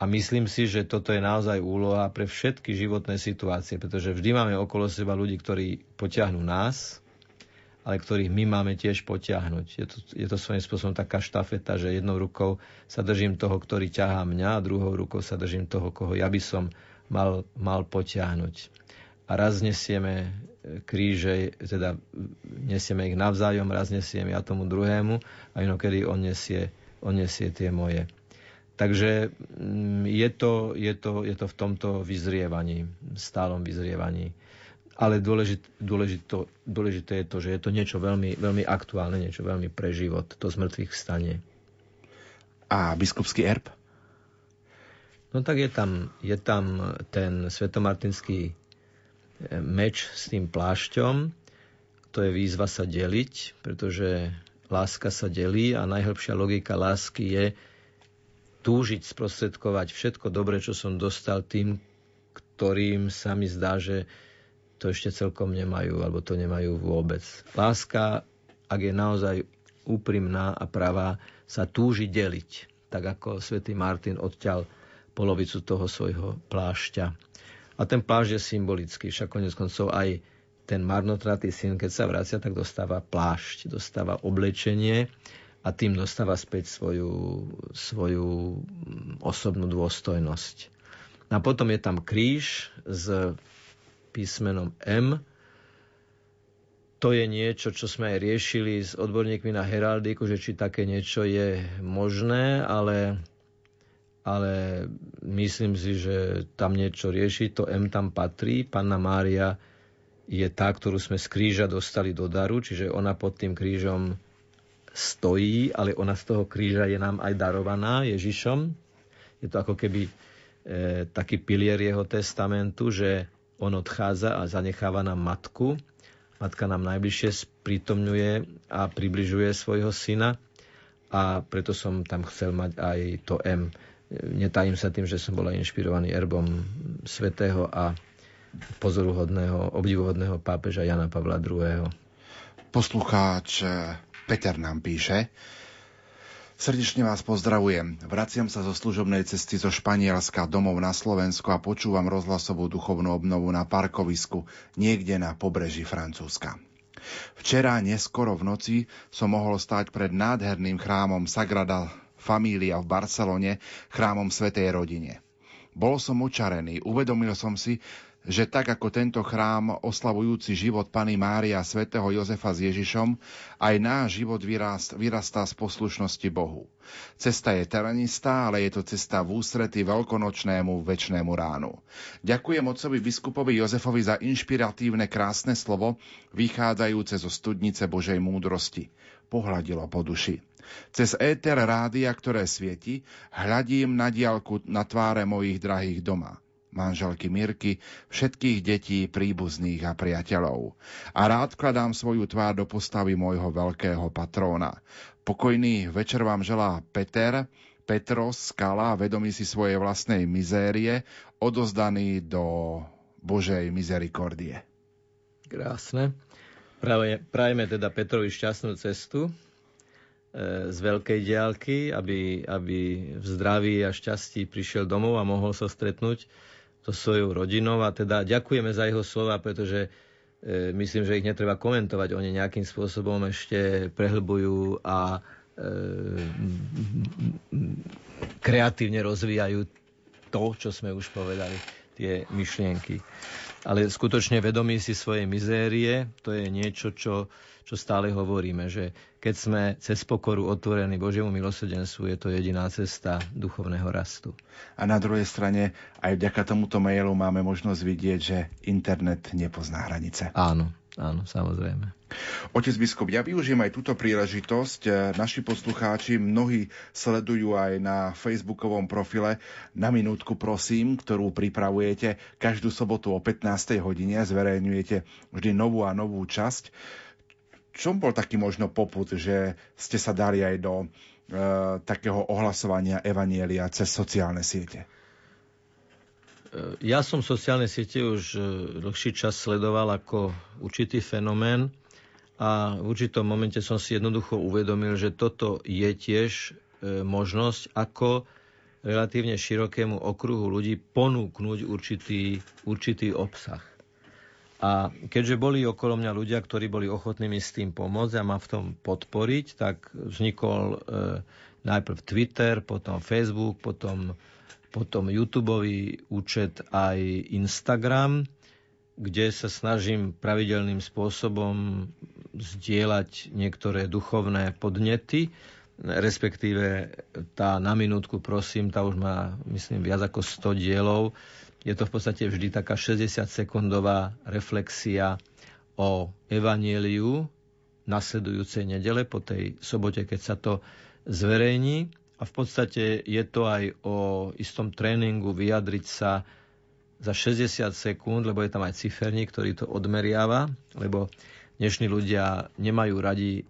S3: A myslím si, že toto je naozaj úloha pre všetky životné situácie, pretože vždy máme okolo seba ľudí, ktorí potiahnú nás, ale ktorých my máme tiež potiahnuť. Je to, je to svojím spôsobom taká štafeta, že jednou rukou sa držím toho, ktorý ťahá mňa a druhou rukou sa držím toho, koho ja by som mal, mal potiahnuť. A raz nesieme kríže, teda nesieme ich navzájom, raz nesiem ja tomu druhému a inokedy on nesie, on nesie tie moje. Takže mm, je to, je, to, je to v tomto vyzrievaní, stálom vyzrievaní. Ale dôležité, dôležité, dôležité je to, že je to niečo veľmi, veľmi aktuálne, niečo veľmi pre život, to z mŕtvych vstanie.
S1: A biskupský erb?
S3: No tak je tam, je tam ten svetomartinský e, meč s tým plášťom. To je výzva sa deliť, pretože láska sa delí a najhlbšia logika lásky je, túžiť sprostredkovať všetko dobre, čo som dostal tým, ktorým sa mi zdá, že to ešte celkom nemajú, alebo to nemajú vôbec. Láska, ak je naozaj úprimná a pravá, sa túži deliť, tak ako svätý Martin odťal polovicu toho svojho plášťa. A ten plášť je symbolický, však konec koncov aj ten marnotratý syn, keď sa vracia, tak dostáva plášť, dostáva oblečenie a tým dostáva späť svoju, svoju osobnú dôstojnosť. A potom je tam kríž s písmenom M. To je niečo, čo sme aj riešili s odborníkmi na heraldiku, že či také niečo je možné, ale, ale myslím si, že tam niečo rieši. To M tam patrí. Panna Mária je tá, ktorú sme z kríža dostali do daru, čiže ona pod tým krížom stojí, ale ona z toho kríža je nám aj darovaná Ježišom. Je to ako keby e, taký pilier jeho testamentu, že on odchádza a zanecháva nám matku. Matka nám najbližšie sprítomňuje a približuje svojho syna a preto som tam chcel mať aj to M. Netajím sa tým, že som bol aj inšpirovaný erbom svetého a pozoruhodného, obdivuhodného pápeža Jana Pavla II.
S1: Poslucháč Peter nám píše, Srdečne vás pozdravujem. Vraciam sa zo služobnej cesty zo Španielska domov na Slovensko a počúvam rozhlasovú duchovnú obnovu na parkovisku niekde na pobreží Francúzska. Včera neskoro v noci som mohol stáť pred nádherným chrámom Sagrada Familia v Barcelone, chrámom Svetej rodine. Bol som očarený, uvedomil som si, že tak ako tento chrám oslavujúci život Pany Mária a svätého Jozefa s Ježišom, aj náš život vyrast, vyrastá z poslušnosti Bohu. Cesta je terenistá, ale je to cesta v ústrety veľkonočnému väčšnému ránu. Ďakujem otcovi biskupovi Jozefovi za inšpiratívne krásne slovo, vychádzajúce zo studnice Božej múdrosti. Pohľadilo po duši. Cez éter rádia, ktoré svieti, hľadím na diálku na tváre mojich drahých doma manželky Mirky, všetkých detí, príbuzných a priateľov. A rád kladám svoju tvár do postavy môjho veľkého patróna. Pokojný večer vám želá Peter, Petros, skala, vedomý si svojej vlastnej mizérie, odozdaný do Božej mizerikordie.
S3: Krásne. Prajme teda Petrovi šťastnú cestu e, z veľkej diálky, aby, aby v zdraví a šťastí prišiel domov a mohol sa stretnúť so svojou rodinou a teda ďakujeme za jeho slova, pretože e, myslím, že ich netreba komentovať. Oni nejakým spôsobom ešte prehlbujú a e, kreatívne rozvíjajú to, čo sme už povedali, tie myšlienky. Ale skutočne vedomí si svojej mizérie, to je niečo, čo čo stále hovoríme, že keď sme cez pokoru otvorení Božiemu milosrdenstvu, je to jediná cesta duchovného rastu.
S1: A na druhej strane, aj vďaka tomuto mailu máme možnosť vidieť, že internet nepozná hranice.
S3: Áno, áno, samozrejme.
S1: Otec biskup, ja využijem aj túto príležitosť. Naši poslucháči mnohí sledujú aj na facebookovom profile Na minútku prosím, ktorú pripravujete každú sobotu o 15. hodine. Zverejňujete vždy novú a novú časť čom bol taký možno poput, že ste sa dali aj do e, takého ohlasovania Evanielia cez sociálne siete?
S3: E, ja som sociálne siete už e, dlhší čas sledoval ako určitý fenomén a v určitom momente som si jednoducho uvedomil, že toto je tiež e, možnosť, ako relatívne širokému okruhu ľudí ponúknuť určitý, určitý obsah. A keďže boli okolo mňa ľudia, ktorí boli ochotní mi s tým pomôcť a ma v tom podporiť, tak vznikol e, najprv Twitter, potom Facebook, potom, potom YouTube účet aj Instagram, kde sa snažím pravidelným spôsobom zdieľať niektoré duchovné podnety, respektíve tá na minútku, prosím, tá už má, myslím, viac ako 100 dielov, je to v podstate vždy taká 60-sekundová reflexia o evanieliu nasledujúcej nedele po tej sobote, keď sa to zverejní. A v podstate je to aj o istom tréningu vyjadriť sa za 60 sekúnd, lebo je tam aj ciferník, ktorý to odmeriava, lebo dnešní ľudia nemajú radi e,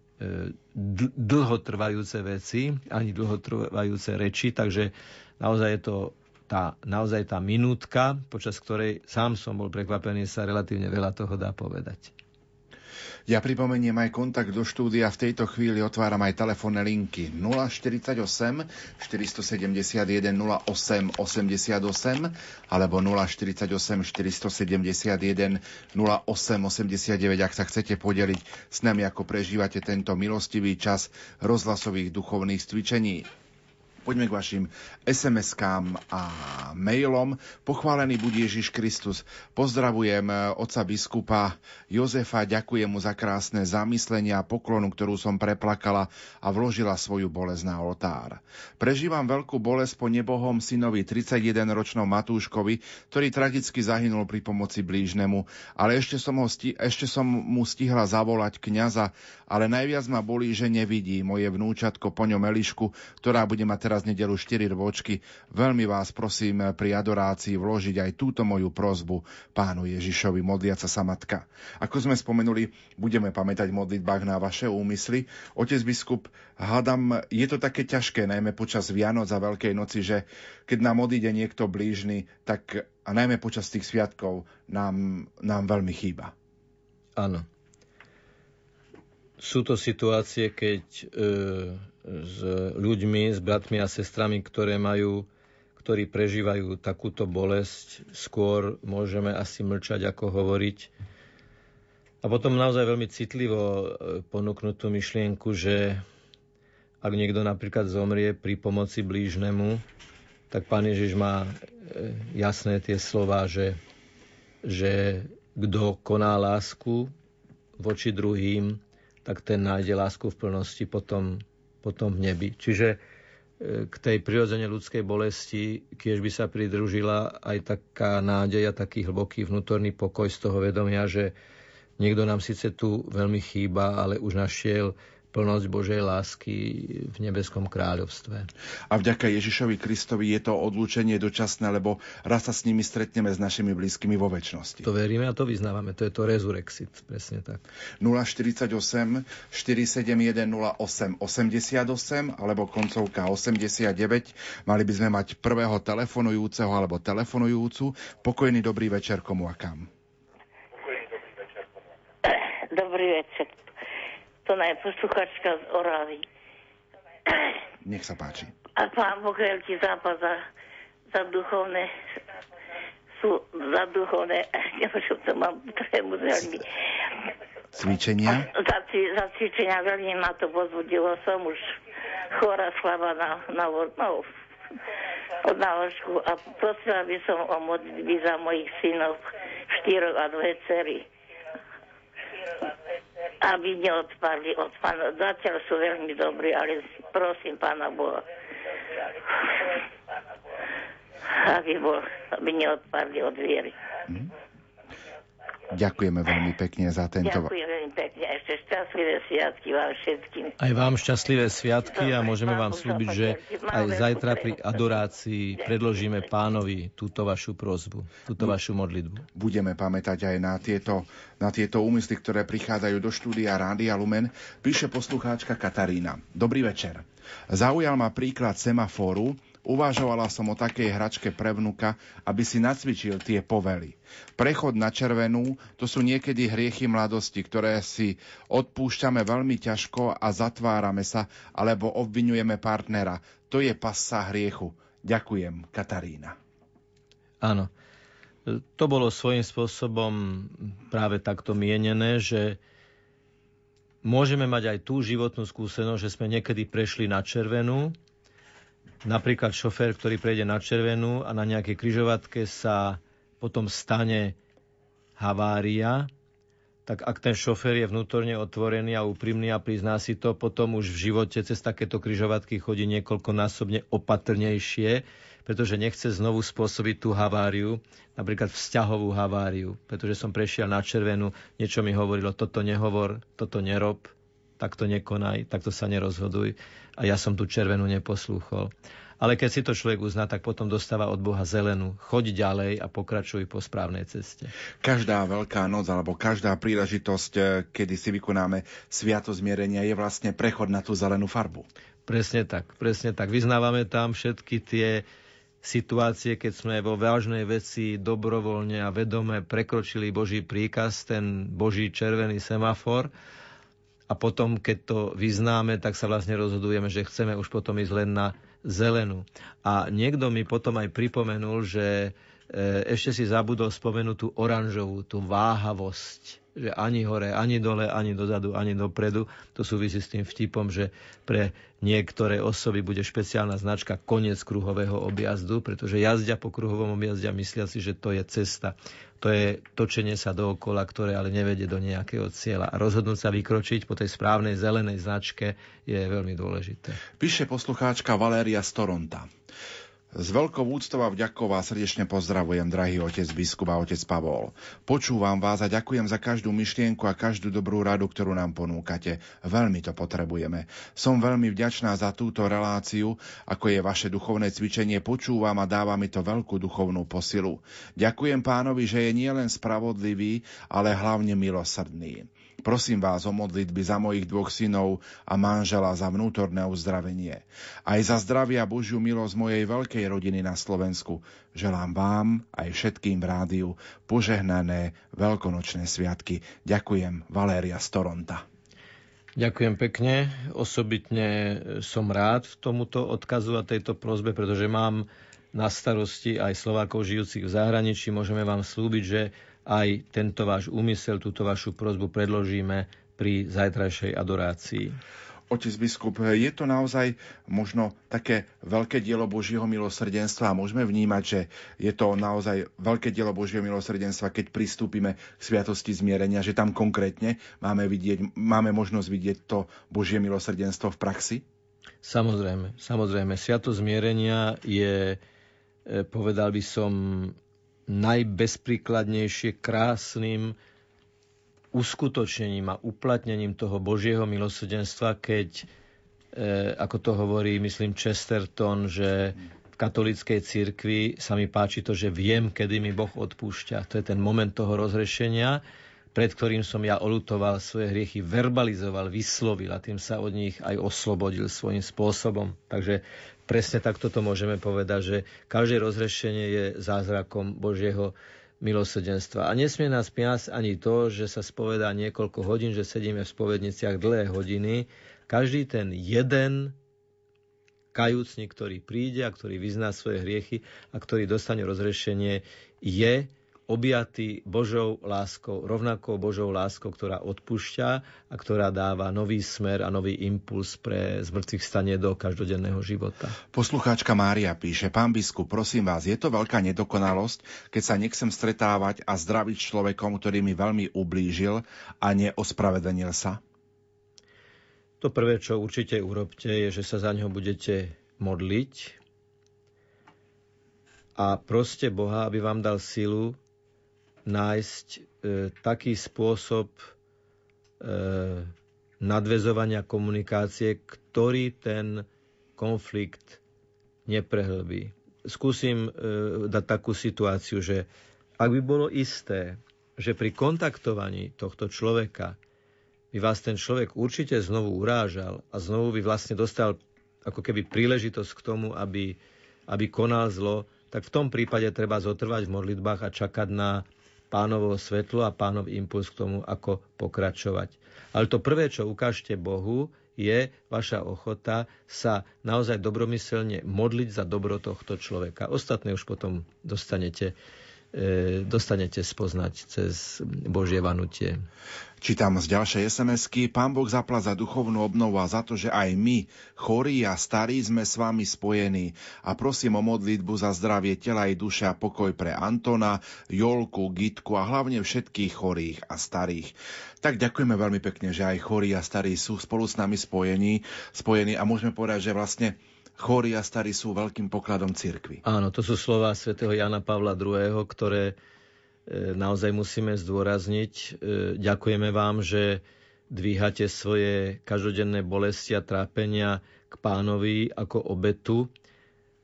S3: dlhotrvajúce veci, ani dlhotrvajúce reči, takže naozaj je to tá, naozaj tá minútka, počas ktorej sám som bol prekvapený, sa relatívne veľa toho dá povedať.
S1: Ja pripomeniem aj kontakt do štúdia. V tejto chvíli otváram aj telefónne linky 048 471 08 88 alebo 048 471 08 89, ak sa chcete podeliť s nami, ako prežívate tento milostivý čas rozhlasových duchovných cvičení. Poďme k vašim SMS-kám a mailom. Pochválený bude Ježiš Kristus. Pozdravujem eh, oca biskupa Jozefa, ďakujem mu za krásne zamyslenia a poklonu, ktorú som preplakala a vložila svoju bolesť na oltár. Prežívam veľkú bolesť po nebohom synovi 31-ročnom Matúškovi, ktorý tragicky zahynul pri pomoci blížnemu, ale ešte som, ho sti- ešte som mu stihla zavolať kňaza, ale najviac ma bolí, že nevidí moje vnúčatko po ňom Elišku, ktorá bude mať teraz nedelu 4 rôčky. Veľmi vás prosím pri adorácii vložiť aj túto moju prozbu pánu Ježišovi, modliaca sa matka. Ako sme spomenuli, budeme pamätať modlitbách na vaše úmysly. Otec biskup, hádam, je to také ťažké, najmä počas Vianoc a Veľkej noci, že keď nám odíde niekto blížny, tak a najmä počas tých sviatkov nám, nám veľmi chýba.
S3: Áno. Sú to situácie, keď e, s ľuďmi, s bratmi a sestrami, ktoré majú, ktorí prežívajú takúto bolesť, skôr môžeme asi mlčať, ako hovoriť. A potom naozaj veľmi citlivo e, ponúknuť tú myšlienku, že ak niekto napríklad zomrie pri pomoci blížnemu, tak pán Ježiš má e, jasné tie slova, že, že kto koná lásku voči druhým, tak ten nájde lásku v plnosti potom, potom v nebi. Čiže e, k tej prirodzene ľudskej bolesti, keď by sa pridružila aj taká nádej a taký hlboký vnútorný pokoj z toho vedomia, že niekto nám síce tu veľmi chýba, ale už našiel plnosť Božej lásky v nebeskom kráľovstve.
S1: A vďaka Ježišovi Kristovi je to odlúčenie dočasné, lebo raz sa s nimi stretneme s našimi blízkymi vo väčšnosti.
S3: To veríme a to vyznávame, to je to resurexit, presne tak.
S1: 048 471 08 88 alebo koncovka 89. Mali by sme mať prvého telefonujúceho alebo telefonujúcu. Pokojný dobrý večer komu a kam.
S13: Dobrý večer to je posluchačka z Oravy.
S1: Nech sa páči.
S13: A pán Boh veľký zápas za, za duchovné sú za duchovné, neviem, to mám trému veľmi.
S1: Cvičenia?
S13: Za, za cvičenia veľmi ma to pozbudilo. Som už chora slava na, na, no, od náložku a prosila by som o modlitby za mojich synov, štyroch a dve cery aby neodpadli od pána. Zatiaľ sú veľmi dobrí, ale prosím pána Boha, aby, bol, aby neodpadli od viery. Mm.
S1: Ďakujeme veľmi pekne za tento...
S13: Ďakujem veľmi pekne. Ešte šťastlivé sviatky vám všetkým.
S3: Aj vám šťastlivé sviatky a môžeme vám slúbiť, že aj zajtra pri adorácii predložíme pánovi túto vašu prozbu, túto vašu modlitbu.
S1: Budeme pamätať aj na tieto, na tieto úmysly, ktoré prichádzajú do štúdia Rádia Lumen. Píše poslucháčka Katarína. Dobrý večer. Zaujal ma príklad semaforu, Uvažovala som o takej hračke pre vnuka, aby si nacvičil tie povely. Prechod na červenú, to sú niekedy hriechy mladosti, ktoré si odpúšťame veľmi ťažko a zatvárame sa, alebo obvinujeme partnera. To je pasa hriechu. Ďakujem, Katarína.
S3: Áno. To bolo svojím spôsobom práve takto mienené, že môžeme mať aj tú životnú skúsenosť, že sme niekedy prešli na červenú napríklad šofér, ktorý prejde na červenú a na nejakej kryžovatke sa potom stane havária, tak ak ten šofér je vnútorne otvorený a úprimný a prizná si to, potom už v živote cez takéto kryžovatky chodí niekoľkonásobne opatrnejšie, pretože nechce znovu spôsobiť tú haváriu, napríklad vzťahovú haváriu, pretože som prešiel na červenú, niečo mi hovorilo, toto nehovor, toto nerob, takto nekonaj, takto sa nerozhoduj a ja som tú červenú neposlúchol. Ale keď si to človek uzná, tak potom dostáva od Boha zelenú. Choď ďalej a pokračuj po správnej ceste.
S1: Každá veľká noc alebo každá príležitosť, eh, kedy si vykonáme sviato zmierenia, je vlastne prechod na tú zelenú farbu.
S3: Presne tak, presne tak. Vyznávame tam všetky tie situácie, keď sme vo vážnej veci dobrovoľne a vedome prekročili Boží príkaz, ten Boží červený semafor a potom, keď to vyznáme, tak sa vlastne rozhodujeme, že chceme už potom ísť len na zelenú. A niekto mi potom aj pripomenul, že e, ešte si zabudol spomenúť tú oranžovú, tú váhavosť že ani hore, ani dole, ani dozadu, ani dopredu. To súvisí s tým vtipom, že pre niektoré osoby bude špeciálna značka koniec kruhového objazdu, pretože jazdia po kruhovom objazde a myslia si, že to je cesta. To je točenie sa dookola, ktoré ale nevedie do nejakého cieľa. A rozhodnúť sa vykročiť po tej správnej zelenej značke je veľmi dôležité.
S1: Píše poslucháčka Valéria z Toronta. S veľkou úctou a vďakou vás srdečne pozdravujem, drahý otec biskup a otec Pavol. Počúvam vás a ďakujem za každú myšlienku a každú dobrú radu, ktorú nám ponúkate. Veľmi to potrebujeme. Som veľmi vďačná za túto reláciu, ako je vaše duchovné cvičenie. Počúvam a dáva mi to veľkú duchovnú posilu. Ďakujem pánovi, že je nielen spravodlivý, ale hlavne milosrdný. Prosím vás o modlitby za mojich dvoch synov a manžela za vnútorné uzdravenie. Aj za zdravia Božiu milosť mojej veľkej rodiny na Slovensku. Želám vám aj všetkým v rádiu požehnané veľkonočné sviatky. Ďakujem, Valéria z Toronta.
S3: Ďakujem pekne. Osobitne som rád tomuto odkazu a tejto prozbe, pretože mám na starosti aj Slovákov žijúcich v zahraničí. Môžeme vám slúbiť, že aj tento váš úmysel, túto vašu prozbu predložíme pri zajtrajšej adorácii.
S1: Otec biskup, je to naozaj možno také veľké dielo Božieho milosrdenstva a môžeme vnímať, že je to naozaj veľké dielo Božieho milosrdenstva, keď pristúpime k sviatosti zmierenia, že tam konkrétne máme, vidieť, máme možnosť vidieť to Božie milosrdenstvo v praxi?
S3: Samozrejme, samozrejme. Sviatosť zmierenia je, e, povedal by som, najbezpríkladnejšie krásnym uskutočnením a uplatnením toho Božieho milosrdenstva, keď, e, ako to hovorí, myslím, Chesterton, že v katolíckej cirkvi sa mi páči to, že viem, kedy mi Boh odpúšťa. To je ten moment toho rozrešenia, pred ktorým som ja olutoval svoje hriechy, verbalizoval, vyslovil a tým sa od nich aj oslobodil svojím spôsobom. Takže presne takto to môžeme povedať, že každé rozrešenie je zázrakom Božieho milosrdenstva. A nesmie nás piasť ani to, že sa spovedá niekoľko hodín, že sedíme v spovedniciach dlhé hodiny. Každý ten jeden kajúcnik, ktorý príde a ktorý vyzná svoje hriechy a ktorý dostane rozrešenie, je objatý Božou láskou, rovnakou Božou láskou, ktorá odpúšťa a ktorá dáva nový smer a nový impuls pre zmrtvých stanie do každodenného života.
S1: Poslucháčka Mária píše, pán biskup, prosím vás, je to veľká nedokonalosť, keď sa nechcem stretávať a zdraviť človekom, ktorý mi veľmi ublížil a neospravedlnil sa?
S3: To prvé, čo určite urobte, je, že sa za ňo budete modliť a proste Boha, aby vám dal silu nájsť e, taký spôsob e, nadvezovania komunikácie, ktorý ten konflikt neprehlbí. Skúsim e, dať takú situáciu, že ak by bolo isté, že pri kontaktovaní tohto človeka by vás ten človek určite znovu urážal a znovu by vlastne dostal ako keby príležitosť k tomu, aby, aby konal zlo, tak v tom prípade treba zotrvať v modlitbách a čakať na pánovo svetlo a pánov impuls k tomu, ako pokračovať. Ale to prvé, čo ukážte Bohu, je vaša ochota sa naozaj dobromyselne modliť za dobro tohto človeka. Ostatné už potom dostanete dostanete spoznať cez Božie vanutie.
S1: Čítam z ďalšej sms Pán Boh zapla za duchovnú obnovu a za to, že aj my, chorí a starí, sme s vami spojení. A prosím o modlitbu za zdravie tela i duše a pokoj pre Antona, Jolku, Gitku a hlavne všetkých chorých a starých. Tak ďakujeme veľmi pekne, že aj chorí a starí sú spolu s nami spojení, spojení a môžeme povedať, že vlastne chorí a starí sú veľkým pokladom cirkvy.
S3: Áno, to sú slova svätého Jana Pavla II., ktoré e, naozaj musíme zdôrazniť. E, ďakujeme vám, že dvíhate svoje každodenné bolesti a trápenia k pánovi ako obetu.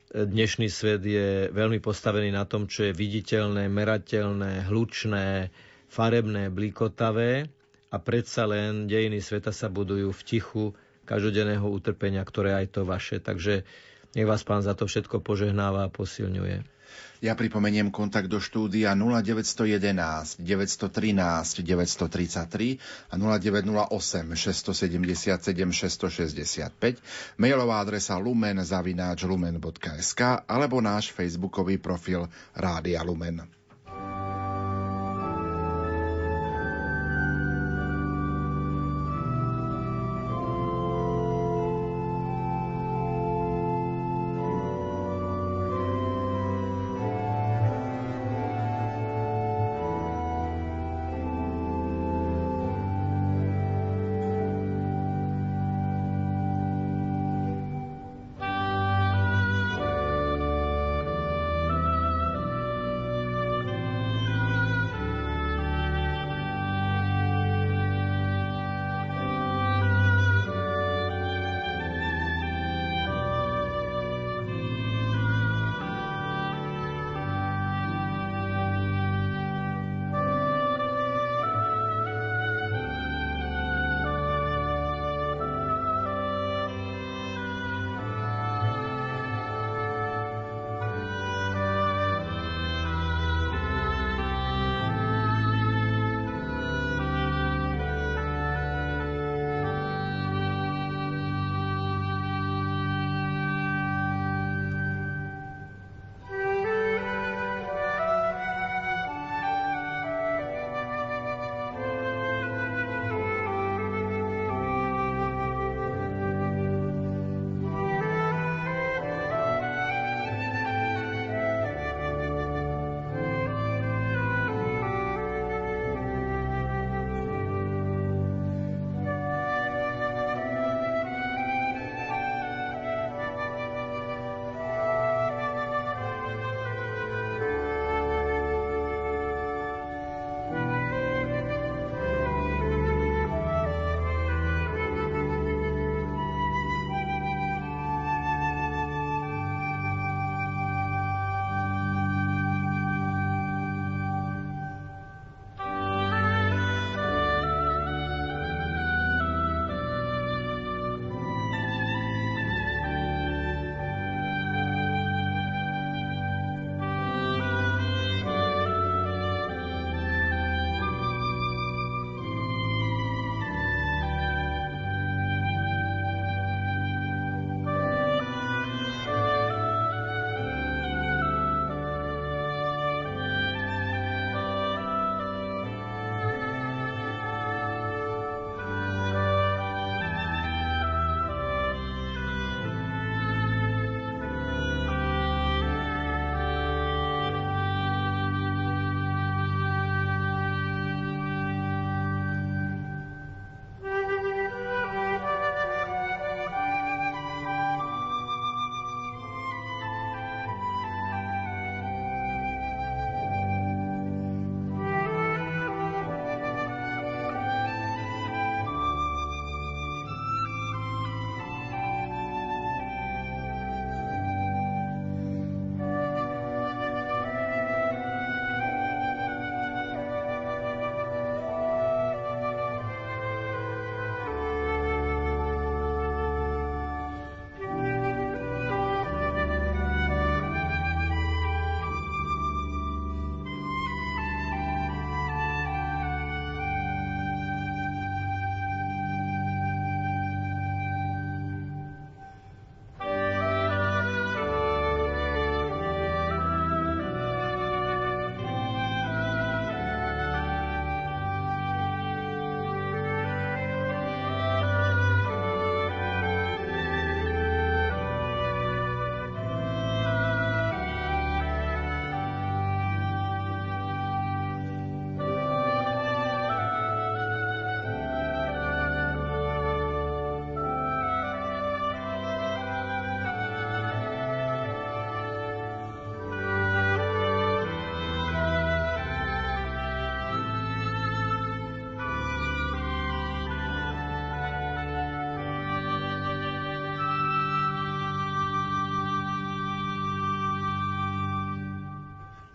S3: E, dnešný svet je veľmi postavený na tom, čo je viditeľné, merateľné, hlučné, farebné, blikotavé a predsa len dejiny sveta sa budujú v tichu, každodenného utrpenia, ktoré aj to vaše. Takže nech vás pán za to všetko požehnáva a posilňuje.
S1: Ja pripomeniem kontakt do štúdia 0911 913 933 a 0908 677 665, mailová adresa lumen zavináč lumen.sk alebo náš facebookový profil Rádia Lumen.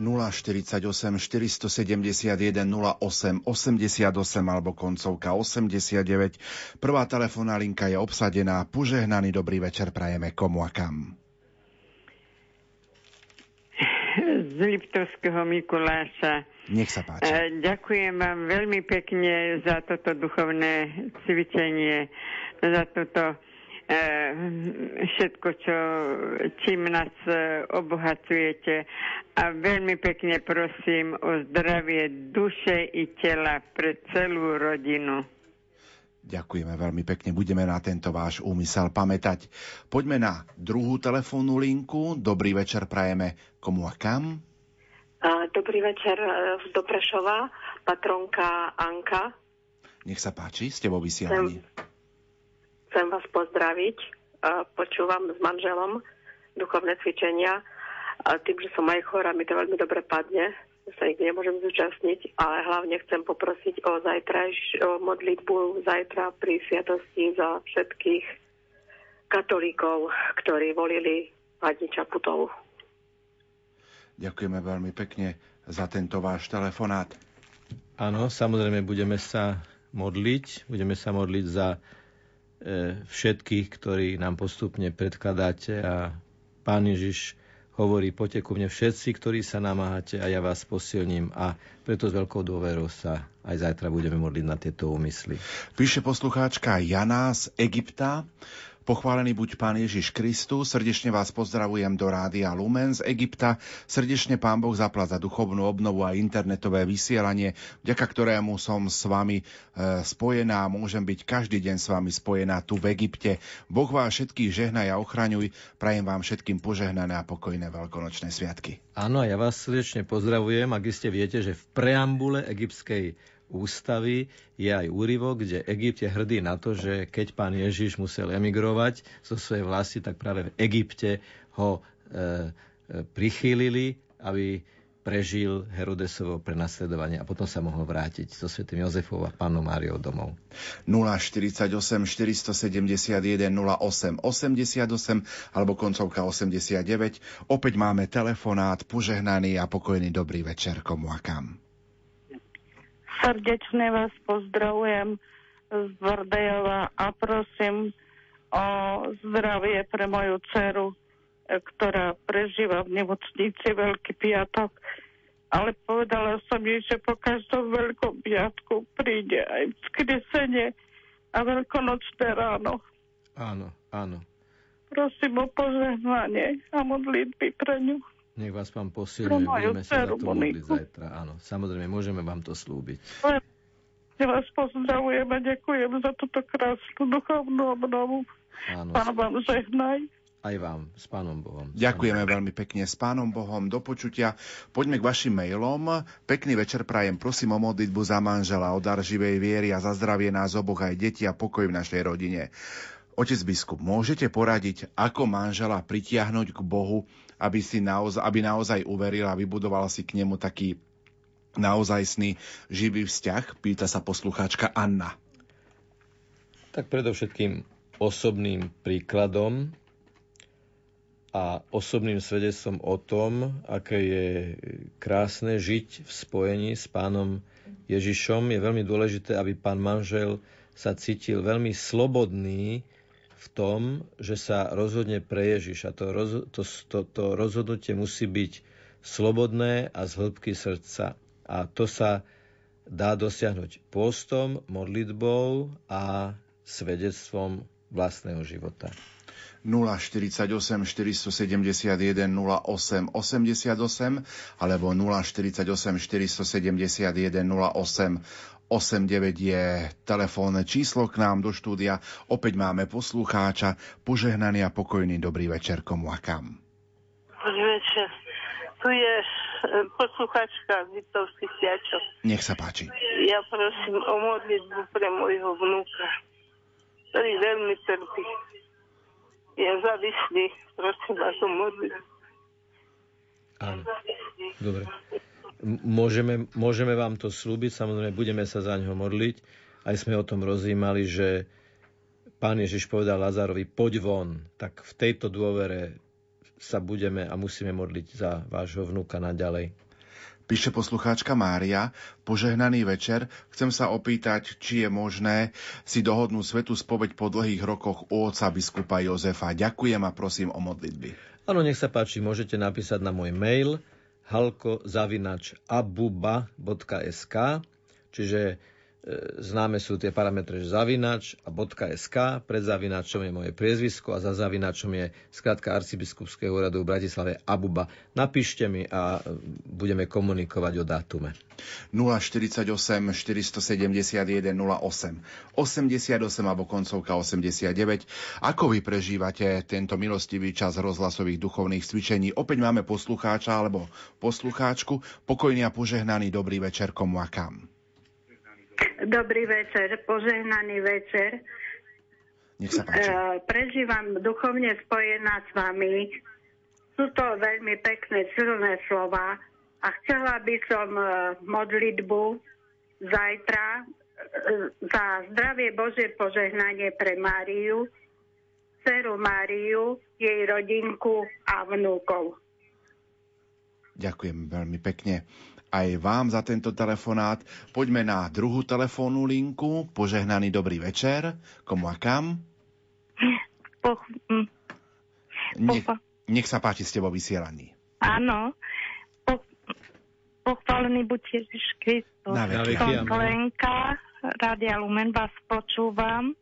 S1: 048 471 08 88 alebo koncovka 89. Prvá telefónna linka je obsadená. Požehnaný dobrý večer prajeme komu a kam.
S14: Z Liptovského Mikuláša.
S1: Nech sa páči.
S14: E, ďakujem vám veľmi pekne za toto duchovné cvičenie, za toto Eh, všetko, čo, čím nás eh, obohacujete. A veľmi pekne prosím o zdravie duše i tela pre celú rodinu.
S1: Ďakujeme veľmi pekne, budeme na tento váš úmysel pamätať. Poďme na druhú telefónnu linku. Dobrý večer prajeme komu a kam?
S15: Dobrý večer z eh, Doprešova, patronka Anka.
S1: Nech sa páči, ste vo vysielaní. Chcem
S15: Chcem vás pozdraviť. Počúvam s manželom duchovné cvičenia. A tým, že som aj chorá, mi to veľmi dobre padne. Sa nikdy nemôžem zúčastniť, ale hlavne chcem poprosiť o zajtrajš, o modlitbu zajtra pri sviatosti za všetkých katolíkov, ktorí volili Pani Čaputovu.
S1: Ďakujeme veľmi pekne za tento váš telefonát.
S3: Áno, samozrejme budeme sa modliť. Budeme sa modliť za E, všetkých, ktorí nám postupne predkladáte a Pán Ježiš hovorí, poďte ku mne všetci, ktorí sa namáhate a ja vás posilním a preto s veľkou dôverou sa aj zajtra budeme modliť na tieto úmysly.
S1: Píše poslucháčka Jana z Egypta. Pochválený buď Pán Ježiš Kristus, srdečne vás pozdravujem do Rádia Lumen z Egypta. Srdečne Pán Boh zapla za duchovnú obnovu a internetové vysielanie, vďaka ktorému som s vami e, spojená a môžem byť každý deň s vami spojená tu v Egypte. Boh vás všetkých žehnaj a ochraňuj. Prajem vám všetkým požehnané a pokojné veľkonočné sviatky.
S3: Áno, ja vás srdečne pozdravujem, ak ste viete, že v preambule egyptskej ústavy je aj úryvok, kde Egypt je hrdý na to, že keď pán Ježiš musel emigrovať zo svojej vlasti, tak práve v Egypte ho e, e, prichýlili, aby prežil Herodesovo prenasledovanie a potom sa mohol vrátiť so svetým Jozefom a pánom Máriou domov.
S1: 048 471 08 88 alebo koncovka 89. Opäť máme telefonát, požehnaný a pokojný dobrý večer komu a kam.
S16: Srdečne vás pozdravujem z Bordejova a prosím o zdravie pre moju dceru, e, ktorá prežíva v nemocnici Veľký piatok. Ale povedala som jej, že po každom Veľkom piatku príde aj vzkresenie a veľkonočné ráno.
S3: Áno, áno.
S16: Prosím o požehnanie a modlitby pre ňu.
S3: Nech vás pán posilňuje, budeme sa za to modliť zajtra. Áno, samozrejme, môžeme vám to slúbiť.
S16: Ja vás pozdravujem a ďakujem za túto krásnu duchovnú obnovu. Áno. Pán vám žehnaj.
S3: Aj vám, s Pánom Bohom.
S1: Ďakujeme veľmi pekne s Pánom Bohom. Do počutia. Poďme k vašim mailom. Pekný večer prajem. Prosím o modlitbu za manžela, o dar živej viery a za zdravie nás oboch aj deti a pokoj v našej rodine. Otec biskup, môžete poradiť, ako manžela pritiahnuť k Bohu, aby, si naozaj, aby naozaj uveril a vybudoval si k nemu taký naozajstný živý vzťah? Pýta sa poslucháčka Anna.
S3: Tak predovšetkým osobným príkladom a osobným svedectvom o tom, aké je krásne žiť v spojení s pánom Ježišom. Je veľmi dôležité, aby pán manžel sa cítil veľmi slobodný v tom, že sa rozhodne pre Ježiša. To, roz, to, to, to rozhodnutie musí byť slobodné a z hĺbky srdca. A to sa dá dosiahnuť postom, modlitbou a svedectvom vlastného života.
S1: 048 471 08 88 alebo 048 471 08 89 je telefónne číslo k nám do štúdia. Opäť máme poslucháča. Požehnaný a pokojný dobrý večer komu a kam.
S17: Dobrý večer. Tu je e, poslucháčka Vitovský Siačo.
S1: Nech sa páči.
S17: Ja prosím o modlitbu pre môjho vnúka, ktorý veľmi trpí. Je závislý. Prosím vás o modlitbu.
S3: Áno. Dobre. Môžeme, môžeme vám to slúbiť, samozrejme budeme sa za ňo modliť. Aj sme o tom rozímali, že pán Ježiš povedal Lazarovi, poď von. Tak v tejto dôvere sa budeme a musíme modliť za vášho vnúka naďalej.
S1: Píše poslucháčka Mária, požehnaný večer. Chcem sa opýtať, či je možné si dohodnúť svetu spoveď po dlhých rokoch u oca biskupa Jozefa. Ďakujem a prosím o modlitby.
S3: Áno, nech sa páči, môžete napísať na môj mail halko.abuba.sk čiže E, známe sú tie parametre zavinač a .sk, pred zavinačom je moje priezvisko a za zavinačom je skratka arcibiskupského úradu v Bratislave Abuba. Napíšte mi a budeme komunikovať o dátume.
S1: 048 471 08 88 alebo koncovka 89. Ako vy prežívate tento milostivý čas rozhlasových duchovných cvičení? Opäť máme poslucháča alebo poslucháčku. Pokojný a požehnaný dobrý večer komu a kam.
S18: Dobrý večer, požehnaný večer.
S1: Nech sa páči.
S18: Uh, prežívam duchovne spojená s vami. Sú to veľmi pekné, silné slova a chcela by som uh, modlitbu zajtra uh, za zdravie Božie požehnanie pre Máriu, dceru Máriu, jej rodinku a vnúkov.
S1: Ďakujem veľmi pekne aj vám za tento telefonát. Poďme na druhú telefónnu linku. Požehnaný dobrý večer. Komu a kam?
S16: Poch, hm.
S1: nech, nech sa páči ste vo vysielaní.
S16: Áno. Po, pochválený buď Ježiš Kristus.
S1: Na veky.
S16: Som Lenka, Rádia Lumen, vás počúvam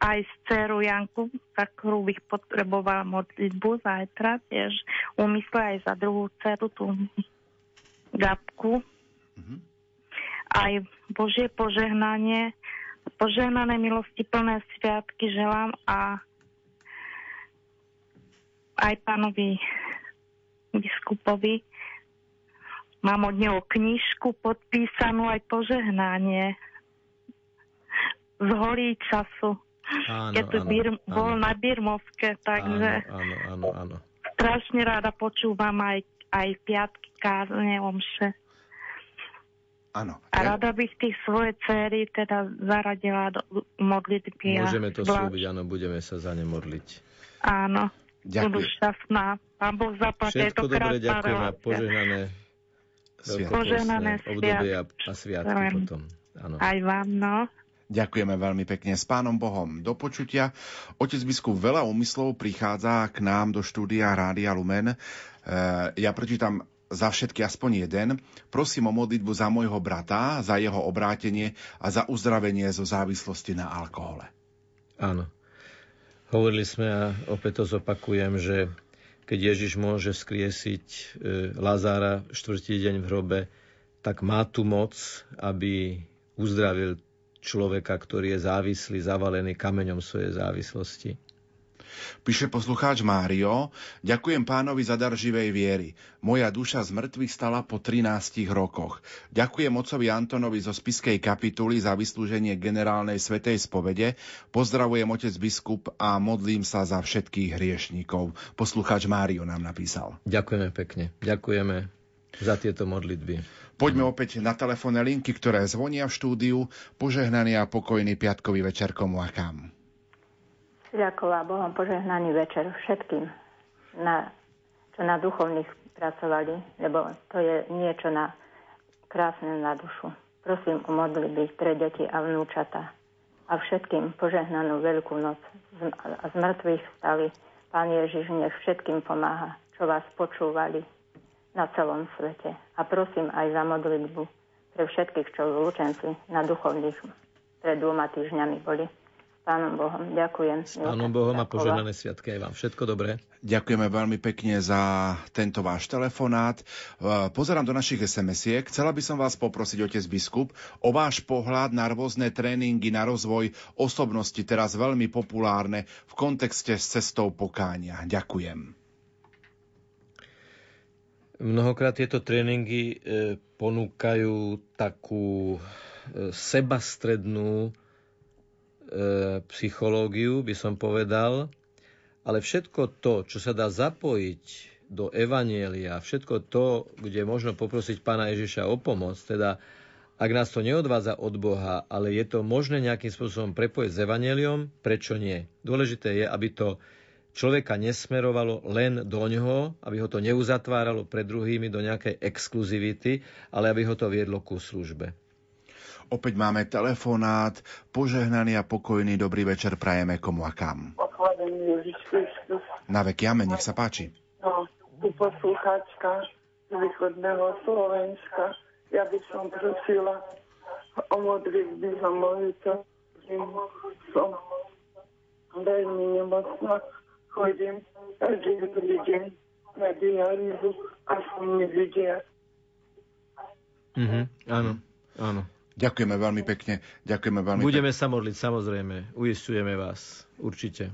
S16: aj z dceru Janku, za ktorú bych potrebovala modlitbu zajtra, tiež umysle aj za druhú dceru, tú Gabku. Mm-hmm. Aj Božie požehnanie, požehnané milosti plné sviatky želám a aj pánovi biskupovi mám od neho knižku podpísanú aj požehnanie z holí času
S3: Áno,
S16: keď tu
S3: áno,
S16: bir,
S3: áno.
S16: bol na Birmovke, takže
S3: Áno, áno, áno.
S16: strašne rada počúvam aj, aj piatky kázne omše.
S1: Áno.
S16: A rada bych tých svoje céry teda zaradila do modlitby.
S3: Môžeme to
S16: zvlášť-
S3: slúbiť, áno, budeme sa za ne modliť.
S16: Áno,
S1: Ďakujem.
S16: budú šťastná. Pán Boh zaplať, je
S3: Všetko
S16: krásna
S3: ďakujem a požehnané.
S16: Požehnané
S3: obdobie a, a sviatky potom. Áno.
S16: Aj vám, no.
S1: Ďakujeme veľmi pekne s pánom Bohom. Do počutia. Otec biskup veľa úmyslov prichádza k nám do štúdia Rádia Lumen. E, ja prečítam za všetky aspoň jeden. Prosím o modlitbu za môjho brata, za jeho obrátenie a za uzdravenie zo závislosti na alkohole.
S3: Áno. Hovorili sme a opäť to zopakujem, že keď Ježiš môže skriesiť e, Lazára štvrtý deň v hrobe, tak má tu moc, aby uzdravil človeka, ktorý je závislý, zavalený kameňom svojej závislosti.
S1: Píše poslucháč Mário, ďakujem pánovi za dar živej viery. Moja duša z mŕtvych stala po 13 rokoch. Ďakujem ocovi Antonovi zo spiskej kapituly za vyslúženie generálnej svetej spovede. Pozdravujem otec biskup a modlím sa za všetkých hriešníkov. Poslucháč Mário nám napísal.
S3: Ďakujeme pekne. Ďakujeme za tieto modlitby.
S1: Poďme opäť na telefónne linky, ktoré zvonia v štúdiu. Požehnaný a pokojný piatkový večer komu a kam.
S19: Ďakujem Bohom požehnaný večer všetkým, na, čo na duchovných pracovali, lebo to je niečo na krásne na dušu. Prosím o modlitby pre deti a vnúčata a všetkým požehnanú veľkú noc z, z mŕtvych stali. Pán Ježiš nech všetkým pomáha, čo vás počúvali na celom svete. A prosím aj za modlitbu pre všetkých, čo lúčenci na duchovných pred dvoma týždňami boli. Pánom Bohom. Ďakujem.
S3: S Pánom Bohom a požehnané sviatky aj vám. Všetko dobré.
S1: Ďakujeme veľmi pekne za tento váš telefonát. E, Pozerám do našich SMS-iek. Chcela by som vás poprosiť, otec biskup, o váš pohľad na rôzne tréningy na rozvoj osobnosti, teraz veľmi populárne v kontexte s cestou pokánia. Ďakujem.
S3: Mnohokrát tieto tréningy e, ponúkajú takú e, sebastrednú e, psychológiu, by som povedal, ale všetko to, čo sa dá zapojiť do Evanielia, všetko to, kde možno poprosiť Pána Ježiša o pomoc, teda ak nás to neodvádza od Boha, ale je to možné nejakým spôsobom prepojiť s Evangeliom, prečo nie? Dôležité je, aby to človeka nesmerovalo len do ňoho, aby ho to neuzatváralo pred druhými do nejakej exkluzivity, ale aby ho to viedlo ku službe.
S1: Opäť máme telefonát. Požehnaný a pokojný dobrý večer prajeme komu a kam. Na veky amen, nech sa páči.
S20: No, tu poslucháčka z východného Slovenska. Ja by som prosila o modlitby za moju Som veľmi nemocná chodím každý druhý deň na dialýzu a som mi vidia.
S3: Mhm, áno, áno.
S1: Ďakujeme veľmi pekne. Ďakujeme veľmi
S3: Budeme pekne. sa modliť, samozrejme. Uistujeme vás. Určite.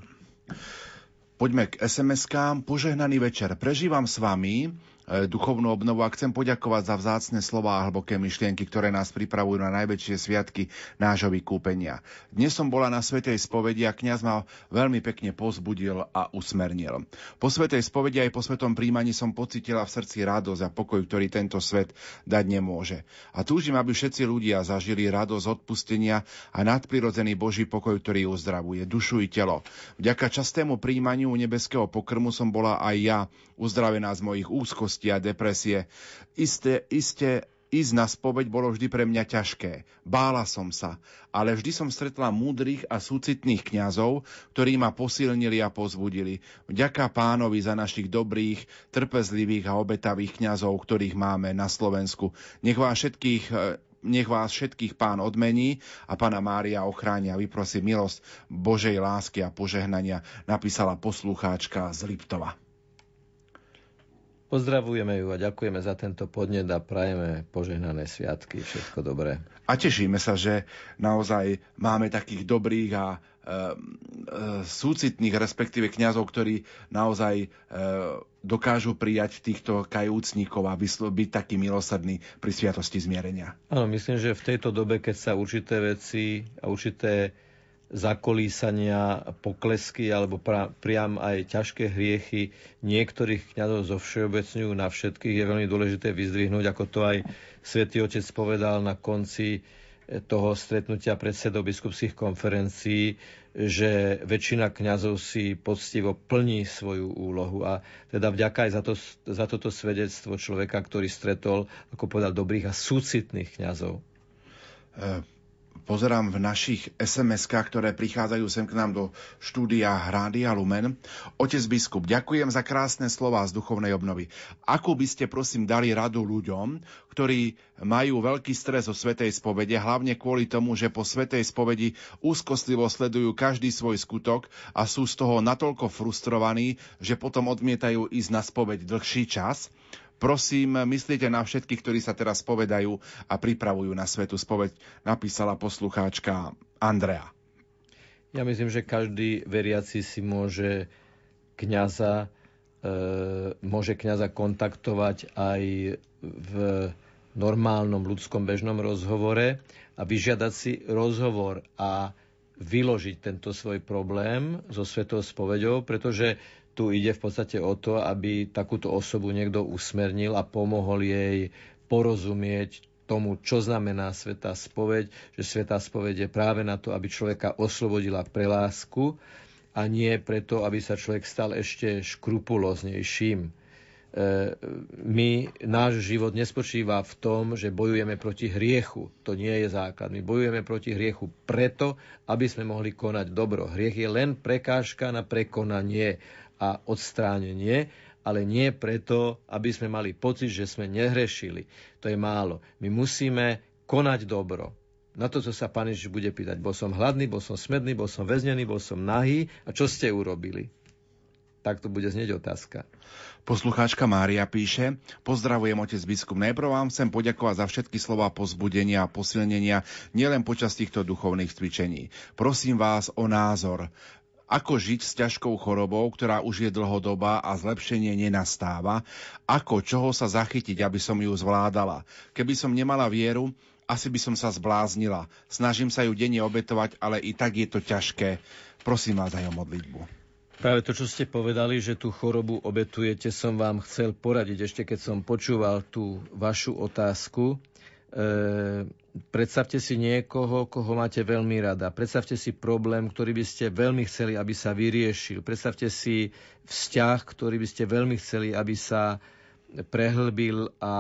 S1: Poďme k SMS-kám. Požehnaný večer. Prežívam s vami duchovnú obnovu a chcem poďakovať za vzácne slova a hlboké myšlienky, ktoré nás pripravujú na najväčšie sviatky nášho vykúpenia. Dnes som bola na Svetej spovedi a kňaz ma veľmi pekne pozbudil a usmernil. Po Svetej spovedi aj po Svetom príjmaní som pocitila v srdci radosť a pokoj, ktorý tento svet dať nemôže. A túžim, aby všetci ľudia zažili radosť odpustenia a nadprirodzený Boží pokoj, ktorý uzdravuje dušu i telo. Vďaka častému príjmaniu nebeského pokrmu som bola aj ja uzdravená z mojich úzkostí a depresie. Isté, isté Ísť na spoveď bolo vždy pre mňa ťažké. Bála som sa, ale vždy som stretla múdrych a súcitných kňazov, ktorí ma posilnili a pozbudili. Vďaka pánovi za našich dobrých, trpezlivých a obetavých kňazov, ktorých máme na Slovensku. Nech vás všetkých e, nech vás všetkých pán odmení a pána Mária ochránia. Vyprosí milosť Božej lásky a požehnania, napísala poslucháčka z Liptova.
S3: Pozdravujeme ju a ďakujeme za tento podnet a prajeme požehnané sviatky. Všetko dobré.
S1: A tešíme sa, že naozaj máme takých dobrých a e, e, súcitných, respektíve kňazov, ktorí naozaj e, dokážu prijať týchto kajúcnikov a byť taký milosrdný pri sviatosti zmierenia.
S3: Áno, myslím, že v tejto dobe, keď sa určité veci a určité zakolísania, poklesky alebo pra, priam aj ťažké hriechy niektorých kňazov zovšeobecňujú na všetkých, je veľmi dôležité vyzdvihnúť, ako to aj svätý Otec povedal na konci eh, toho stretnutia predsedov biskupských konferencií, že väčšina kňazov si poctivo plní svoju úlohu a teda vďaka aj za, to, za toto svedectvo človeka, ktorý stretol, ako povedal, dobrých a súcitných kňazov.
S1: E- pozerám v našich SMS-kách, ktoré prichádzajú sem k nám do štúdia Rádia Lumen. Otec biskup, ďakujem za krásne slova z duchovnej obnovy. Akú by ste prosím dali radu ľuďom, ktorí majú veľký stres o Svetej spovede, hlavne kvôli tomu, že po Svetej spovedi úzkostlivo sledujú každý svoj skutok a sú z toho natoľko frustrovaní, že potom odmietajú ísť na spoveď dlhší čas? Prosím, myslíte na všetkých, ktorí sa teraz povedajú a pripravujú na svetu spoveď, napísala poslucháčka Andrea.
S3: Ja myslím, že každý veriaci si môže kňaza, e, môže kňaza kontaktovať aj v normálnom ľudskom bežnom rozhovore a vyžiadať si rozhovor a vyložiť tento svoj problém so svetou spoveďou, pretože tu ide v podstate o to, aby takúto osobu niekto usmernil a pomohol jej porozumieť tomu, čo znamená Svetá spoveď, že Svetá spoveď je práve na to, aby človeka oslobodila pre lásku a nie preto, aby sa človek stal ešte škrupuloznejším. E, my, náš život nespočíva v tom, že bojujeme proti hriechu. To nie je základ. My bojujeme proti hriechu preto, aby sme mohli konať dobro. Hriech je len prekážka na prekonanie a odstránenie, ale nie preto, aby sme mali pocit, že sme nehrešili. To je málo. My musíme konať dobro. Na to, čo sa Pán Ježiš bude pýtať. Bol som hladný, bol som smedný, bol som väznený, bol som nahý. A čo ste urobili? Tak to bude znieť otázka.
S1: Poslucháčka Mária píše, pozdravujem otec biskup. Najprv vám chcem poďakovať za všetky slova pozbudenia a posilnenia nielen počas týchto duchovných cvičení. Prosím vás o názor ako žiť s ťažkou chorobou, ktorá už je dlhodobá a zlepšenie nenastáva, ako čoho sa zachytiť, aby som ju zvládala. Keby som nemala vieru, asi by som sa zbláznila. Snažím sa ju denne obetovať, ale i tak je to ťažké. Prosím vás aj o modlitbu.
S3: Práve to, čo ste povedali, že tú chorobu obetujete, som vám chcel poradiť, ešte keď som počúval tú vašu otázku, predstavte si niekoho, koho máte veľmi rada. Predstavte si problém, ktorý by ste veľmi chceli, aby sa vyriešil. Predstavte si vzťah, ktorý by ste veľmi chceli, aby sa prehlbil a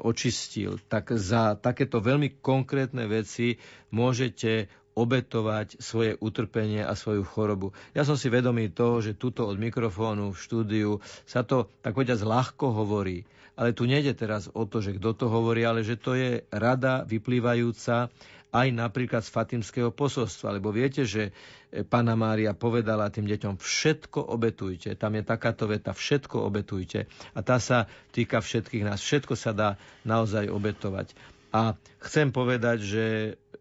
S3: očistil. Tak za takéto veľmi konkrétne veci môžete obetovať svoje utrpenie a svoju chorobu. Ja som si vedomý toho, že tuto od mikrofónu v štúdiu sa to, tak povedať, ľahko hovorí. Ale tu nejde teraz o to, že kto to hovorí, ale že to je rada vyplývajúca aj napríklad z Fatimského posolstva. Lebo viete, že e, Pana Mária povedala tým deťom, všetko obetujte. Tam je takáto veta, všetko obetujte. A tá sa týka všetkých nás. Všetko sa dá naozaj obetovať. A chcem povedať, že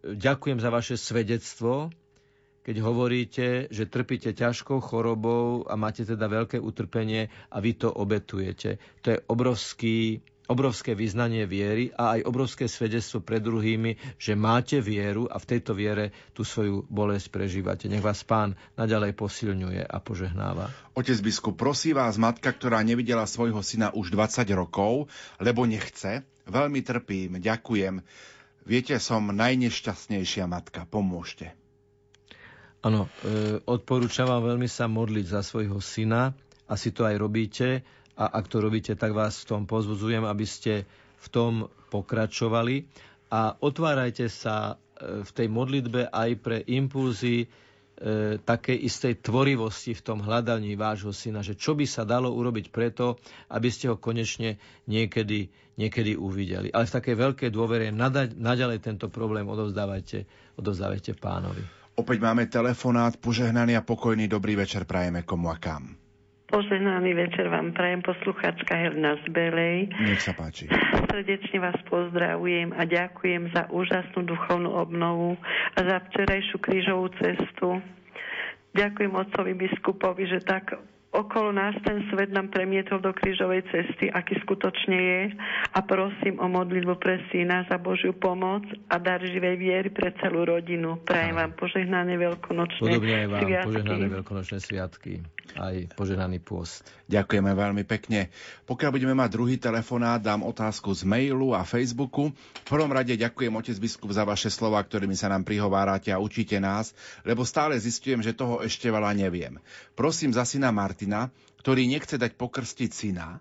S3: ďakujem za vaše svedectvo, keď hovoríte, že trpíte ťažkou chorobou a máte teda veľké utrpenie a vy to obetujete. To je obrovský, obrovské vyznanie viery a aj obrovské svedectvo pred druhými, že máte vieru a v tejto viere tú svoju bolesť prežívate. Nech vás pán naďalej posilňuje a požehnáva.
S1: Otec biskup, prosí vás matka, ktorá nevidela svojho syna už 20 rokov, lebo nechce, veľmi trpím, ďakujem. Viete, som najnešťastnejšia matka, pomôžte.
S3: Áno, e, odporúčam vám veľmi sa modliť za svojho syna. Asi to aj robíte a ak to robíte, tak vás v tom pozbudzujem, aby ste v tom pokračovali a otvárajte sa e, v tej modlitbe aj pre impulzy e, takej istej tvorivosti v tom hľadaní vášho syna, že čo by sa dalo urobiť preto, aby ste ho konečne niekedy, niekedy uvideli. Ale v takej veľkej dôvere naďalej tento problém odovzdávajte, odovzdávajte pánovi.
S1: Opäť máme telefonát, požehnaný a pokojný dobrý večer prajeme komu a kam.
S21: Požehnaný večer vám prajem posluchačka Helena z Belej.
S1: Nech sa páči.
S21: Srdečne vás pozdravujem a ďakujem za úžasnú duchovnú obnovu a za včerajšiu krížovú cestu. Ďakujem otcovi biskupovi, že tak okolo nás ten svet nám premietol do krížovej cesty, aký skutočne je a prosím o modlitbu pre syna za Božiu pomoc a dar živej viery pre celú rodinu. Prajem vám požehnané veľkonočné
S3: Podobne aj vám
S21: sviatky.
S3: požehnané veľkonočné sviatky, aj požehnaný pôst.
S1: Ďakujeme veľmi pekne. Pokiaľ budeme mať druhý telefonát, dám otázku z mailu a Facebooku. V prvom rade ďakujem otec biskup za vaše slova, ktorými sa nám prihovárate a učíte nás, lebo stále zistujem, že toho ešte veľa neviem. Prosím za syna Martina, ktorý nechce dať pokrstiť syna,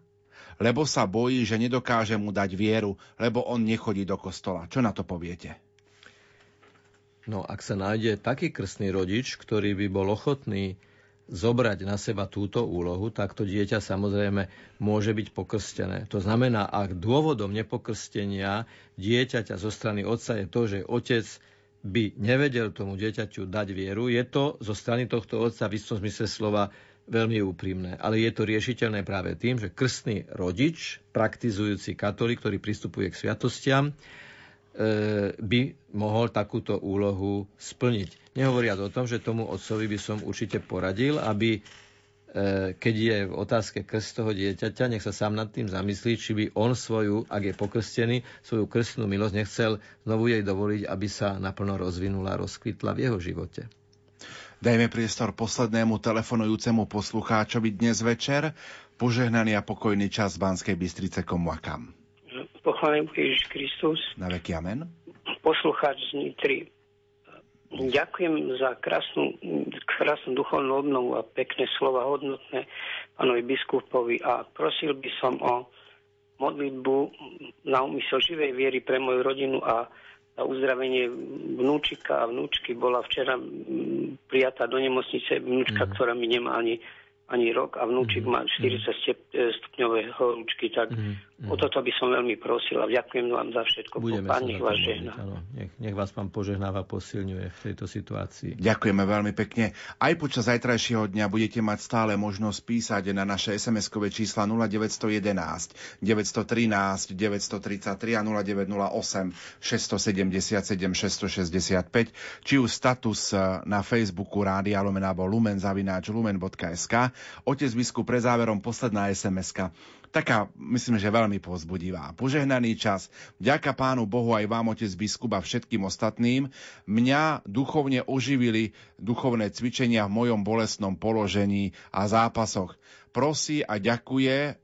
S1: lebo sa bojí, že nedokáže mu dať vieru, lebo on nechodí do kostola. Čo na to poviete?
S3: No, ak sa nájde taký krstný rodič, ktorý by bol ochotný zobrať na seba túto úlohu, tak to dieťa samozrejme môže byť pokrstené. To znamená, ak dôvodom nepokrstenia dieťaťa zo strany otca je to, že otec by nevedel tomu dieťaťu dať vieru, je to zo strany tohto otca v istom zmysle slova veľmi úprimné. Ale je to riešiteľné práve tým, že krstný rodič, praktizujúci katolík, ktorý pristupuje k sviatostiam, by mohol takúto úlohu splniť. Nehovoriac o tom, že tomu otcovi by som určite poradil, aby e, keď je v otázke krst toho dieťaťa, nech sa sám nad tým zamyslí, či by on svoju, ak je pokrstený, svoju krstnú milosť nechcel znovu jej dovoliť, aby sa naplno rozvinula, rozkvitla v jeho živote.
S1: Dajme priestor poslednému telefonujúcemu poslucháčovi dnes večer. Požehnaný a pokojný čas Banskej Bystrice komu a kam.
S22: Pochválim Ježiš Kristus.
S1: Na veky amen.
S22: Poslucháč z Nitry. Ďakujem za krásnu, krásnu duchovnú obnovu a pekné slova hodnotné pánovi biskupovi a prosil by som o modlitbu na úmysel živej viery pre moju rodinu a a uzdravenie vnúčika a vnúčky bola včera prijatá do nemocnice vnúčka, mm. ktorá mi nemá ani ani rok a vnúčik mm. má 40 stupňové horúčky, tak mm. o toto by som veľmi prosil a ďakujem vám za všetko.
S3: Budeme
S22: pán
S3: nech
S22: vás žehná.
S3: Nech, nech vás pán požehnáva, posilňuje v tejto situácii.
S1: Ďakujeme veľmi pekne. Aj počas zajtrajšieho dňa budete mať stále možnosť písať na naše SMS-kové čísla 0911 913 933 a 0908 677 665 či už status na Facebooku Rádia Lumen alebo lumen zavináč lumen.sk Otec biskup pre záverom posledná sms Taká, myslím, že veľmi pozbudivá. Požehnaný čas. Ďaká pánu Bohu aj vám, otec biskup a všetkým ostatným. Mňa duchovne oživili duchovné cvičenia v mojom bolestnom položení a zápasoch. Prosí a ďakuje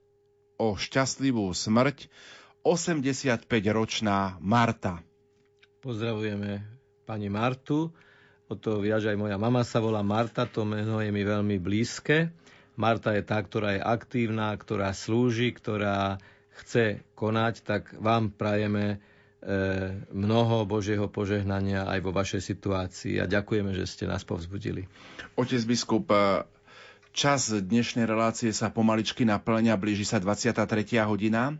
S1: o šťastlivú smrť 85-ročná Marta.
S3: Pozdravujeme pani Martu. O to viac aj moja mama sa volá Marta, to meno je mi veľmi blízke. Marta je tá, ktorá je aktívna, ktorá slúži, ktorá chce konať, tak vám prajeme e, mnoho Božieho požehnania aj vo vašej situácii a ďakujeme, že ste nás povzbudili.
S1: Otec biskup, e, čas dnešnej relácie sa pomaličky naplňa, blíži sa 23. hodina.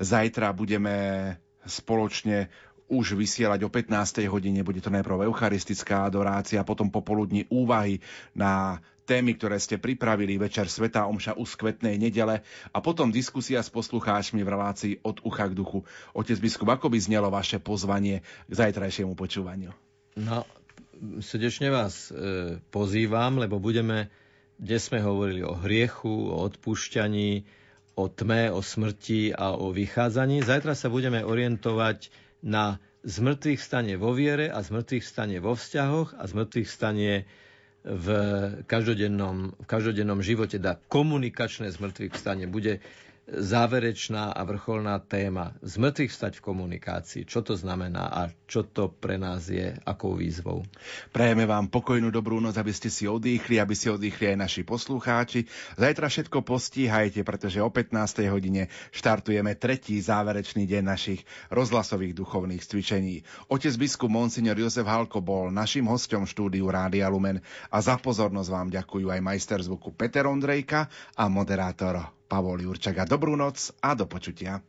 S1: Zajtra budeme spoločne už vysielať o 15. hodine. Bude to najprv eucharistická adorácia, potom popoludní úvahy na témy, ktoré ste pripravili, večer Sveta Omša uskvetnej nedele a potom diskusia s poslucháčmi v relácii od ucha k duchu. Otec biskup, ako by znelo vaše pozvanie k zajtrajšiemu počúvaniu?
S3: No, srdečne vás e, pozývam, lebo budeme, dnes sme hovorili o hriechu, o odpúšťaní, o tme, o smrti a o vychádzaní. Zajtra sa budeme orientovať na zmrtvých stane vo viere a zmrtvých stane vo vzťahoch a zmrtvých stane v každodennom, v každodennom živote. Dá komunikačné zmrtvých stane bude záverečná a vrcholná téma. Zmrtvých stať v komunikácii. Čo to znamená a čo to pre nás je akou výzvou?
S1: Prajeme vám pokojnú dobrú noc, aby ste si odýchli, aby si odýchli aj naši poslucháči. Zajtra všetko postíhajte, pretože o 15. hodine štartujeme tretí záverečný deň našich rozhlasových duchovných cvičení. Otec biskup Monsignor Jozef Halko bol našim hostom štúdiu Rádia Lumen a za pozornosť vám ďakujú aj majster zvuku Peter Ondrejka a moderátor Pavol Jurčaga. Dobrú noc a do počutia.